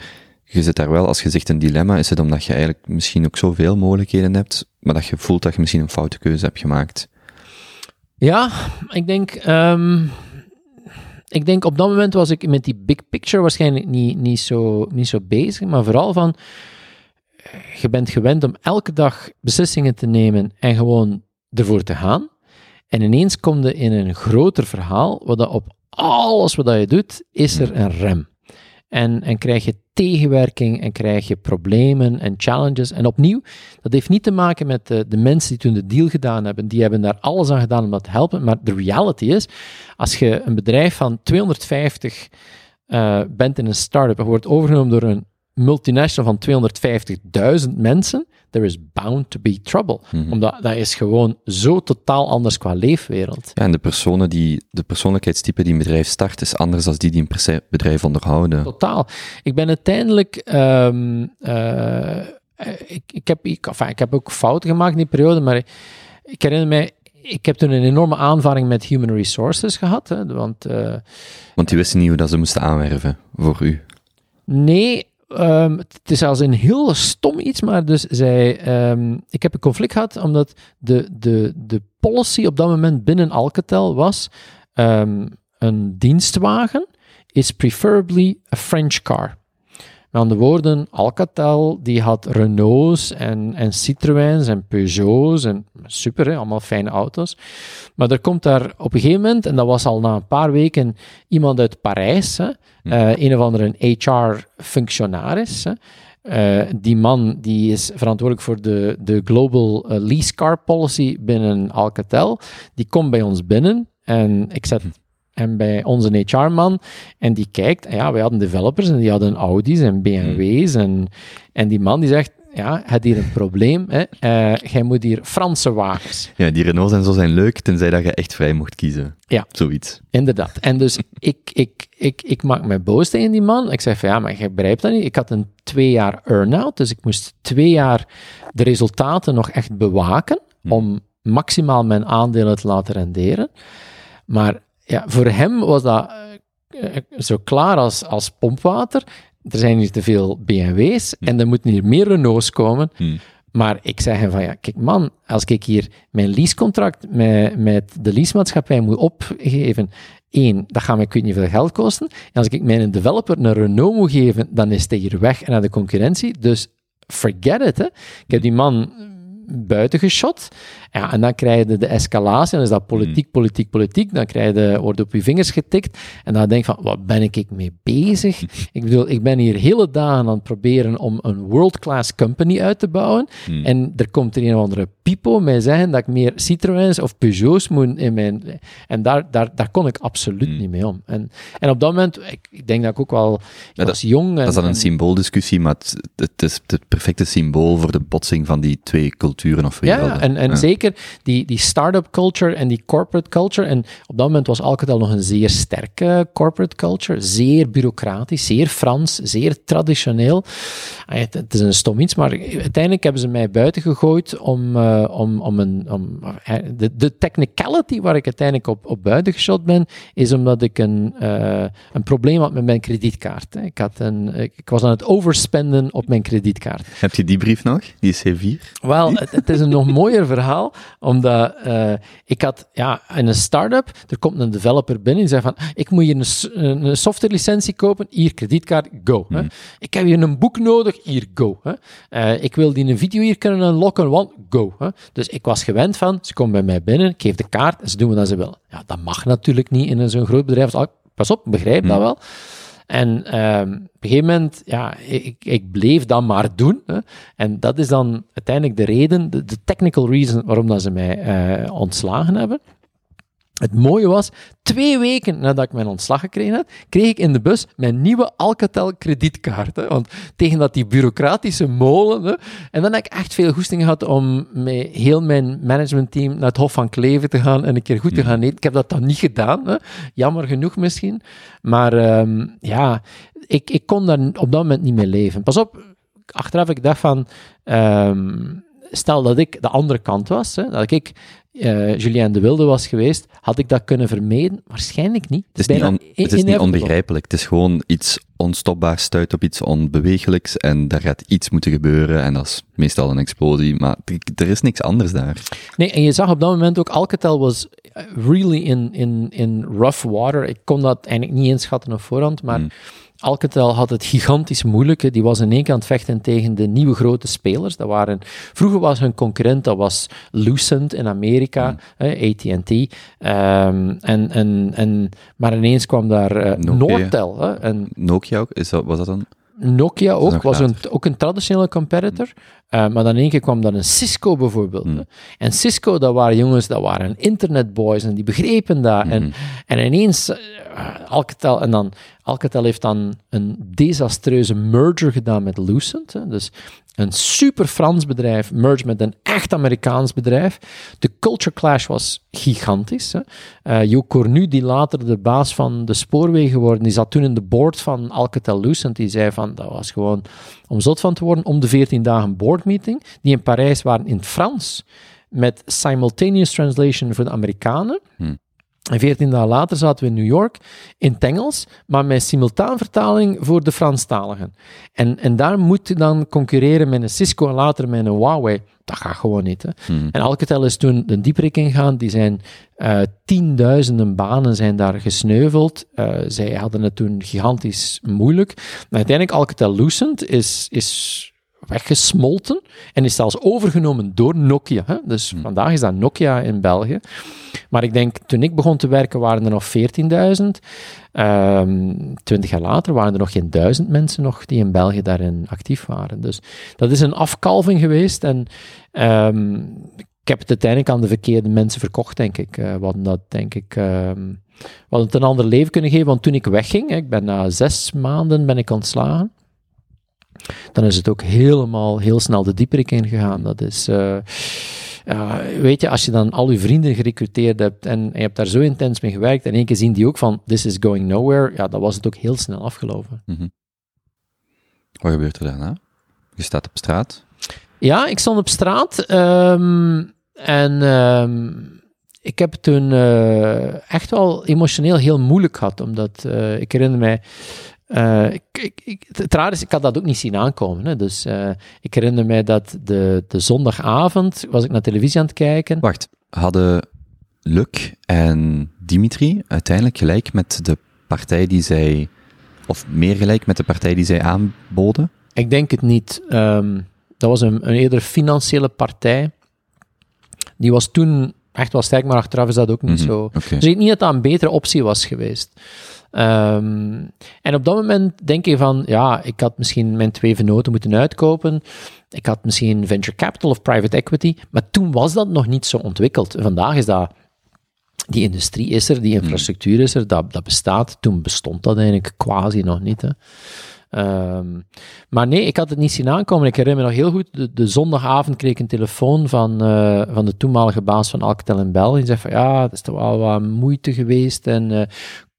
je zit daar wel, als je zegt een dilemma, is het omdat je eigenlijk misschien ook zoveel mogelijkheden hebt, maar dat je voelt dat je misschien een foute keuze hebt gemaakt. Ja, ik denk, ehm, ik denk op dat moment was ik met die big picture waarschijnlijk niet, niet, zo, niet zo bezig, maar vooral van, eh, je bent gewend om elke dag beslissingen te nemen en gewoon ervoor te gaan. En ineens kom je in een groter verhaal, waar dat op alles wat dat je doet, is er een rem. En, en krijg je tegenwerking en krijg je problemen en challenges. En opnieuw, dat heeft niet te maken met de, mensen die toen de deal gedaan hebben. Die hebben daar alles aan gedaan om dat te helpen. Maar de reality is, als je een bedrijf van 250 eh, bent in een start-up en wordt overgenomen door een multinational van 250.000 mensen, there is bound to be trouble. Mhm. Omdat dat is gewoon zo totaal anders qua leefwereld. Ja, en de personen die, de persoonlijkheidstype die een bedrijf start, is anders dan die die een bedrijf onderhouden. Totaal. Ik ben uiteindelijk. ehm, eh, ik, ik, heb, ik, enfin, ik heb ook fouten gemaakt in die periode, maar ik herinner mij. Ik heb toen een enorme aanvaring met human resources gehad. Hè, want eh, Want die wisten niet hoe dat ze moesten aanwerven voor u. nee, ehm, het is als een heel stom iets, maar dus zij. ehm, ik heb een conflict gehad omdat de, de, de policy op dat moment binnen Alcatel was: ehm, een dienstwagen is preferably a French car. Met andere woorden, Alcatel die had Renaults en, en Citroëns en Peugeots en super, hè, allemaal fijne auto's. Maar er komt daar op een gegeven moment, en dat was al na een paar weken, iemand uit Parijs, hè, eh, een of andere HR-functionaris, eh, die man die is verantwoordelijk voor de, de global eh, lease car policy binnen Alcatel. Die komt bij ons binnen en ik zet hem bij onze HR-man en die kijkt. En ja, wij hadden developers en die hadden Audi's en BMW's. En, en die man die zegt, ja, het hier een probleem. Hè. Eh, jij moet hier Franse wagens. Ja, die Renaults en zo zijn leuk, tenzij dat je echt vrij mocht kiezen. Ja. Zoiets. Inderdaad. En dus ik, ik, ik, ik maak mij boos tegen die man. Ik zeg van ja, maar jij begrijpt dat niet. Ik had een twee jaar earn-out, dus ik moest twee jaar de resultaten nog echt bewaken om maximaal mijn aandelen te laten renderen. Maar ja, voor hem was dat eh, eh, zo klaar als, als pompwater. Er zijn hier te veel BMW's en er moeten hier meer Renaults komen. Hmm. Maar ik zeg hem van, ja, kijk man, als ik hier mijn leasecontract met, met de leasemaatschappij moet opgeven, één, dat gaat mij ik weet niet veel geld kosten. En als ik mijn developer een Renault moet geven, dan is hij hier weg en naar de concurrentie. Dus forget it, hè. Ik heb die man buiten geschot. Ja, en dan krijg je de escalatie, en dan is dat politiek, politiek, politiek. Dan krijg je, wordt op je vingers getikt. En dan denk je van, wat ben ik mee bezig? Ik bedoel, ik ben hier hele dagen aan het proberen om een world-class company uit te bouwen. En er komt er een of andere pipo mij zeggen dat ik meer Citroëns of Peugeots moet in mijn... En daar, daar, daar kon ik absoluut niet mee om. En, en op dat moment, ik, ik denk dat ik ook wel... Ik dat- was jong. En, Dat is dan een en- symbooldiscussie, maar het, het is het perfecte symbool voor de botsing van die twee culturen of Ja, werelden. en, en Ja. zeker die, die start-up culture en die corporate culture. En op dat moment was Alcatel nog een zeer sterke corporate culture. Zeer bureaucratisch, zeer Frans, zeer traditioneel. Ah, Het, het is een stom iets, maar uiteindelijk hebben ze mij buiten gegooid om, eh, om, om een... Om, eh, de, de technicality waar ik uiteindelijk op, op buiten geschot ben, is omdat ik een, eh, een probleem had met mijn kredietkaart. Ik, had een, ik ik was aan het overspenden op mijn kredietkaart. Heb je die brief nog? Die C4? Wel, het, het is een nog mooier verhaal, omdat eh, ik had, ja, in een start-up, er komt een developer binnen en zegt van, ik moet hier een, een softwarelicentie kopen, hier, kredietkaart, go. Hè. Ik heb hier een boek nodig, hier, go. Hè. Eh, ik wil die een video hier kunnen unlocken, want go. Hè. Dus ik was gewend van, ze komen bij mij binnen, ik geef de kaart en ze doen wat ze willen. Ja, dat mag natuurlijk niet in zo'n groot bedrijf Pas op, begrijp dat wel. En ehm, op een gegeven moment, ja, ik, ik bleef dat maar doen. Hè. En dat is dan uiteindelijk de reden, de, technical reason waarom dat ze mij eh, ontslagen hebben. Het mooie was, twee weken nadat ik mijn ontslag gekregen had, kreeg ik in de bus mijn nieuwe Alcatel kredietkaart. Hè. Want tegen dat die bureaucratische molen. Hè. En dan heb ik echt veel goesting gehad om met heel mijn managementteam naar het Hof van Kleven te gaan en een keer goed te gaan eten. Ik heb dat dan niet gedaan. Hè. Jammer genoeg misschien. Maar ehm, ja, ik, ik kon daar op dat moment niet mee leven. Pas op, achteraf ik dacht van... ehm, stel dat ik de andere kant was, hè, dat ik eh Julien de Wilde was geweest, had ik dat kunnen vermijden? Waarschijnlijk niet. Het is, niet, on- het is niet onbegrijpelijk. Het is gewoon iets onstopbaars, stuit op iets onbewegelijks en daar gaat iets moeten gebeuren en dat is meestal een explosie, maar er, is niks anders daar. Nee, en je zag op dat moment ook, Alcatel was really in, in, in rough water. Ik kon dat eigenlijk niet inschatten op voorhand, maar Alcatel had het gigantisch moeilijk. hè. Die was in één keer aan het vechten tegen de nieuwe grote spelers. Dat waren, vroeger was hun concurrent, dat was Lucent in Amerika, hè, AT&T. Ehm, en, en, en, maar ineens kwam daar Nokia. Nortel. Hè, en Nokia ook, is dat, was dat dan? Nokia ook, was een, ook een traditionele competitor. Eh, maar dan in één keer kwam dan een Cisco bijvoorbeeld. hè. En Cisco, dat waren jongens, dat waren internetboys en die begrepen dat. En, en ineens, eh, Alcatel, en dan, Alcatel heeft dan een desastreuze merger gedaan met Lucent. Hè. Dus een super Frans bedrijf merge met een echt Amerikaans bedrijf. De culture clash was gigantisch. Eh, Jo Cornu, die later de baas van de spoorwegen geworden, die zat toen in de board van Alcatel Lucent. Die zei van, dat was gewoon om zot van te worden, om de 14 dagen boardmeeting, die in Parijs waren in Frans, met simultaneous translation voor de Amerikanen. En 14 dagen later zaten we in New York in het Engels, maar met simultaanvertaling voor de Franstaligen. En, en daar moet je dan concurreren met een Cisco en later met een Huawei. Dat gaat gewoon niet. Hè. En Alcatel is toen de dieperik ingegaan. Die zijn eh, tienduizenden banen zijn daar gesneuveld. Eh, zij hadden het toen gigantisch moeilijk. Maar uiteindelijk Alcatel Lucent is, is weggesmolten en is zelfs overgenomen door Nokia. Hè? Dus vandaag is dat Nokia in België. Maar ik denk, toen ik begon te werken waren er nog 14.000. Ehm, Twintig jaar later waren er nog geen duizend mensen nog die in België daarin actief waren. Dus dat is een afkalving geweest en ehm, ik heb het uiteindelijk aan de verkeerde mensen verkocht, denk ik. Eh, we hadden dat, denk ik... we hadden het een ander leven kunnen geven, want toen ik wegging, hè, ik ben na zes maanden ben ik ontslagen, dan is het ook helemaal heel snel de dieperik ingegaan. Dat is, eh, weet je, als je dan al je vrienden gerecruiteerd hebt en, je hebt daar zo intens mee gewerkt en één keer zien die ook van, this is going nowhere, ja, dan was het ook heel snel afgelopen. Wat gebeurt er daarna? Je staat op straat. Ja, ik stond op straat ehm, en ehm, ik heb het toen eh, echt wel emotioneel heel moeilijk gehad, omdat eh, ik herinner mij, eh, ik, ik, ik, het raar is, ik had dat ook niet zien aankomen. Hè, dus eh, ik herinner mij dat de, de zondagavond was ik naar televisie aan het kijken. Wacht, hadden Luc en Dimitri uiteindelijk gelijk met de partij die zij, of meer gelijk met de partij die zij aanboden? Ik denk het niet. Ehm, dat was een, een eerder financiële partij. Die was toen echt wel sterk, maar achteraf is dat ook niet Mhm, zo. Dus ik denk niet dat dat een betere optie was geweest. Ehm, en op dat moment denk je van, ja, ik had misschien mijn twee venoten moeten uitkopen. Ik had misschien venture capital of private equity. Maar toen was dat nog niet zo ontwikkeld. Vandaag is dat, die industrie is er, die infrastructuur is er, dat, dat bestaat. Toen bestond dat eigenlijk quasi nog niet. Hè. Ehm, maar nee, ik had het niet zien aankomen. Ik herinner me nog heel goed, de, de zondagavond kreeg ik een telefoon van, eh, van de toenmalige baas van Alcatel in Bel. Die zei van, ja, dat is toch wel wat moeite geweest en eh,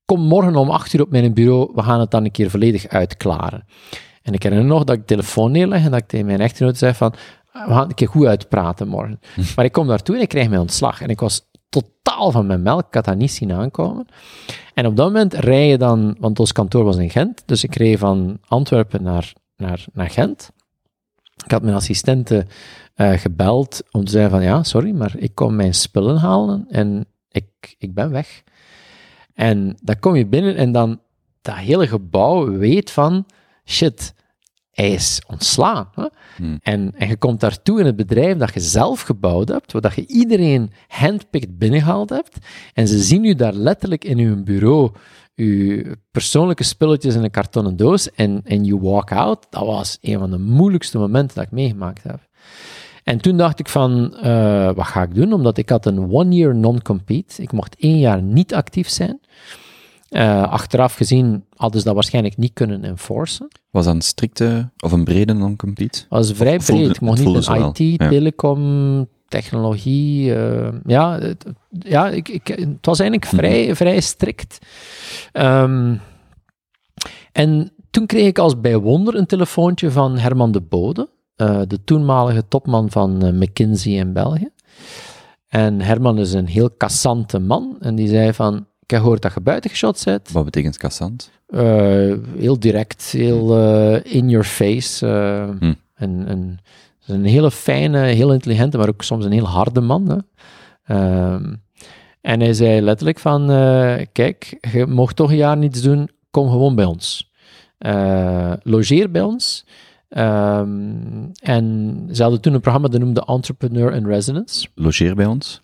kom morgen om acht uur op mijn bureau, we gaan het dan een keer volledig uitklaren. En ik herinner nog dat ik de telefoon neerleg en dat ik tegen mijn echtgenoot zei van, we gaan het een keer goed uitpraten morgen. Maar ik kom daartoe en ik krijg mijn ontslag. En ik was totaal van mijn melk, ik had dat niet zien aankomen. En op dat moment rij je dan, want ons kantoor was in Gent, dus ik reed van Antwerpen naar, naar, naar Gent. Ik had mijn assistente eh, gebeld om te zeggen van, ja, sorry, maar ik kom mijn spullen halen en ik, ik ben weg. En dan kom je binnen en dan dat hele gebouw weet van, shit, hij is ontslaan. Hè? Hmm. En, en je komt daartoe in het bedrijf dat je zelf gebouwd hebt, waar dat je iedereen handpicked binnengehaald hebt, en ze zien u daar letterlijk in uw bureau, uw persoonlijke spulletjes in een kartonnen doos, en, en you walk out. Dat was een van de moeilijkste momenten dat ik meegemaakt heb. En toen dacht ik van, eh, wat ga ik doen? Omdat ik had een one-year non-compete. Ik mocht één jaar niet actief zijn. Eh, achteraf gezien hadden ze dat waarschijnlijk niet kunnen enforcen. Was dat een strikte of een brede non-compete? Was vrij breed. Ik mocht niet in IT, ja. telecom, technologie. eh, ja, het, ja ik, ik, het was eigenlijk Mhm. vrij, vrij strikt. Ehm, en toen kreeg ik als bij wonder een telefoontje van Herman de Bode, eh, de toenmalige topman van eh, McKinsey in België. En Herman is een heel cassante man en die zei van, ik heb gehoord dat je buiten geschot bent. Wat betekent kassant? Eh, heel direct, heel in your face. Hm. en, en, een hele fijne, heel intelligente, maar ook soms een heel harde man. Hè? Ehm, en hij zei letterlijk van, kijk, je mocht toch een jaar niets doen, kom gewoon bij ons. Logeer bij ons. Ehm, en ze hadden toen een programma dat noemde Entrepreneur in Residence. Logeer bij ons?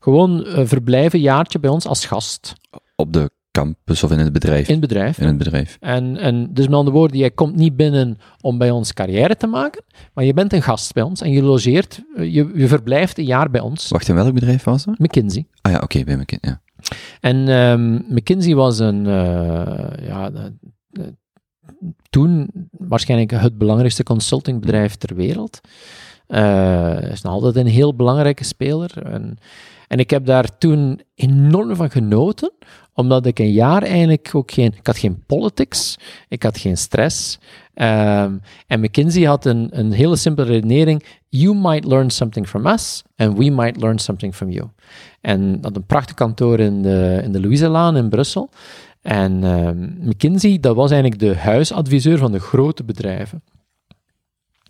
Gewoon eh, verblijven, een jaartje bij ons als gast Op de campus of in het bedrijf? in het bedrijf. In het bedrijf. En, en dus met andere woorden, jij komt niet binnen om bij ons carrière te maken, maar je bent een gast bij ons en je logeert, eh, je, je verblijft een jaar bij ons. Wacht, in welk bedrijf was dat? McKinsey. Ah ja, oké, bij McKinsey. Ja. En ehm, McKinsey was een, eh, ja, toen waarschijnlijk het belangrijkste consultingbedrijf ter wereld. Eh is nog altijd een heel belangrijke speler. En, en ik heb daar toen enorm van genoten, omdat ik een jaar eigenlijk ook geen... Ik had geen politics, ik had geen stress. Ehm, en McKinsey had een, een hele simpele redenering. You might learn something from us, and we might learn something from you. En dat een prachtig kantoor in de, in de Louiselaan in Brussel. En ehm, McKinsey, dat was eigenlijk de huisadviseur van de grote bedrijven.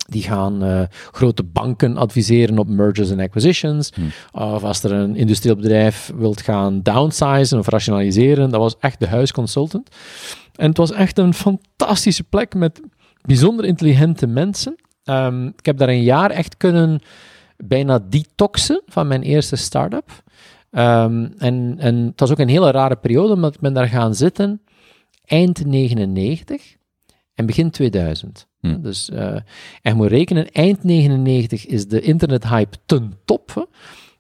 Die gaan eh, grote banken adviseren op mergers en acquisitions. Of als er een industrieel bedrijf wilt gaan downsizen of rationaliseren. Dat was echt de huisconsultant. En het was echt een fantastische plek met bijzonder intelligente mensen. Ehm, ik heb daar een jaar echt kunnen bijna detoxen van mijn eerste start-up. Ehm, en, en het was ook een hele rare periode, omdat ik ben daar gaan zitten eind 99 en begin 2000. Hm. Dus, eh, en je moet rekenen, eind 99 is de internethype ten top.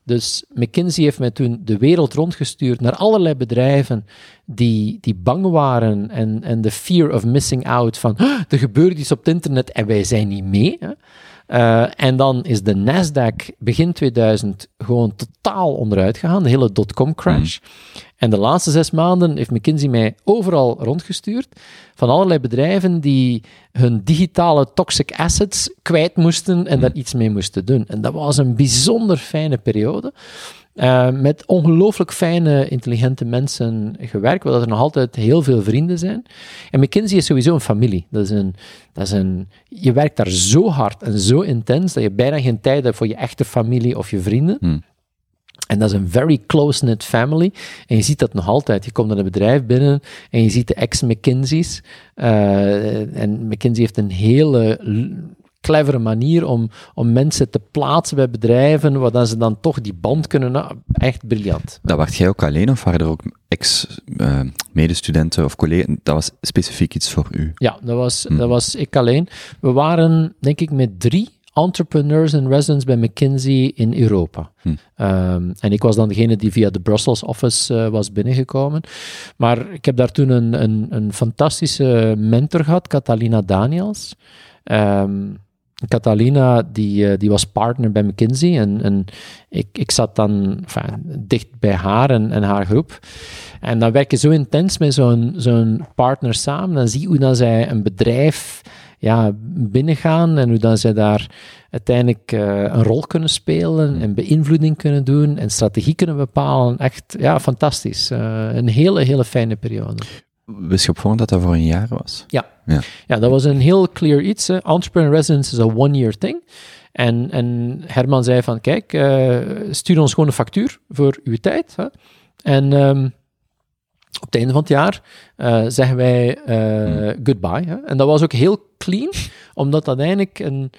Dus McKinsey heeft mij toen de wereld rondgestuurd naar allerlei bedrijven die, die bang waren en, en de fear of missing out van "Ah, er gebeurt iets op het internet en wij zijn niet mee. Hè. Eh, en dan is de Nasdaq begin 2000 gewoon totaal onderuit gegaan, de hele dotcom crash. En de laatste zes maanden heeft McKinsey mij overal rondgestuurd van allerlei bedrijven die hun digitale toxic assets kwijt moesten en daar iets mee moesten doen. En dat was een bijzonder fijne periode. Eh, met ongelooflijk fijne, intelligente mensen gewerkt, waar er nog altijd heel veel vrienden zijn. En McKinsey is sowieso een familie. Dat is een, dat is een, je werkt daar zo hard en zo intens dat je bijna geen tijd hebt voor je echte familie of je vrienden. Hmm. En dat is een very close-knit family. En je ziet dat nog altijd. Je komt in een bedrijf binnen en je ziet de ex-McKinsey's. Eh, en McKinsey heeft een hele clevere manier om, om mensen te plaatsen bij bedrijven, waar dan ze dan toch die band kunnen... nou, echt briljant. Dat wacht jij ook alleen of waren er ook ex-medestudenten of collega's? Dat was specifiek iets voor u. Ja, dat was, dat was ik alleen. We waren, denk ik, met drie entrepreneurs in residence bij McKinsey in Europa. Hm. Ehm, en ik was dan degene die via de Brussels office eh, was binnengekomen. Maar ik heb daar toen een, een, een fantastische mentor gehad, Catalina Daniels. Ehm, Catalina, die, eh, die was partner bij McKinsey en, en ik, ik zat dan enfin, dicht bij haar en, en haar groep. En dan werk je zo intens met zo'n zo'n partner samen, dan zie je hoe dan zij een bedrijf ja, binnengaan en hoe dan zij daar uiteindelijk eh, een rol kunnen spelen en beïnvloeding kunnen doen en strategie kunnen bepalen. Echt, ja, fantastisch. Eh, een hele, hele fijne periode. Wist je op voorhand dat dat voor een jaar was? Ja. Ja. Ja, dat was een heel clear iets. hè. Entrepreneur residence is een one-year thing. En, en Herman zei van, kijk, eh, stuur ons gewoon een factuur voor uw tijd. Hè. En ehm, op het einde van het jaar eh, zeggen wij eh, goodbye. Hè. En dat was ook heel clean, omdat dat eigenlijk een...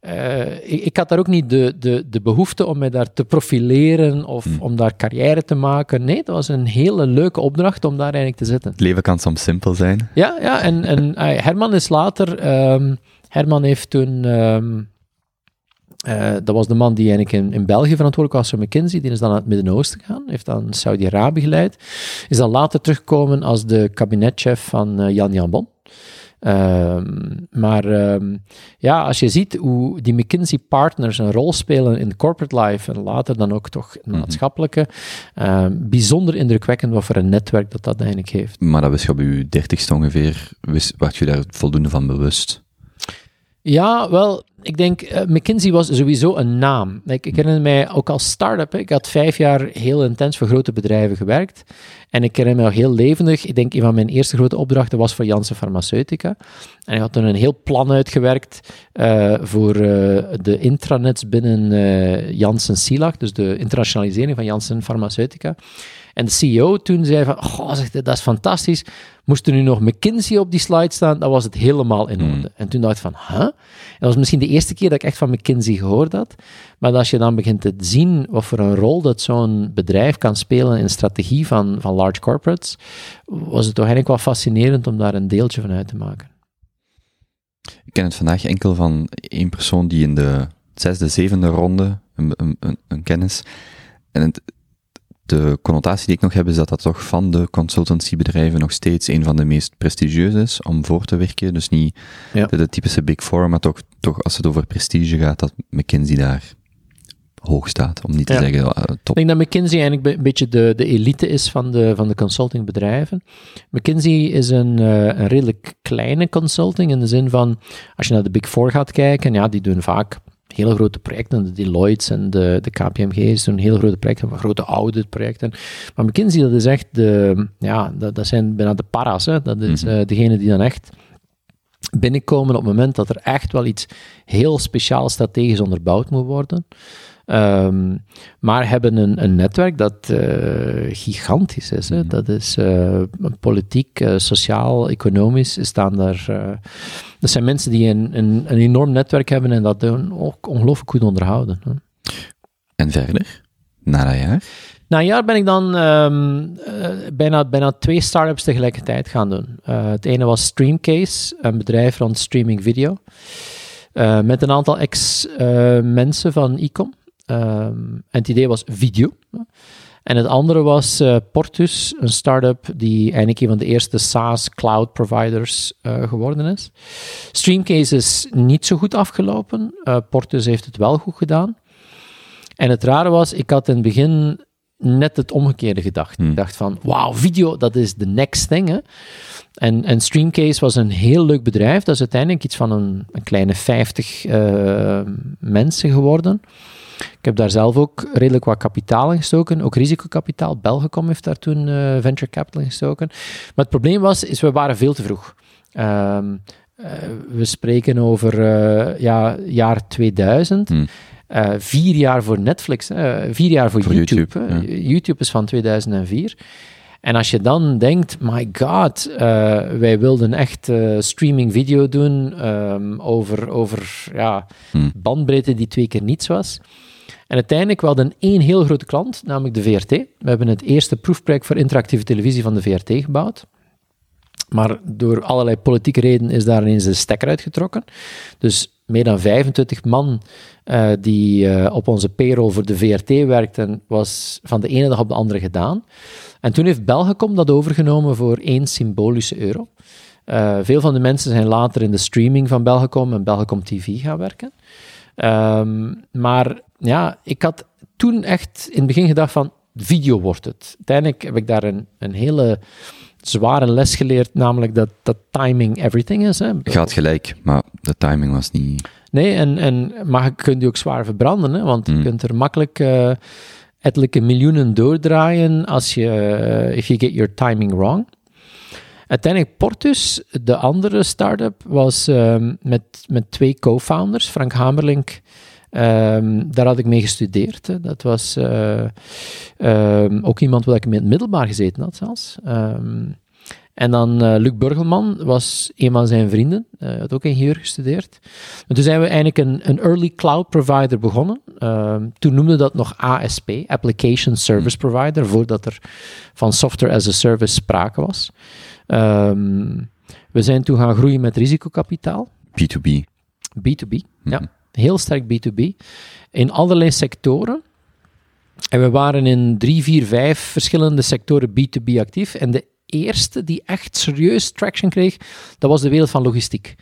eh, ik, ik had daar ook niet de, de, de behoefte om mij daar te profileren of om daar carrière te maken. Nee, dat was een hele leuke opdracht om daar eigenlijk te zitten. Het leven kan soms simpel zijn. Ja, ja en, en eh, Herman is later... ehm, Herman heeft toen... ehm, eh, dat was de man die eigenlijk in, in België verantwoordelijk was voor McKinsey. Die is dan naar het Midden-Oosten gegaan. Heeft dan Saudi-Arabië geleid. Is dan later teruggekomen als de kabinetchef van eh, Jan Jan Bon. Ehm, maar ehm, ja, als je ziet hoe die McKinsey-partners een rol spelen in corporate life en later dan ook toch in het maatschappelijke, ehm, bijzonder indrukwekkend wat voor een netwerk dat dat eigenlijk heeft. Maar dat wist je op je dertigste ongeveer, wist, werd je daar voldoende van bewust. Ja, wel, ik denk, eh, McKinsey was sowieso een naam. Like, ik herinner mij ook als start-up, ik had vijf jaar heel intens voor grote bedrijven gewerkt. En ik herinner me nog heel levendig, ik denk een van mijn eerste grote opdrachten was voor Janssen Pharmaceutica. En ik had toen een heel plan uitgewerkt eh, voor eh, de intranets binnen Janssen Silag, dus de internationalisering van Janssen Pharmaceutica. En de CEO toen zei van, goh, hij, dat is fantastisch. Moest er nu nog McKinsey op die slide staan, dan was het helemaal in orde. En toen dacht ik van, huh? En dat was misschien de eerste keer dat ik echt van McKinsey gehoord had. Maar als je dan begint te zien wat voor een rol dat zo'n bedrijf kan spelen in de strategie van, van large corporates, was het toch eigenlijk wel fascinerend om daar een deeltje van uit te maken. Ik ken het vandaag enkel van één persoon die in de zesde, zevende ronde een, een, een, een kennis. En het, de connotatie die ik nog heb is dat dat toch van de consultancybedrijven nog steeds een van de meest prestigieuze is om voor te werken. Dus niet Ja. de, de typische Big Four, maar toch, toch als het over prestige gaat, dat McKinsey daar hoog staat. Om niet te Ja. zeggen eh, top. Ik denk dat McKinsey eigenlijk een beetje de, de elite is van de, van de consultingbedrijven. McKinsey is een, eh, een redelijk kleine consulting in de zin van, als je naar de Big Four gaat kijken, ja, die doen vaak hele grote projecten. De Deloitte en de, de KPMG's doen hele grote projecten, grote auditprojecten. Maar McKinsey, dat is echt de, ja, dat, dat zijn bijna de paras. Hè. Dat is Mhm. eh, degene die dan echt binnenkomen op het moment dat er echt wel iets heel speciaal strategisch onderbouwd moet worden. Ehm, maar hebben een, een netwerk dat eh, gigantisch is. Hè? Mhm. Dat is eh, politiek, eh, sociaal, economisch staan daar. dat zijn mensen die een, een, een enorm netwerk hebben en dat doen ook ongelooflijk goed onderhouden. Hè? En verder? Na dat jaar? Na een jaar ben ik dan ehm, eh, bijna, bijna twee startups tegelijkertijd gaan doen. Het ene was Streamcase, een bedrijf rond streaming video. Met een aantal ex-mensen van Ecom. Ehm, en het idee was video. En het andere was eh, Portus, een start-up die eigenlijk een van de eerste SaaS cloud providers eh, geworden is. Streamcase is niet zo goed afgelopen. Eh, Portus heeft het wel goed gedaan. En het rare was, ik had in het begin net het omgekeerde gedacht. Hmm. Ik dacht van, wauw, video, dat is the next thing. Hè? En, en Streamcase was een heel leuk bedrijf. Dat is uiteindelijk iets van een, een kleine 50 eh, mensen geworden. Ik heb daar zelf ook redelijk wat kapitaal in gestoken, ook risicokapitaal. Belgicom heeft daar toen eh, venture capital in gestoken. Maar het probleem was, is we waren veel te vroeg. Ehm, eh, we spreken over eh, ja, jaar 2000. Hmm. Vier jaar voor Netflix, vier jaar voor, Voor YouTube. YouTube, hè. YouTube is van 2004. En als je dan denkt, my god, wij wilden echt streaming video doen ehm, over, over ja, Hmm. bandbreedte die twee keer niets was. En uiteindelijk, we hadden één heel grote klant, namelijk de VRT. We hebben het eerste proefproject voor interactieve televisie van de VRT gebouwd. Maar door allerlei politieke redenen is daar ineens de stekker uitgetrokken. Dus meer dan 25 man eh, die eh, op onze payroll voor de VRT werkten, was van de ene dag op de andere gedaan. En toen heeft Belgacom dat overgenomen voor één symbolische euro. Eh, veel van de mensen zijn later in de streaming van Belgacom en Belgacom TV gaan werken. Ehm, maar ja, ik had toen echt in het begin gedacht van, video wordt het. Uiteindelijk heb ik daar een, een hele zware les geleerd, namelijk dat, dat timing everything is. Hè. Je had gelijk, maar de timing was niet... Nee, en, en, maar je kunt die ook zwaar verbranden, hè, want je Mm. kunt er makkelijk eh ettelijke miljoenen doordraaien als je, eh, if you get your timing wrong. Uiteindelijk Portus, de andere start-up, was ehm, met, met twee co-founders, Frank Hamerlink, ehm, daar had ik mee gestudeerd. Hè. Dat was eh, ehm, ook iemand waar ik in het middelbaar gezeten had zelfs. Ehm, en dan eh, Luc Burgelman was een van zijn vrienden, eh had ook ingenieur gestudeerd. En toen zijn we eigenlijk een, een early cloud provider begonnen. Toen noemde dat nog ASP, Application Service Provider, voordat er van software as a service sprake was. We zijn toen gaan groeien met risicokapitaal, B2B. B2B, ja, Mhm. Heel sterk B2B, in allerlei sectoren. En we waren in drie, vier, vijf verschillende sectoren B2B actief. En de eerste die echt serieus traction kreeg, dat was de wereld van logistiek.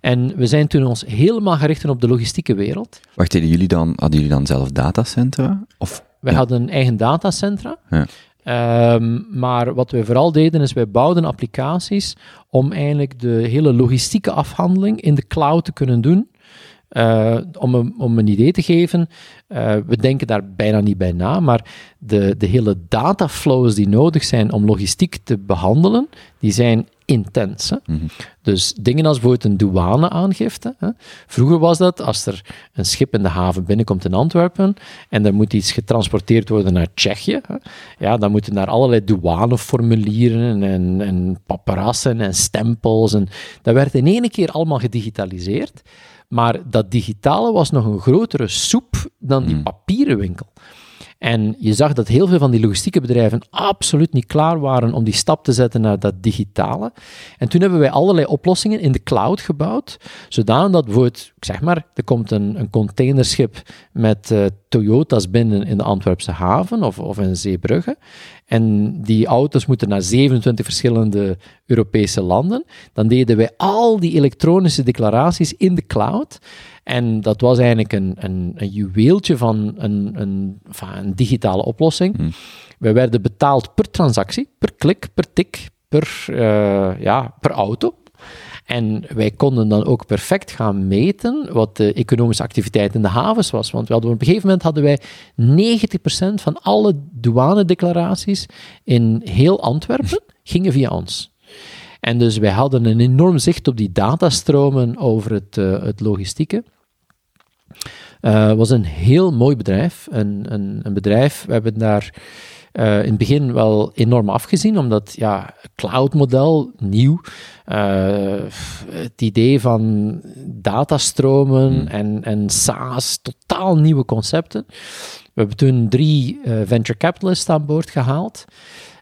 En we zijn toen ons helemaal gericht op de logistieke wereld. Wacht, hadden jullie dan, hadden jullie dan zelf datacentra? Of, We Ja. hadden een eigen datacentra. Ja. Ehm, maar wat we vooral deden, is wij bouwden applicaties om eigenlijk de hele logistieke afhandeling in de cloud te kunnen doen. Eh, om, een, om een idee te geven, eh, we denken daar bijna niet bij na, maar de, de hele dataflows die nodig zijn om logistiek te behandelen, die zijn intens. Hè? Mhm. Dus dingen als bijvoorbeeld een douaneaangifte. Hè. Vroeger was dat als er een schip in de haven binnenkomt in Antwerpen en er moet iets getransporteerd worden naar Tsjechië, hè, ja, dan moeten daar allerlei douaneformulieren en, en paparassen en stempels. En, dat werd in één keer allemaal gedigitaliseerd. Maar dat digitale was nog een grotere soep dan die Hmm. papieren winkel. En je zag dat heel veel van die logistieke bedrijven absoluut niet klaar waren om die stap te zetten naar dat digitale. En toen hebben wij allerlei oplossingen in de cloud gebouwd, zodanig dat bijvoorbeeld, zeg maar, er komt een, een containerschip met eh, Toyota's binnen in de Antwerpse haven of, of in Zeebrugge. En die auto's moeten naar 27 verschillende Europese landen. Dan deden wij al die elektronische declaraties in de cloud. En dat was eigenlijk een, een, een juweeltje van een, een, van een digitale oplossing. Hmm. Wij werden betaald per transactie, per klik, per tik, per, eh, ja, per auto. En wij konden dan ook perfect gaan meten wat de economische activiteit in de havens was. Want we hadden, op een gegeven moment hadden wij 90% van alle douanedeclaraties in heel Antwerpen gingen via ons. En dus wij hadden een enorm zicht op die datastromen over het, eh, het logistieke. Eh, was een heel mooi bedrijf. Een, een, een bedrijf, we hebben daar eh, in het begin wel enorm afgezien, omdat ja, cloud-model, nieuw. Eh, het idee van datastromen en, en SaaS, totaal nieuwe concepten. We hebben toen drie venture capitalists aan boord gehaald.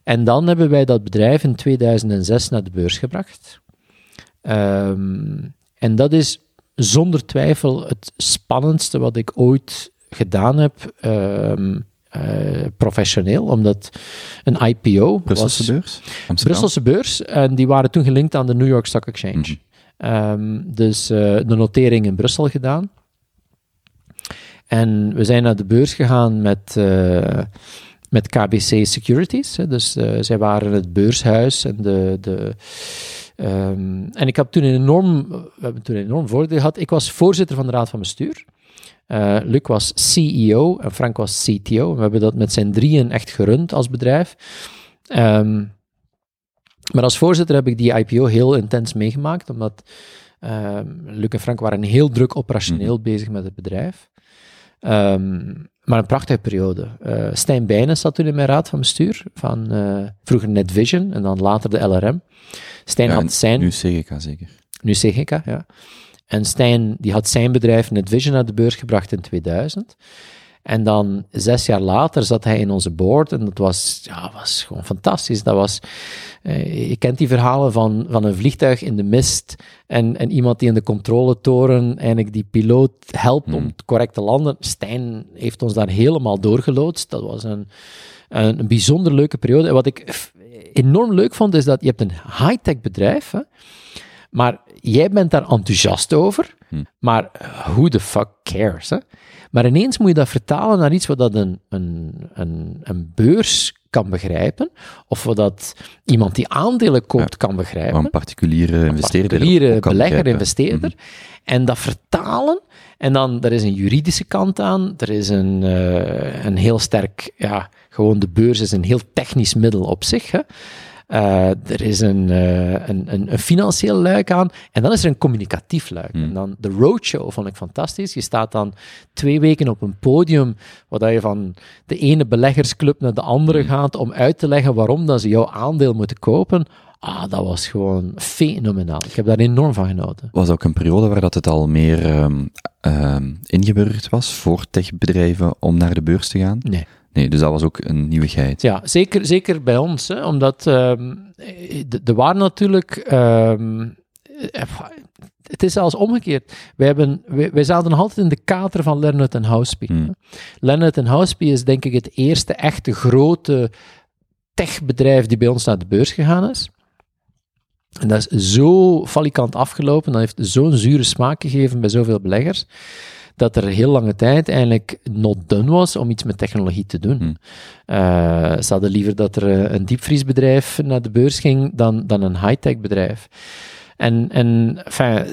En dan hebben wij dat bedrijf in 2006 naar de beurs gebracht. Ehm, en dat is zonder twijfel het spannendste wat ik ooit gedaan heb, ehm, eh, professioneel, omdat een IPO Brusselse was... beurs? Amsterdam? Brusselse beurs, en die waren toen gelinkt aan de New York Stock Exchange. Mhm. Ehm, dus eh, de notering in Brussel gedaan. En we zijn naar de beurs gegaan met, eh, met KBC Securities. Hè. Dus eh, zij waren het beurshuis en de. de ehm, en ik heb toen een enorm, we hebben toen een enorm voordeel gehad. Ik was voorzitter van de raad van bestuur. Eh, Luc was CEO en Frank was CTO. We hebben dat met zijn drieën echt gerund als bedrijf. Ehm, maar als voorzitter heb ik die IPO heel intens meegemaakt, omdat ehm, Luc en Frank waren heel druk operationeel bezig met het bedrijf. Maar een prachtige periode. Eh Stijn Bijnen zat toen in mijn raad van bestuur, van eh, vroeger NetVision en dan later de LRM. Stijn Ja, had zijn... Nu CGK zeker. Nu CGK, ja. En Stijn die had zijn bedrijf NetVision naar de beurs gebracht in 2000. En dan zes jaar later zat hij in onze board en dat was, ja, was gewoon fantastisch. Dat was, eh, je kent die verhalen van, van een vliegtuig in de mist en, en iemand die in de controletoren eigenlijk die piloot helpt om correct te landen. Stijn heeft ons daar helemaal doorgeloodst. Dat was een, een, een bijzonder leuke periode. En wat ik enorm leuk vond, is dat je hebt een high-tech bedrijf, hè, maar jij bent daar enthousiast over, maar who the fuck cares? Hè? Maar ineens moet je dat vertalen naar iets wat dat een, een, een, een beurs kan begrijpen, of wat dat iemand die aandelen koopt kan begrijpen. Een particuliere investeerder particuliere ook kan belegger, begrijpen. investeerder. En dat vertalen. En dan, er is een juridische kant aan. Er is een, eh, een heel sterk, ja, gewoon de beurs is een heel technisch middel op zich. Hè. Eh, er is een, eh, een, een, een financieel luik aan. En dan is er een communicatief luik. En dan de roadshow vond ik fantastisch. Je staat dan twee weken op een podium, waar je van de ene beleggersclub naar de andere gaat, om uit te leggen waarom dat ze jouw aandeel moeten kopen. Ah, dat was gewoon fenomenaal. Ik heb daar enorm van genoten. was ook een periode waar dat het al meer ehm, ingeburgerd was voor techbedrijven om naar de beurs te gaan. Nee. Nee, dus dat was ook een nieuwigheid. Ja, zeker, zeker bij ons. Hè, omdat ehm, de- er waren natuurlijk... ehm, eh, het is zelfs omgekeerd. Wij, hebben, wij, wij zaten nog altijd in de kater van Leonard en Houseby. Hmm. Leonard en Houseby is denk ik het eerste echte grote techbedrijf die bij ons naar de beurs gegaan is. En dat is zo falikant afgelopen, dat heeft zo'n zure smaak gegeven bij zoveel beleggers, dat er heel lange tijd eigenlijk not done was om iets met technologie te doen. Hmm. Eh, ze hadden liever dat er eh, een diepvriesbedrijf naar de beurs ging dan, dan een high-tech bedrijf. En, en enfin,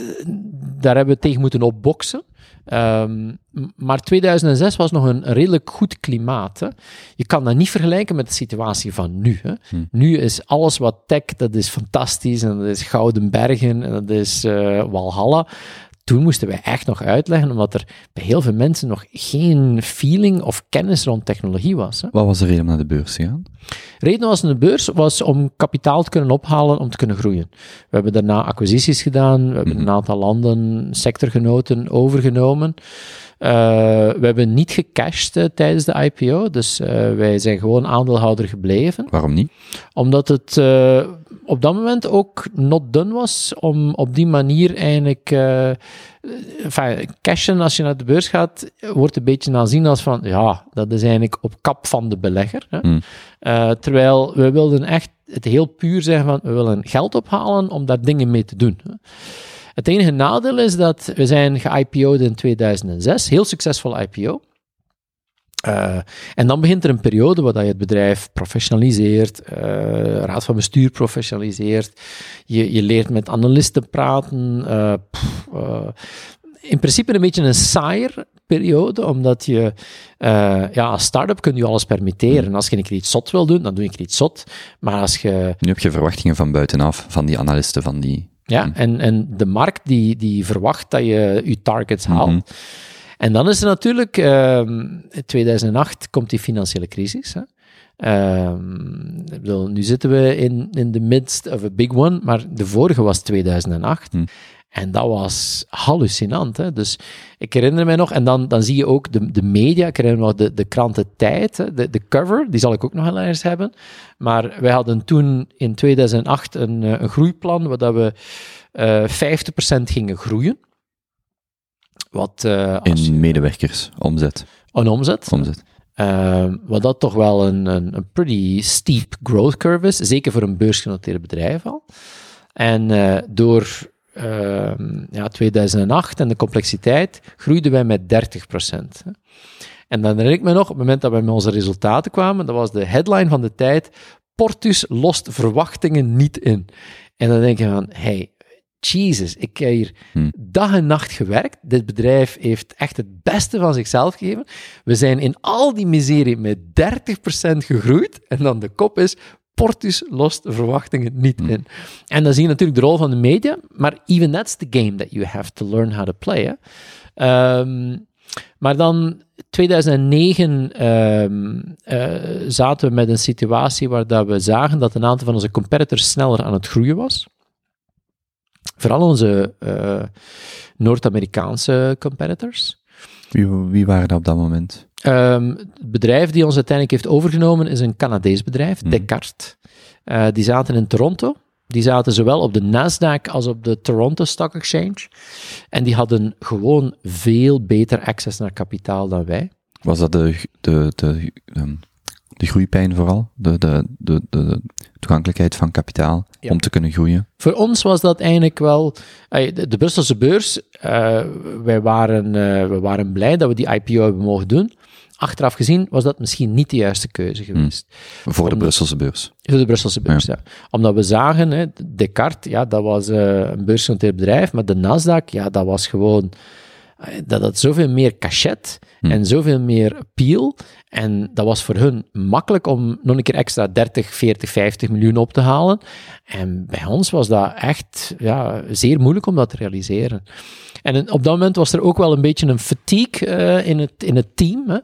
daar hebben we tegen moeten opboksen. Ehm, m- maar 2006 was nog een, redelijk goed klimaat. Hè. Je kan dat niet vergelijken met de situatie van nu. Hè. Nu is alles wat tech, dat is fantastisch en dat is Gouden Bergen en dat is eh, Walhalla. Toen moesten wij echt nog uitleggen, omdat er bij heel veel mensen nog geen feeling of kennis rond technologie was. Hè. Wat was de reden om naar de beurs te gaan? Reden was in de beurs was om kapitaal te kunnen ophalen om te kunnen groeien. We hebben daarna acquisities gedaan, we hebben een aantal landen, sectorgenoten overgenomen. Eh, we hebben niet gecashed eh, tijdens de IPO, dus eh, wij zijn gewoon aandeelhouder gebleven Waarom niet? omdat het op dat moment ook not done was om op die manier eigenlijk... eh enfin, cashen als je naar de beurs gaat, wordt een beetje aanzien als van, ja, dat is eigenlijk op kap van de belegger. Hè? Hmm. Eh, terwijl we wilden echt het heel puur zeggen van, we willen geld ophalen om daar dingen mee te doen. Hè? Het enige nadeel is dat we zijn ge-IPO'd in 2006, heel succesvol IPO. Eh, en dan begint er een periode waar je het bedrijf professionaliseert, eh, raad van bestuur professionaliseert, je, je leert met analisten praten. eh, pff, in principe een beetje een saaier periode, omdat je ja, als start-up kun je alles permitteren. Als je een keer iets zot wil doen, dan doe je een keer iets zot. Maar als je Nu heb je verwachtingen van buitenaf, van die analisten, van die... ja, en, en de markt die, die verwacht dat je je targets haalt. Mhm. En dan is er natuurlijk, ehm, in 2008 komt die financiële crisis. Hè. Ehm, ik bedoel, nu zitten we in, in the midst of a big one, maar de vorige was 2008. Hm. En dat was hallucinant. Hè? Dus ik herinner me nog, en dan, dan zie je ook de, de media, ik herinner me nog de, de kranten Tijd, hè, de, de cover, die zal ik ook nog wel eens hebben. Maar wij hadden toen in 2008 een, eh, een groeiplan, waar dat we eh 50% gingen groeien. Wat eh, je- In medewerkers, omzet. een omzet. omzet. Uh, wat dat toch wel een, een, een pretty steep growth curve is, zeker voor een beursgenoteerd bedrijf al. En eh, door ehm, ja, 2008 en de complexiteit groeiden wij met 30%. hè. En dan herinner ik me nog, op het moment dat we met onze resultaten kwamen, dat was de headline van de tijd, Portus lost verwachtingen niet in. En dan denk je van, hey, Jesus, ik heb hier Hm. dag en nacht gewerkt. Dit bedrijf heeft echt het beste van zichzelf gegeven. We zijn in al die miserie met 30% gegroeid. En dan de kop is, Portus lost de verwachtingen niet in. En dan zie je natuurlijk de rol van de media, maar even that's the game that you have to learn how to play. Hè. Ehm, maar dan 2009 ehm, eh, zaten we met een situatie waar dat we zagen dat een aantal van onze competitors sneller aan het groeien was. Vooral onze eh, Noord-Amerikaanse competitors. Wie, wie waren dat op dat moment? Ehm, het bedrijf die ons uiteindelijk heeft overgenomen is een Canadees bedrijf, Mhm. Descartes. Eh, die zaten in Toronto. Die zaten zowel op de Nasdaq als op de Toronto Stock Exchange. En die hadden gewoon veel beter access naar kapitaal dan wij. Was dat de, de, de, ehm, de groeipijn vooral? De, de, de, de toegankelijkheid van kapitaal Ja. om te kunnen groeien? Voor ons was dat eigenlijk wel. De, Brusselse beurs, eh, wij waren, we waren blij dat we die IPO hebben mogen doen. Achteraf gezien was dat misschien niet de juiste keuze geweest. Voor de Brusselse beurs. Voor de Brusselse beurs, ja. Omdat we zagen, hè, Descartes, ja, dat was eh, een beursgenoteerd bedrijf, maar de Nasdaq, ja, dat was gewoon, dat had zoveel meer cachet Hm. en zoveel meer appeal. En dat was voor hun makkelijk om nog een keer extra 30, 40, 50 miljoen op te halen. En bij ons was dat echt ja, zeer moeilijk om dat te realiseren. En op dat moment was er ook wel een beetje een fatigue eh, in, het, in het team. Hè.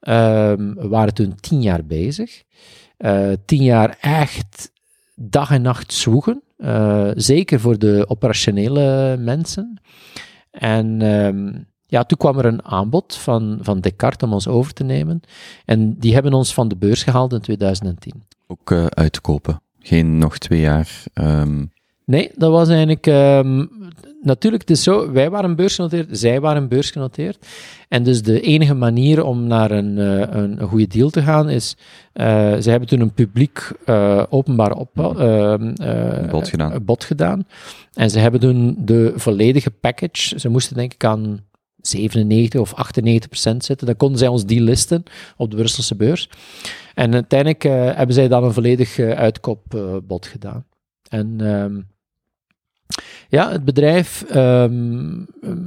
Ehm, we waren toen tien jaar bezig. Eh, tien jaar echt dag en nacht zwoegen. Eh, zeker voor de operationele mensen. En ehm, ja, toen kwam er een aanbod van, van Descartes om ons over te nemen. En die hebben ons van de beurs gehaald in 2010. Ook eh, uit te kopen. Geen nog twee jaar. ehm, Nee, dat was eigenlijk... ehm, natuurlijk, het is zo, wij waren beursgenoteerd, zij waren beursgenoteerd. En dus de enige manier om naar een, eh, een, een goede deal te gaan is... eh zij hebben toen een publiek eh, openbaar op, Bod gedaan. bod gedaan. En ze hebben toen de volledige package... Ze moesten denk ik aan 97 of 98 procent zitten. Dan konden zij ons delisten op de Brusselse beurs. En uiteindelijk hebben zij dan een volledig uitkoopbod gedaan. En ehm, ja, het bedrijf, ehm, ehm,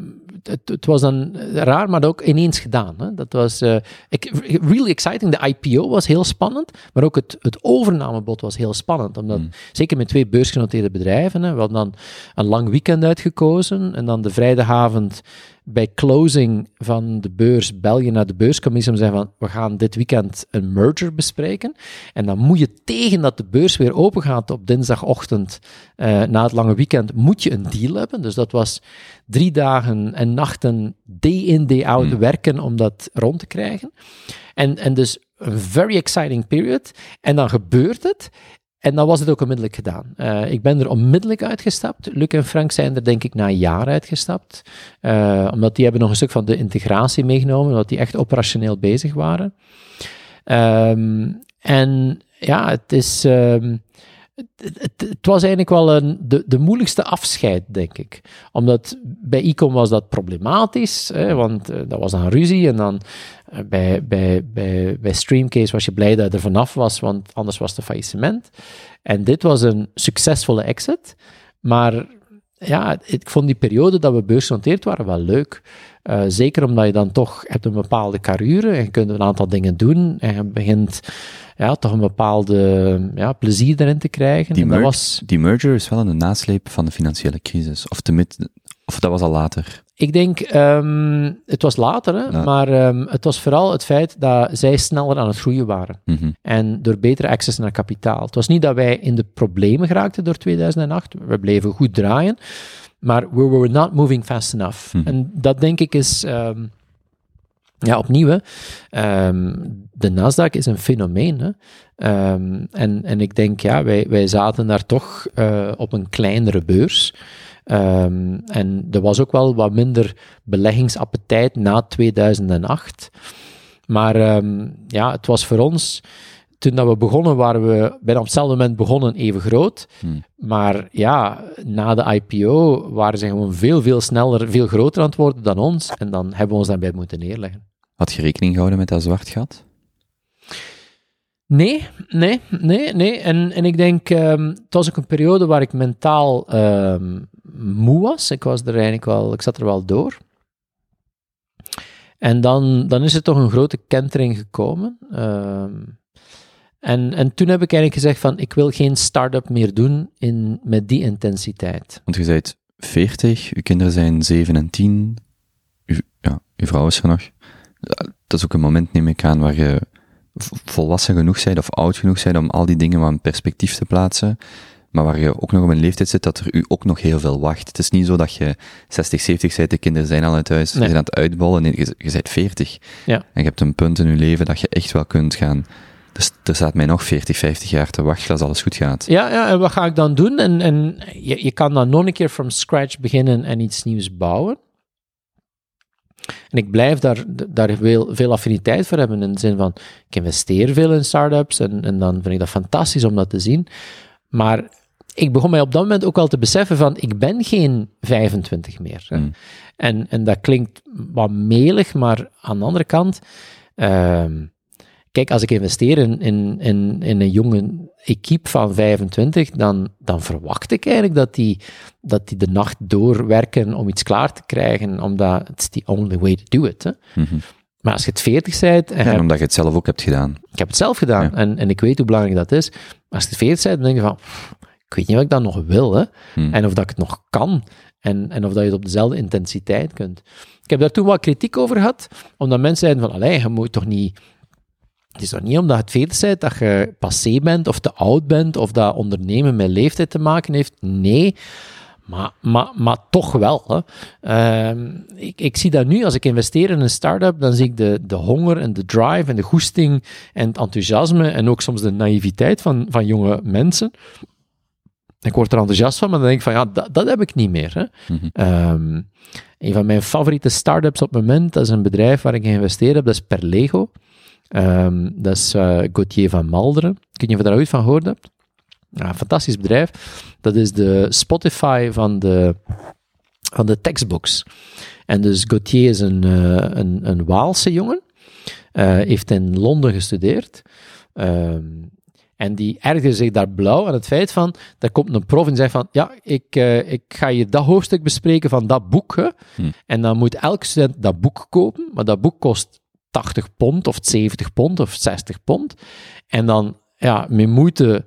het, het was dan raar, maar ook ineens gedaan. Hè. Dat was ik, really exciting. De IPO was heel spannend, maar ook het, het overnamebod was heel spannend. Omdat, Hmm. Zeker met twee beursgenoteerde bedrijven. Hè, we hadden dan een lang weekend uitgekozen en dan de vrijdagavond bij closing van de beurs bel je naar de beurscommissie om te zeggen van we gaan dit weekend een merger bespreken. En dan moet je tegen dat de beurs weer open gaat op dinsdagochtend eh, na het lange weekend, moet je een deal hebben. Dus dat was drie dagen en nachten day in, day out Hmm. werken om dat rond te krijgen. En, en dus een very exciting period. En dan gebeurt het. En dan was het ook onmiddellijk gedaan. Eh, ik ben er onmiddellijk uitgestapt. Luc en Frank zijn er denk ik na een jaar uitgestapt. Eh, omdat die hebben nog een stuk van de integratie meegenomen, omdat die echt operationeel bezig waren. Ehm, en ja, het is... ehm, het, was eigenlijk wel een, de, de moeilijkste afscheid, denk ik. Omdat bij Ecom was dat problematisch, hè, want eh, dat was dan ruzie. En dan eh, bij, bij, bij, bij Streamcase was je blij dat je er vanaf was, want anders was het faillissement. En dit was een succesvolle exit. Maar ja, ik vond die periode dat we beursgenoteerd waren wel leuk. Eh, zeker omdat je dan toch hebt een bepaalde carrière en je kunt een aantal dingen doen en je begint ja, toch een bepaalde ja, plezier erin te krijgen. Die merge- was, Die merger is wel een nasleep van de financiële crisis. Of, tenminste, of dat was al later? Ik denk, ehm, het was later, hè, Ja. maar ehm, het was vooral het feit dat zij sneller aan het groeien waren. Mhm. En door betere access naar kapitaal. Het was niet dat wij in de problemen geraakten door 2008. We bleven goed draaien. Maar we were not moving fast enough. Mhm. En dat denk ik is... ehm, ja, opnieuw. De Nasdaq is een fenomeen. Hè. Ehm, en, en ik denk, ja, wij, wij zaten daar toch eh, op een kleinere beurs. Ehm, en er was ook wel wat minder beleggingsappetijt na 2008. Maar ehm, ja, het was voor ons, toen dat we begonnen, waren we bijna op hetzelfde moment begonnen even groot. Hmm. Maar ja, na de IPO waren ze gewoon veel, veel sneller, veel groter aan het worden dan ons. En dan hebben we ons daarbij moeten neerleggen. Had je rekening gehouden met dat zwart gat? Nee, nee, nee, nee. En, en ik denk, ehm, het was ook een periode waar ik mentaal ehm, moe was. Ik was er eigenlijk wel, ik zat er wel door. En dan, dan is er toch een grote kentering gekomen. Ehm, en, en toen heb ik eigenlijk gezegd van, ik wil geen start-up meer doen in, met die intensiteit. Want je bent 40, uw kinderen zijn 7 en 10, uw, ja, uw vrouw is er nog. Dat is ook een moment, neem ik aan, waar je volwassen genoeg bent of oud genoeg bent om al die dingen wat in perspectief te plaatsen, maar waar je ook nog op een leeftijd zit dat er u ook nog heel veel wacht. Het is niet zo dat je 60, 70 bent, de kinderen zijn al uit huis, Nee. je bent aan het uitbollen, nee, je, je bent 40. Ja. En je hebt een punt in je leven dat je echt wel kunt gaan. Dus er staat mij nog 40, 50 jaar te wachten als alles goed gaat. Ja, ja, en wat ga ik dan doen? En, en je, je kan dan nog een keer from scratch beginnen en iets nieuws bouwen. En ik blijf daar, daar veel, veel affiniteit voor hebben in de zin van, ik investeer veel in startups en, en dan vind ik dat fantastisch om dat te zien. Maar ik begon mij op dat moment ook wel te beseffen van, ik ben geen 25 meer. Mm. En, en dat klinkt wat melig, maar aan de andere kant, ehm, kijk, als ik investeer in, in, in, in een jonge equipe van 25, dan, dan verwacht ik eigenlijk dat die, dat die de nacht doorwerken om iets klaar te krijgen, omdat it's the only way to do it. Hè. Mhm. Maar als je het 40 bent, en je En hebt- omdat je het zelf ook hebt gedaan. ik heb het zelf gedaan Ja. en, en ik weet hoe belangrijk dat is, maar als je 40 bent, dan denk je van, ik weet niet of ik dat nog wil, hè. Hmm. en of dat ik het nog kan, en, en of dat je het op dezelfde intensiteit kunt. Ik heb daar toen wat kritiek over gehad, omdat mensen zeiden van, allee, je moet toch niet... Het is toch niet omdat het 40 bent dat je passé bent, of te oud bent, of dat ondernemen met leeftijd te maken heeft. Nee, maar, maar, maar toch wel. Hè. Ehm, ik, ik zie dat nu, als ik investeer in een start-up, dan zie ik de, de honger en de drive en de goesting en het enthousiasme en ook soms de naïviteit van, van jonge mensen. Ik word er enthousiast van, maar dan denk ik van, ja, dat, dat heb ik niet meer. Hè. Mhm. Ehm, een van mijn favoriete start-ups op het moment, dat is een bedrijf waar ik geïnvesteerd heb, dat is Perlego. Ehm, dat is eh Gauthier van Malderen. Ik weet niet of je daar ooit van gehoord hebt. Ja, fantastisch bedrijf. Dat is de Spotify van de, van de textbooks. En dus Gauthier is een, eh, een, een Waalse jongen. Eh, heeft in Londen gestudeerd. Ehm, en die ergerde zich daar blauw aan het feit van, daar komt een prof en zegt van, ja, ik, ik ga je dat hoofdstuk bespreken van dat boek. Hè. Hmm. En dan moet elke student dat boek kopen, maar dat boek kost 80 pond of 70 pond of 60 pond. En dan, ja, met moeite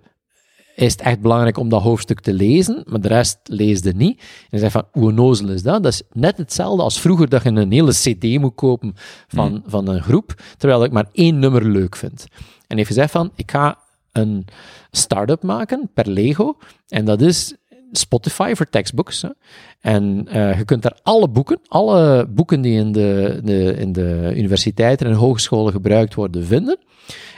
is het echt belangrijk om dat hoofdstuk te lezen, maar de rest leesde niet. En zegt van, hoe onnozel is dat? Dat is net hetzelfde als vroeger dat je een hele cd moet kopen van, van een groep, terwijl ik maar één nummer leuk vind. En heeft gezegd van, ik ga een start-up maken per Lego, en dat is Spotify voor textbooks. En eh, je kunt daar alle boeken, alle boeken die in de, de, in de universiteiten en hogescholen gebruikt worden, vinden.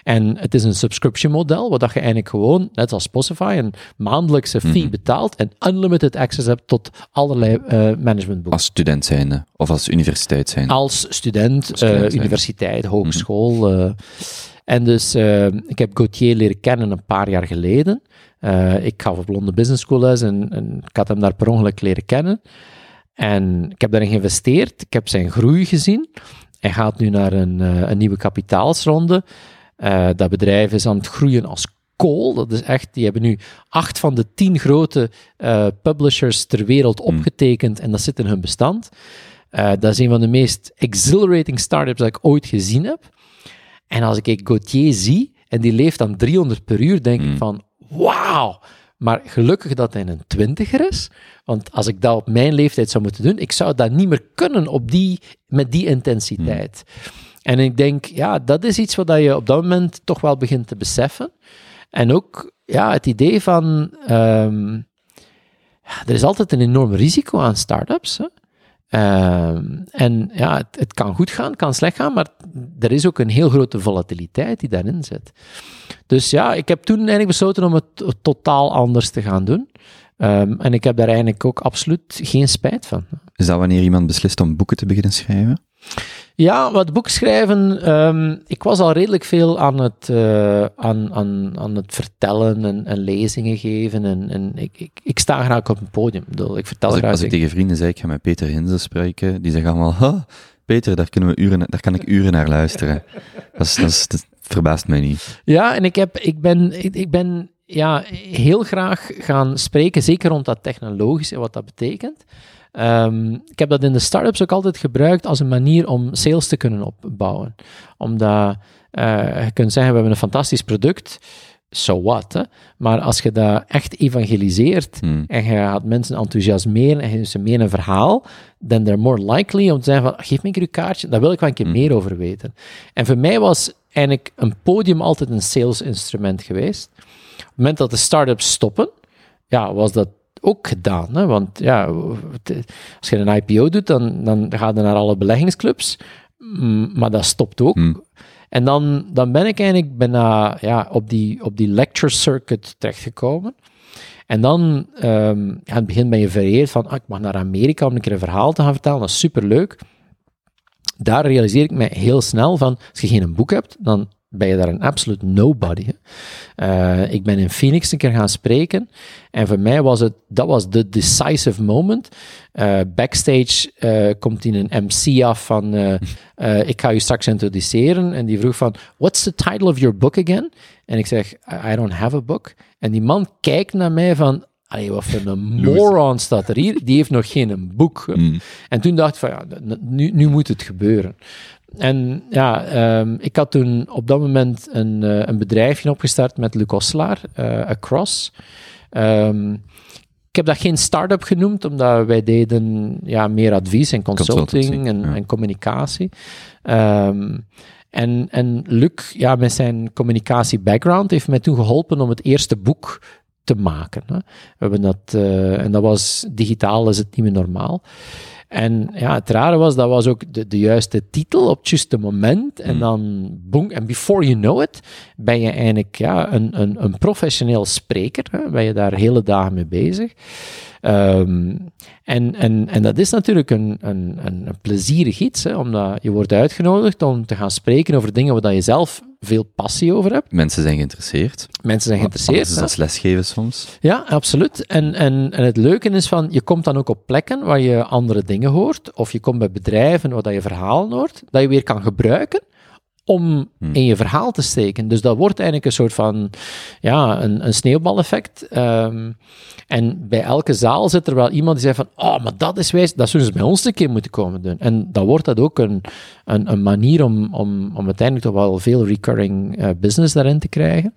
En het is een subscription model, waar dat je eigenlijk gewoon, net als Spotify, een maandelijkse fee betaalt en unlimited access hebt tot allerlei eh, managementboeken. Als student zijnde, of als universiteit zijnde. Als student, Als student, eh, universiteit, hogeschool. eh. en dus, ik heb Gauthier leren kennen een paar jaar geleden. Eh, ik gaf op Londen Business School les en, en ik had hem daar per ongeluk leren kennen. En ik heb daarin geïnvesteerd. Ik heb zijn groei gezien. Hij gaat nu naar een, eh, een nieuwe kapitaalsronde. Eh, dat bedrijf is aan het groeien als kool. Dat is echt, die hebben nu acht van de tien grote publishers ter wereld opgetekend en dat zit in hun bestand. Dat is een van de meest exhilarating startups dat ik ooit gezien heb. En als ik Gauthier zie en die leeft aan 300 per uur, denk ik van, wauw, Maar gelukkig dat hij een twintiger is. Want als ik dat op mijn leeftijd zou moeten doen, ik zou dat niet meer kunnen op die, met die intensiteit. En ik denk, ja, dat is iets wat je op dat moment toch wel begint te beseffen. En ook ja, het idee van, ehm, ja, er is altijd een enorm risico aan start-ups. Hè? Ehm, en ja, het, het, kan goed gaan, het kan slecht gaan, maar er is ook een heel grote volatiliteit die daarin zit. Dus ja, ik heb toen eigenlijk besloten om het totaal anders te gaan doen. Ehm, en ik heb daar eigenlijk ook absoluut geen spijt van. Is dat wanneer iemand beslist om boeken te beginnen schrijven? Ja, wat boek schrijven. Um, ik was al redelijk veel aan het, uh, aan, aan, aan het vertellen en, en lezingen geven. En, en ik, ik, ik, sta graag op een podium. Ik, vertel als, ik, graag. als ik tegen vrienden zei, ik ga met Peter Hinze spreken, die zeggen allemaal, Peter, daar, kunnen we uren, daar kan ik uren naar luisteren. dat, is, dat, is, dat verbaast mij niet. Ja, en ik, heb, ik ben, ik, ik ben ja, heel graag gaan spreken, zeker rond dat technologische, wat dat betekent. Um, ik heb dat in de startups ook altijd gebruikt als een manier om sales te kunnen opbouwen. Omdat uh, je kunt zeggen, we hebben een fantastisch product, so what, hè? maar als je dat echt evangeliseert Hmm. en je gaat mensen enthousiasmeren en je ze meer een verhaal, dan they're more likely om te zeggen van, geef me een keer uw kaartje, daar wil ik wel een keer Hmm. meer over weten. En voor mij was eigenlijk een podium altijd een sales instrument geweest. Op het moment dat de start-ups stoppen, ja, was dat ook gedaan. Hè? Want ja, als je een IPO doet, dan, dan ga je naar alle beleggingsclubs, mm, maar dat stopt ook. Hmm. En dan, dan ben ik eigenlijk bijna ja, op, die, op die lecture circuit terechtgekomen. En dan, um, ja, in het begin ben je vereerd van, ah, ik mag naar Amerika om een keer een verhaal te gaan vertellen, dat is superleuk. Daar realiseer ik mij heel snel van, als je geen boek hebt, dan ben je daar een absolute nobody. Uh, ik ben in Phoenix een keer gaan spreken en voor mij was het, dat was de decisive moment. Uh, backstage uh, komt in een MC af van, ik ga je straks introduceren en die vroeg van, what's the title of your book again? En ik zeg, I don't have a book. En die man kijkt naar mij van, Allee, wat voor een moron staat er hier? Die heeft nog geen boek. Mm. En toen dacht ik van, ja, nu, nu moet het gebeuren. En ja, um, ik had toen op dat moment een, uh, een bedrijfje opgestart met Luc Osselaar, uh, Across. Um, ik heb dat geen start-up genoemd, omdat wij deden ja, meer advies en consulting, consulting en, ja. en, communicatie. Um, en, en Luc, ja, met zijn communicatie-background, heeft mij toen geholpen om het eerste boek te maken. Hè. We hebben dat, uh, en dat was digitaal, is het niet meer normaal. En ja, het rare was, dat was ook de, de juiste titel op het juiste moment. En dan, boom, en before you know it, ben je eigenlijk ja, een, een, een professioneel spreker. Hè, ben je daar hele dagen mee bezig. Um, en, en, en dat is natuurlijk een, een, een plezierig iets, hè, omdat je wordt uitgenodigd om te gaan spreken over dingen waar je zelf veel passie over hebt. Mensen zijn geïnteresseerd. Mensen zijn geïnteresseerd. Dus dat is lesgeven soms. Ja, absoluut. En, en, en het leuke is van, je komt dan ook op plekken waar je andere dingen hoort, of je komt bij bedrijven waar je verhalen hoort, dat je weer kan gebruiken om hmm. in je verhaal te steken. Dus dat wordt eigenlijk een soort van, ja, een, een sneeuwbaleffect. Um, en bij elke zaal zit er wel iemand die zegt van, oh, maar dat is wijs, dat zullen ze bij ons een keer moeten komen doen. En dan wordt dat ook een, een, een manier om, om, om uiteindelijk toch wel veel recurring uh, business daarin te krijgen.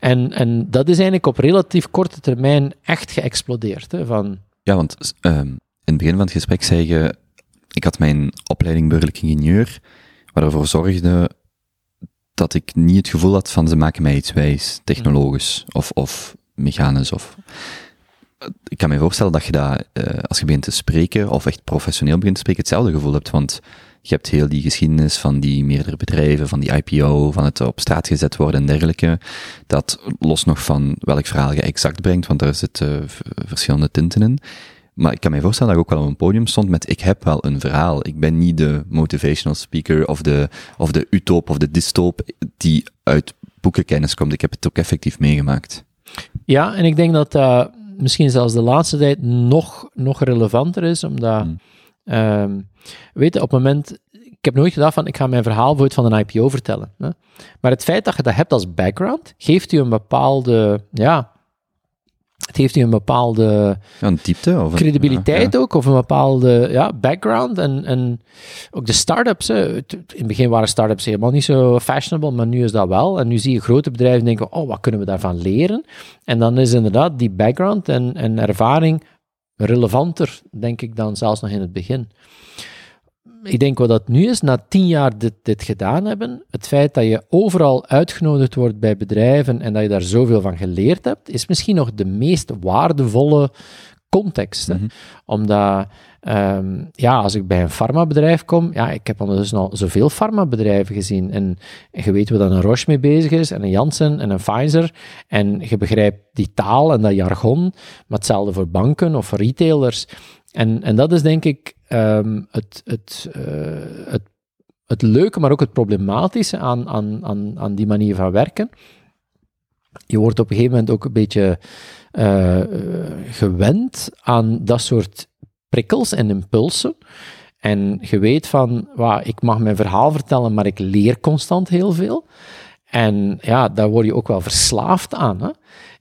En, en dat is eigenlijk op relatief korte termijn echt geëxplodeerd. Hè, van... Ja, want um, in het begin van het gesprek zei je, ik had mijn opleiding burgerlijk ingenieur, wat ervoor zorgde dat ik niet het gevoel had van ze maken mij iets wijs, technologisch of, of mechanisch. Of... Ik kan me voorstellen dat je dat, uh, als je begint te spreken of echt professioneel begint te spreken, hetzelfde gevoel hebt, want je hebt heel die geschiedenis van die meerdere bedrijven, van die IPO, van het op straat gezet worden en dergelijke. Dat los nog van welk verhaal je exact brengt, want daar zitten verschillende tinten in. Maar ik kan me voorstellen dat ik ook wel op een podium stond met ik heb wel een verhaal. Ik ben niet de motivational speaker of de, of de utoop of de dystoop die uit boekenkennis komt. Ik heb het ook effectief meegemaakt. Ja, en ik denk dat dat uh, misschien zelfs de laatste tijd nog, nog relevanter is, omdat, hmm. um, weet je, op het moment, ik heb nooit gedacht van, ik ga mijn verhaal bijvoorbeeld van een IPO vertellen. Hè? Maar het feit dat je dat hebt als background, geeft je een bepaalde, ja, het heeft u een bepaalde Ja, een diepte of een- credibiliteit ja, ook, of een bepaalde ja, background. En, en ook de start-ups. hè. In het begin waren start-ups helemaal niet zo fashionable, maar nu is dat wel. En nu zie je grote bedrijven denken, oh, wat kunnen we daarvan leren? En dan is inderdaad die background en, en ervaring relevanter, denk ik, dan zelfs nog in het begin. Ik denk wat dat nu is, na tien jaar dit, dit gedaan hebben, het feit dat je overal uitgenodigd wordt bij bedrijven en dat je daar zoveel van geleerd hebt, is misschien nog de meest waardevolle context. hè. Mhm. Omdat, ehm, ja, als ik bij een farmabedrijf kom, ja, ik heb ondertussen al zoveel farmabedrijven gezien. En, en je weet waar dan een Roche mee bezig is, en een Janssen en een Pfizer. En je begrijpt die taal en dat jargon, maar hetzelfde voor banken of voor retailers. En, en dat is denk ik ehm, het, het, eh, het, het leuke, maar ook het problematische aan, aan, aan, aan die manier van werken. Je wordt op een gegeven moment ook een beetje eh, gewend aan dat soort prikkels en impulsen. En je weet van, wa, ik mag mijn verhaal vertellen, maar ik leer constant heel veel. En ja, daar word je ook wel verslaafd aan. Hè?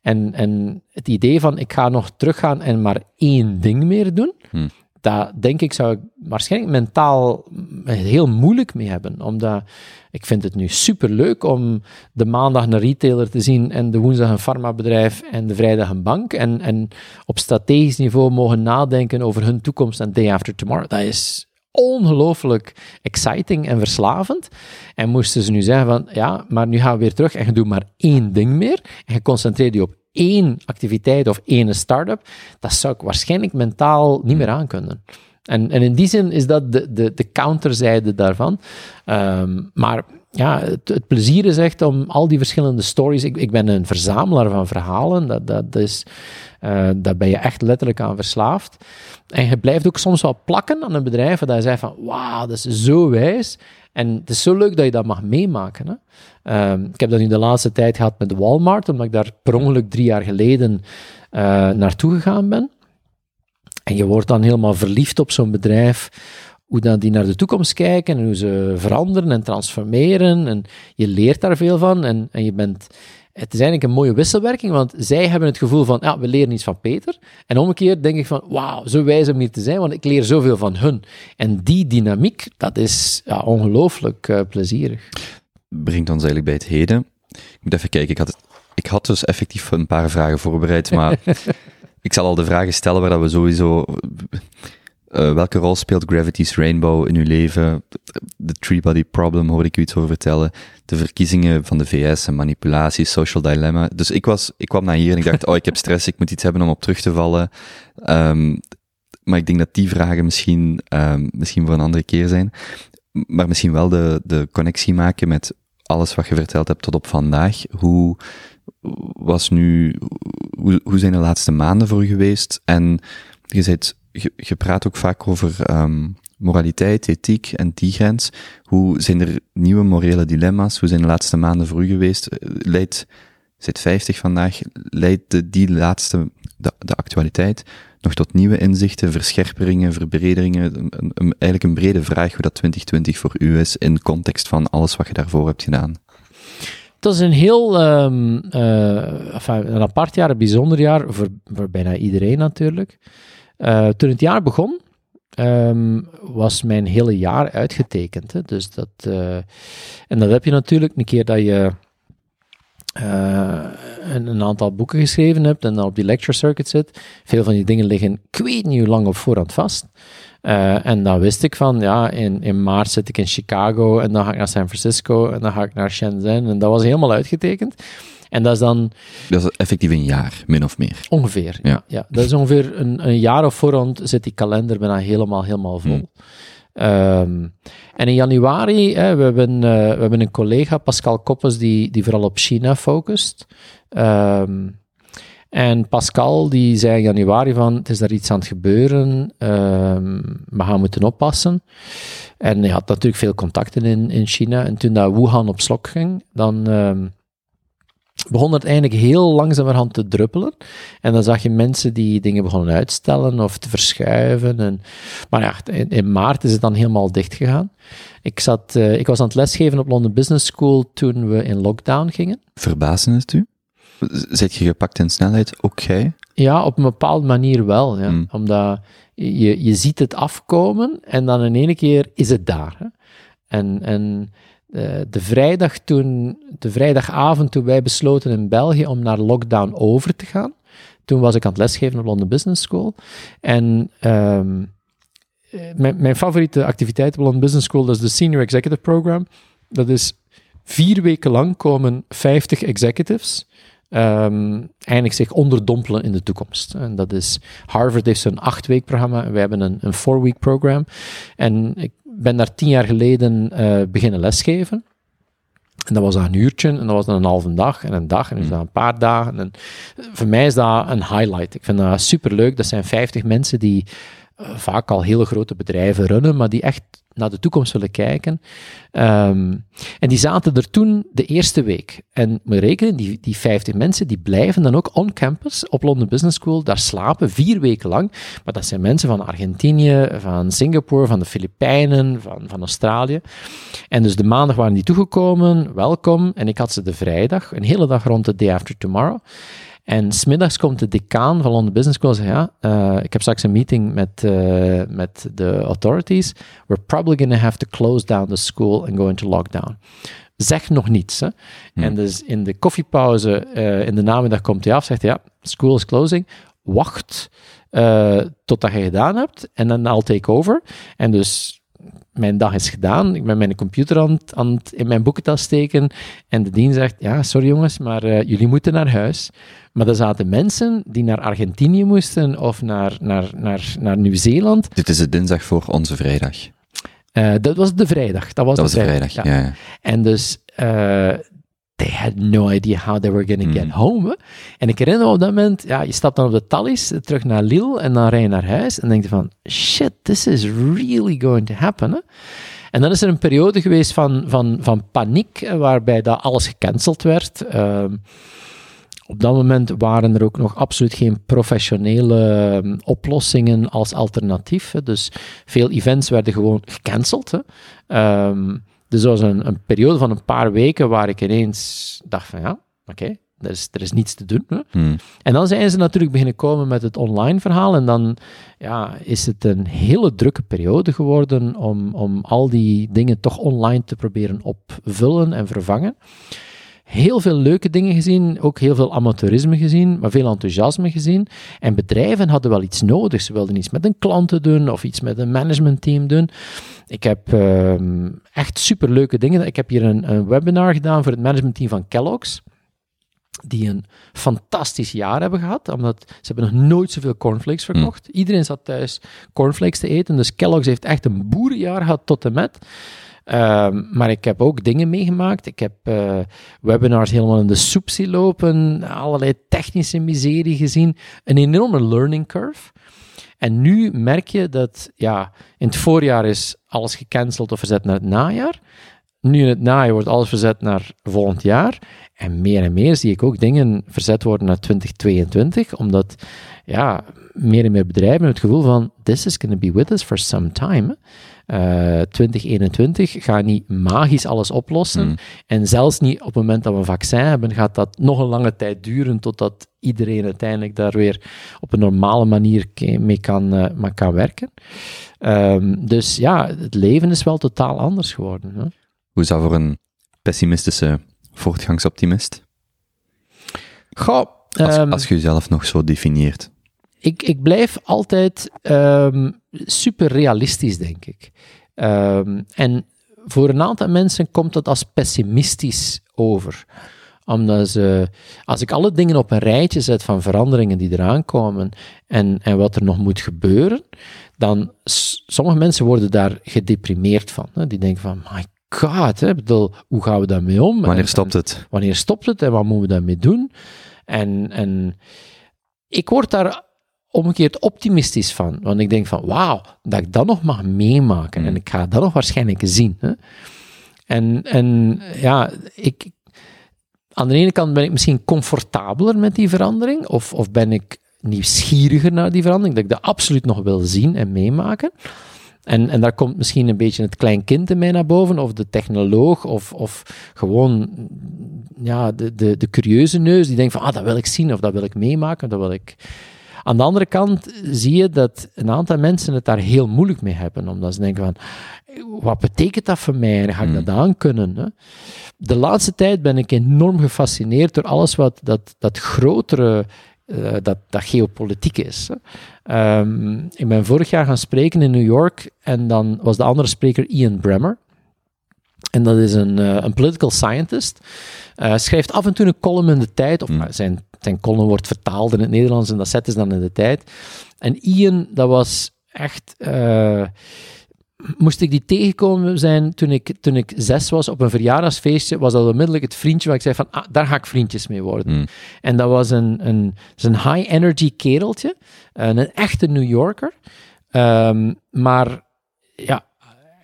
En, en het idee van, ik ga nog teruggaan en maar één ding meer doen, Hm. dat denk ik zou ik waarschijnlijk mentaal heel moeilijk mee hebben. Omdat ik vind het nu superleuk om de maandag een retailer te zien en de woensdag een farmabedrijf en de vrijdag een bank. En, en op strategisch niveau mogen nadenken over hun toekomst en day after tomorrow. Dat is ongelooflijk exciting en verslavend. En moesten ze nu zeggen van, ja, maar nu gaan we weer terug en je doet maar één ding meer en je concentreert je op één activiteit of één start-up, dat zou ik waarschijnlijk mentaal niet meer aankunnen. En, en in die zin is dat de, de, de counterzijde daarvan. Ehm, maar ja, het, plezier is echt om al die verschillende stories. Ik, ik ben een verzamelaar van verhalen. Dat, dat is, eh, daar ben je echt letterlijk aan verslaafd. En je blijft ook soms wel plakken aan een bedrijf dat je zegt van, wauw, dat is zo wijs. En het is zo leuk dat je dat mag meemaken. Hè? Ehm, ik heb dat nu de laatste tijd gehad met Walmart, omdat ik daar per ongeluk drie jaar geleden eh, naartoe gegaan ben. En je wordt dan helemaal verliefd op zo'n bedrijf, hoe dan die naar de toekomst kijken en hoe ze veranderen en transformeren. En je leert daar veel van en, en je bent... Het is eigenlijk een mooie wisselwerking, want zij hebben het gevoel van, ja, we leren iets van Peter. En omgekeerd denk ik van, wauw, zo wijs om hier te zijn, want ik leer zoveel van hun. En die dynamiek, dat is ja, ongelooflijk eh, plezierig. brengt ons eigenlijk bij het heden. Ik moet even kijken, ik had, ik had dus effectief een paar vragen voorbereid, maar ik zal al de vragen stellen waar dat we sowieso... eh, welke rol speelt Gravity's Rainbow in uw leven? De Three-Body Problem hoorde ik u iets over vertellen. De verkiezingen van de VS en manipulatie, social dilemma. Dus ik, was, ik kwam naar hier en ik dacht, oh, ik heb stress, ik moet iets hebben om op terug te vallen. Ehm, maar ik denk dat die vragen misschien, ehm, misschien voor een andere keer zijn. Maar misschien wel de, de connectie maken met alles wat je verteld hebt tot op vandaag. Hoe was nu, hoe, hoe zijn de laatste maanden voor u geweest? En je, zit, je, praat ook vaak over ehm, moraliteit, ethiek en die grens. Hoe zijn er nieuwe morele dilemma's? Hoe zijn de laatste maanden voor u geweest? Eh, Leidt, zit 50 vandaag, leidt de, die laatste, de, actualiteit nog tot nieuwe inzichten, verscherperingen, verbrederingen? Een, eigenlijk een brede vraag hoe dat 2020 voor u is in context van alles wat je daarvoor hebt gedaan. Het was een heel ehm, eh, een apart jaar, een bijzonder jaar, voor bijna iedereen natuurlijk. Eh, toen het jaar begon, ehm, was mijn hele jaar uitgetekend. Hè? Dus dat, eh, en dat heb je natuurlijk een keer dat je eh, een, aantal boeken geschreven hebt en dan op die lecture circuit zit. Veel van die dingen liggen, ik weet niet hoe lang op voorhand vast. En dan wist ik van, ja, in, in maart zit ik in Chicago en dan ga ik naar San Francisco en dan ga ik naar Shenzhen. En dat was helemaal uitgetekend. En dat is dan Dat is effectief een jaar, min of meer. ongeveer, Ja. ja. dat is ongeveer een, een jaar of voorhand zit die kalender bijna helemaal, helemaal vol. Hmm. Ehm, en in januari, hè, we, hebben, eh, we hebben een collega, Pascal Koppes, die, die vooral op China focust. Ehm, en Pascal die zei in januari van, het is daar iets aan het gebeuren, ehm, we gaan moeten oppassen. En hij had natuurlijk veel contacten in, in China. En toen dat Wuhan op slok ging, dan begon het eigenlijk heel langzamerhand te druppelen. En dan zag je mensen die dingen begonnen uitstellen of te verschuiven. En, maar ja, in, in maart is het dan helemaal dicht gegaan. Ik, zat, eh, ik was aan het lesgeven op London Business School toen we in lockdown gingen. Verbazen het u? Zit je gepakt in snelheid? Ook jij? Ja, op een bepaalde manier wel. Ja. Mm. Omdat je, je ziet het afkomen en dan in ene keer is het daar. Hè. En, en eh, de vrijdag toen, de vrijdagavond toen wij besloten in België om naar lockdown over te gaan, toen was ik aan het lesgeven op London Business School. En ehm, eh, mijn, mijn favoriete activiteit op London Business School, dat is de Senior Executive Program. Dat is vier weken lang komen 50 executives ehm, eigenlijk zich onderdompelen in de toekomst. En dat is, Harvard heeft zo'n acht-week programma en wij hebben een, een four-week program. En ik ben daar tien jaar geleden eh, beginnen lesgeven. En dat was dan een uurtje, en dat was dan een halve dag, en een dag, en dus dan een paar dagen. En voor mij is dat een highlight. Ik vind dat superleuk. Dat zijn 50 mensen die eh, vaak al hele grote bedrijven runnen, maar die echt naar de toekomst willen kijken. Ehm, en die zaten er toen de eerste week. En we rekenen, die, die 50 mensen, die blijven dan ook on campus op London Business School, daar slapen vier weken lang. Maar dat zijn mensen van Argentinië, van Singapore, van de Filipijnen, van, van Australië. En dus de maandag waren die toegekomen, welkom. En ik had ze de vrijdag, een hele dag rond de day after tomorrow. En smiddags komt de decaan van London Business School en zegt, ja, eh, ik heb straks een meeting met, eh, met de authorities. We're probably going to have to close down the school and go into lockdown. Zeg nog niets. Hè? En dus in de koffiepauze eh, in de namiddag komt hij af, zegt hij, ja, school is closing. Wacht uh, totdat je gedaan hebt en dan I'll take over. En dus mijn dag is gedaan. Ik ben mijn computer aan, het- aan het in mijn boekentas steken. En de dien zegt: Ja, sorry jongens, maar eh, jullie moeten naar huis. Maar er zaten mensen die naar Argentinië moesten of naar, naar, naar, naar Nieuw-Zeeland. Dit is de dinsdag voor onze vrijdag. Eh, dat was de vrijdag. Dat was, Dat was de de vrijdag, ja. ja. En dus, eh, they had no idea how they were going to get Mm. home. hè. En ik herinner me op dat moment, ja, je stapt dan op de Thalys, eh, terug naar Lille, en dan rij je naar huis, en denk je van, shit, this is really going to happen. Hè? En dan is er een periode geweest van, van, van paniek, waarbij dat alles gecanceld werd. Ehm, op dat moment waren er ook nog absoluut geen professionele ehm, oplossingen als alternatief. hè. Dus veel events werden gewoon gecanceld. Hè. Ehm, dus er was een, een periode van een paar weken waar ik ineens dacht van ja, oké, er, is, er is niets te doen. Hè. Hmm. En dan zijn ze natuurlijk beginnen komen met het online verhaal. En dan ja, is het een hele drukke periode geworden om, om al die dingen toch online te proberen opvullen en vervangen. Heel veel leuke dingen gezien, ook heel veel amateurisme gezien, maar veel enthousiasme gezien. En bedrijven hadden wel iets nodig. Ze wilden iets met een klanten doen of iets met een managementteam doen. Ik heb ehm, echt superleuke dingen. Ik heb hier een, een webinar gedaan voor het managementteam van Kellogg's die een fantastisch jaar hebben gehad, omdat ze hebben nog nooit zoveel cornflakes verkocht. Iedereen zat thuis cornflakes te eten, dus Kellogg's heeft echt een boerenjaar gehad tot en met. Ehm, maar ik heb ook dingen meegemaakt. Ik heb eh, webinars helemaal in de soep zien lopen, allerlei technische miserie gezien, een enorme learning curve. En nu merk je dat, ja, in het voorjaar is alles gecanceld of verzet naar het najaar. Nu in het najaar wordt alles verzet naar volgend jaar. En meer en meer zie ik ook dingen verzet worden naar 2022, omdat ja, meer en meer bedrijven het gevoel van this is going to be with us for some time. Eh 2021 gaat niet magisch alles oplossen. Mm. En zelfs niet op het moment dat we een vaccin hebben, gaat dat nog een lange tijd duren totdat iedereen uiteindelijk daar weer op een normale manier mee kan, eh, maar kan werken. Ehm, dus ja, het leven is wel totaal anders geworden. Hè? Hoe is dat voor een pessimistische voortgangsoptimist? Goh, Als, ehm, als je jezelf nog zo definieert. ik, ik blijf altijd ehm, super realistisch, denk ik. En voor een aantal mensen komt dat als pessimistisch over. Omdat ze, als ik alle dingen op een rijtje zet van veranderingen die eraan komen en, en wat er nog moet gebeuren, dan sommige mensen worden daar gedeprimeerd van. Hè. Die denken van, my god, hè, bedoel, hoe gaan we daarmee om? Wanneer En- stopt het? wanneer stopt het en wat moeten we daarmee doen? En, en ik word daar omgekeerd optimistisch van, want ik denk van wauw, dat ik dat nog mag meemaken Mm. en ik ga dat nog waarschijnlijk zien. Hè? En, en ja, ik, aan de ene kant ben ik misschien comfortabeler met die verandering, of, of ben ik nieuwsgieriger naar die verandering, dat ik dat absoluut nog wil zien en meemaken. En, en daar komt misschien een beetje het klein kind in mij naar boven, of de technoloog, of, of gewoon ja, de, de, de curieuze neus die denkt van, ah, dat wil ik zien, of dat wil ik meemaken, dat wil ik... Aan de andere kant zie je dat een aantal mensen het daar heel moeilijk mee hebben, omdat ze denken van, wat betekent dat voor mij en ga ik dat aan kunnen? Hè? De laatste tijd ben ik enorm gefascineerd door alles wat dat, dat grotere, eh, dat, dat geopolitiek is. Ehm, ik ben vorig jaar gaan spreken in New York en dan was de andere spreker Ian Bremmer. En dat is een, eh, een political scientist. Eh, schrijft af en toe een column in de tijd, of maar zijn, zijn column wordt vertaald in het Nederlands en dat zetten ze dan in de tijd. En Ian, dat was echt. eh, moest ik die tegenkomen zijn toen ik, toen ik zes was op een verjaardagsfeestje, was dat onmiddellijk het vriendje waar ik zei van, ah, daar ga ik vriendjes mee worden. Hmm. En dat was een, een, een high-energy kereltje, een, een echte New Yorker, Ehm, maar ja,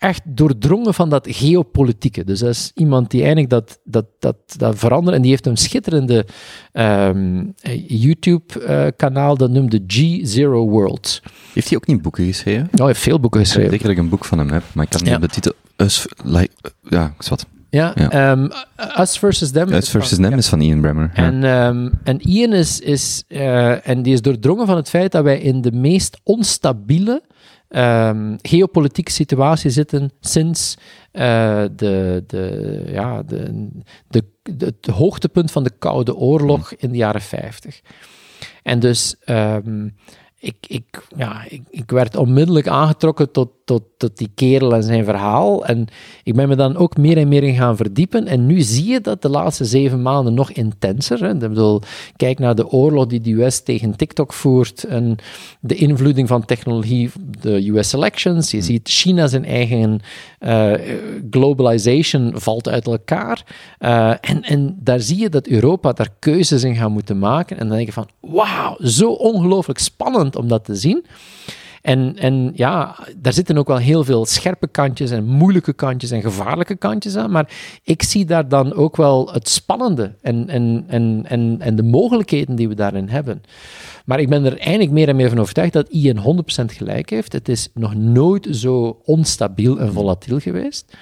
echt doordrongen van dat geopolitieke. Dus dat is iemand die eigenlijk dat, dat, dat, dat verandert. En die heeft een schitterende ehm, YouTube-kanaal, dat noemde G-Zero World. Heeft hij ook niet boeken geschreven? Oh, hij heeft veel boeken Ik geschreven. zeker dat ik een boek van hem heb, maar ik kan niet Ja. op de titel... Us, like, ja, is wat. Ja, Ja. ehm, Us versus Them. Us versus Them is van Ian Bremmer. Ja. En, ehm, en Ian is, is, eh, en die is doordrongen van het feit dat wij in de meest onstabiele ehm, geopolitieke situatie zitten sinds eh, de, de, ja, de, de, de- het hoogtepunt van de Koude Oorlog in de jaren 50. En dus ehm, ik, ik, ja, ik, ik werd onmiddellijk aangetrokken tot, tot, tot die kerel en zijn verhaal. En ik ben me dan ook meer en meer in gaan verdiepen. En nu zie je dat de laatste zeven maanden nog intenser. Hè. Ik bedoel, kijk naar de oorlog die de US tegen TikTok voert. En de invloeding van technologie, de US elections. Je ziet China zijn eigen eh, globalization valt uit elkaar. Eh, en, en daar zie je dat Europa daar keuzes in gaat moeten maken. En dan denk je van, wauw, zo ongelooflijk spannend om dat te zien. En, en ja, daar zitten ook wel heel veel scherpe kantjes en moeilijke kantjes en gevaarlijke kantjes aan. Maar ik zie daar dan ook wel het spannende en, en, en, en, en de mogelijkheden die we daarin hebben. Maar ik ben er eigenlijk meer en meer van overtuigd dat Ian 100% gelijk heeft. Het is nog nooit zo onstabiel en volatiel geweest.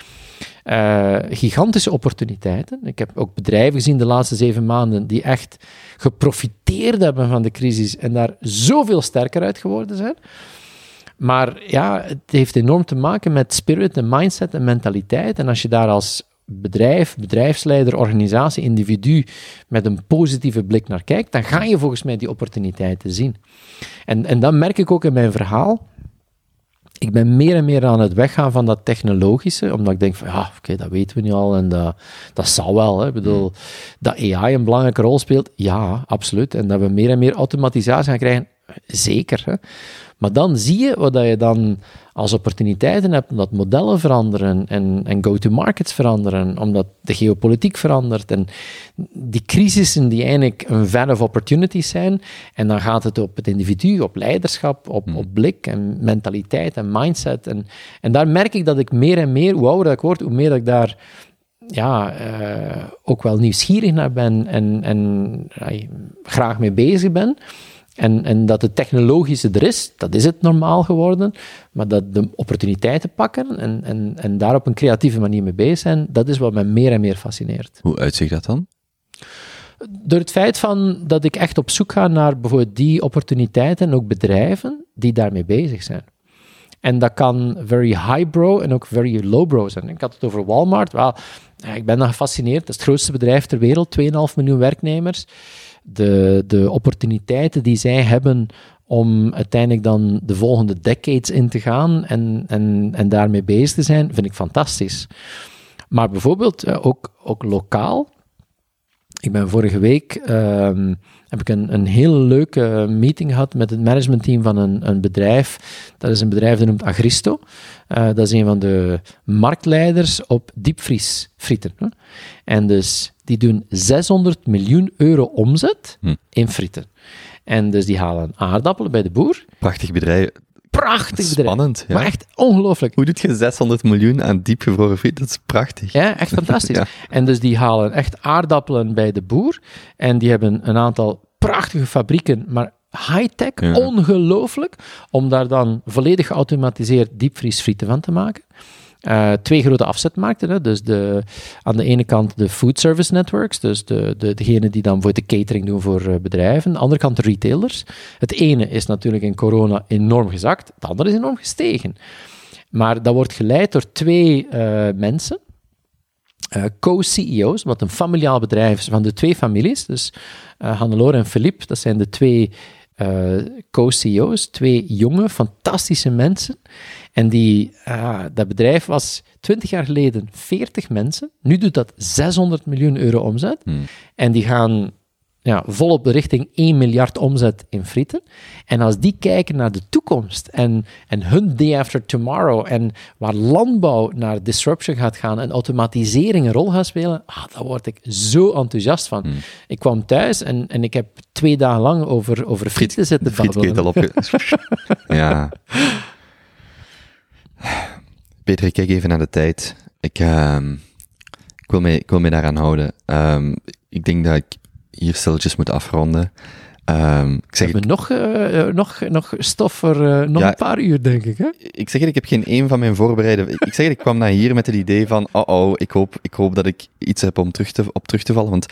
Eh, gigantische opportuniteiten. Ik heb ook bedrijven gezien de laatste zeven maanden die echt geprofiteerd hebben van de crisis en daar zoveel sterker uit geworden zijn. Maar ja, het heeft enorm te maken met spirit en mindset en mentaliteit. En als je daar als bedrijf, bedrijfsleider, organisatie, individu met een positieve blik naar kijkt, dan ga je volgens mij die opportuniteiten zien. En, en dat merk ik ook in mijn verhaal. Ik ben meer en meer aan het weggaan van dat technologische, omdat ik denk van, ja, oké, dat weten we nu al en dat, dat zal wel. Hè. Ik bedoel, dat AI een belangrijke rol speelt, ja, absoluut. En dat we meer en meer automatisatie gaan krijgen, zeker. Hè. Maar dan zie je wat dat je dan als opportuniteiten hebt, omdat modellen veranderen en, en go-to-markets veranderen, omdat de geopolitiek verandert en die crisissen die eigenlijk een van of opportunities zijn. En dan gaat het op het individu, op leiderschap, op, op blik en mentaliteit en mindset. En, en daar merk ik dat ik meer en meer, hoe ouder dat ik word, hoe meer dat ik daar ja, eh, ook wel nieuwsgierig naar ben en, en ai, graag mee bezig ben. En, en dat het technologische er is, dat is het normaal geworden. Maar dat de opportuniteiten pakken en, en, en daar op een creatieve manier mee bezig zijn, dat is wat mij meer en meer fascineert. Hoe uitzicht dat dan? Door het feit van dat ik echt op zoek ga naar bijvoorbeeld die opportuniteiten en ook bedrijven die daarmee bezig zijn. En dat kan very highbrow en ook very lowbrow zijn. Ik had het over Walmart. Wel, ik ben dan gefascineerd. Dat is het grootste bedrijf ter wereld, 2,5 miljoen werknemers. De, de opportuniteiten die zij hebben om uiteindelijk dan de volgende decades in te gaan en, en, en daarmee bezig te zijn, vind ik fantastisch. Maar bijvoorbeeld eh, ook, ook lokaal. Ik ben vorige week ehm, heb ik een, een hele leuke meeting gehad met het managementteam van een, een bedrijf. Dat is een bedrijf dat noemt Agristo. Eh, dat is een van de marktleiders op diepvriesfrieten. Hè. En dus die doen 600 miljoen euro omzet Hm. in frieten. En dus die halen aardappelen bij de boer. Prachtig bedrijf. Prachtig bedrijf. Spannend, ja. Maar echt ongelooflijk. Hoe doet je 600 miljoen aan diepgevroren friet? Dat is prachtig. Ja, echt fantastisch. Ja. En dus die halen echt aardappelen bij de boer. En die hebben een aantal prachtige fabrieken, maar high-tech, Ja. ongelooflijk, om daar dan volledig geautomatiseerd diepvriesfrieten van te maken. Eh, twee grote afzetmarkten. Hè? Dus de, aan de ene kant de food service networks, dus de, de, degene die dan voor de catering doen voor eh, bedrijven. Aan de andere kant de retailers. Het ene is natuurlijk in corona enorm gezakt, het andere is enorm gestegen. Maar dat wordt geleid door twee eh, mensen, co-CEO's, wat een familiaal bedrijf is van de twee families. Dus Hannelore en Philippe, dat zijn de twee co-CEO's, twee jonge, fantastische mensen. En die, ah, dat bedrijf was 20 jaar geleden 40 mensen. Nu doet dat 600 miljoen euro omzet. Hmm. En die gaan ja, volop richting 1 miljard omzet in frieten. En als die kijken naar de toekomst en, en hun day after tomorrow en waar landbouw naar disruption gaat gaan en automatisering een rol gaat spelen, ah, daar word ik zo enthousiast van. Hmm. Ik kwam thuis en, en ik heb twee dagen lang over, over frieten zitten Frietketel babbelen. opge... ja. Peter, ik kijk even naar de tijd. Ik, ehm, ik, wil, mij, ik wil daaraan houden. Ehm, ik denk dat ik hier stilletjes moet afronden. Ehm, ik, We zeg, nog, eh, eh, nog, nog stof voor eh, nog Ja. een paar uur, denk ik. Hè? ik zeg het, ik heb geen één van mijn voorbereide... Ik zeg het, ik kwam naar hier met het idee van, oh oh, ik hoop, ik hoop dat ik iets heb om terug te, op terug te vallen. Want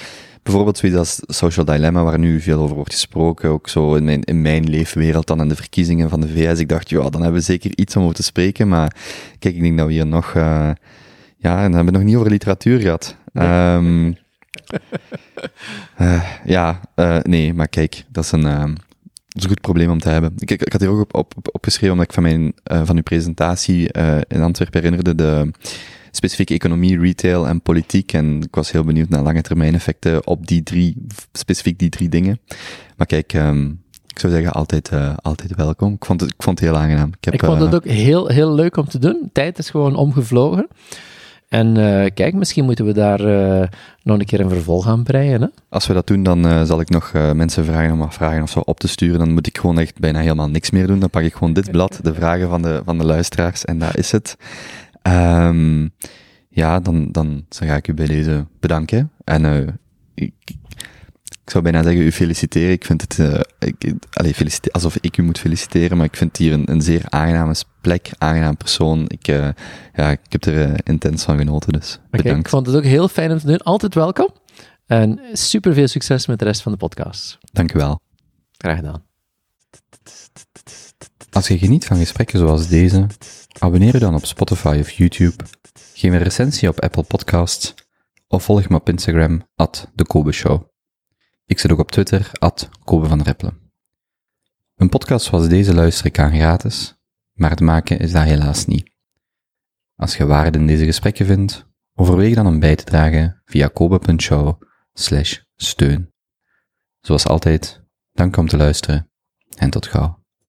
bijvoorbeeld zoiets als Social Dilemma, waar nu veel over wordt gesproken, ook zo in mijn, in mijn leefwereld dan en de verkiezingen van de VS. Ik dacht, ja, dan hebben we zeker iets om over te spreken. Maar kijk, ik denk dat we hier nog... eh, ja, en dan hebben we het nog niet over literatuur gehad. Ehm, eh, ja, eh, nee, maar kijk, dat is een... dat is een goed probleem om te hebben. Ik, ik, ik had hier ook op, op, op- opgeschreven, omdat ik van, mijn, van uw presentatie in Antwerpen herinnerde, de specifieke economie, retail en politiek. En ik was heel benieuwd naar lange termijn effecten op die drie, specifiek die drie dingen. Maar kijk, ehm, ik zou zeggen, altijd, eh, altijd welkom. Ik vond, het, ik vond het heel aangenaam. Ik, heb, Ik vond eh, het ook heel, heel leuk om te doen. Tijd is gewoon omgevlogen. En eh, kijk, misschien moeten we daar eh, nog een keer een vervolg aan breien. Hè? Als we dat doen, dan eh, zal ik nog eh, mensen vragen om vragen of zo op te sturen. Dan moet ik gewoon echt bijna helemaal niks meer doen. Dan pak ik gewoon dit blad, de vragen van de, van de luisteraars, en daar is het. Ehm, ja, dan, dan, dan ga ik u bij deze bedanken. En eh, ik, ik zou bijna zeggen, u feliciteren. Ik vind het, eh, ik, felicite- alsof ik u moet feliciteren, maar ik vind het hier een, een zeer aangename plek, aangenaam persoon. Ik, eh, ja, ik heb er intens van genoten, dus Oké, ik bedankt. vond het ook heel fijn om te doen. Altijd welkom. En super veel succes met de rest van de podcast. Dank u wel. Graag gedaan. Als je geniet van gesprekken zoals deze, abonneer je dan op Spotify of YouTube, geef een recensie op Apple Podcasts of volg me op Instagram, at de Kobe Show. Ik zit ook op Twitter, at van. Een podcast zoals deze luister ik aan gratis, maar het maken is dat helaas niet. Als je waarde in deze gesprekken vindt, overweeg dan om bij te dragen via kobe.show steun. Zoals altijd, dank om te luisteren en tot gauw.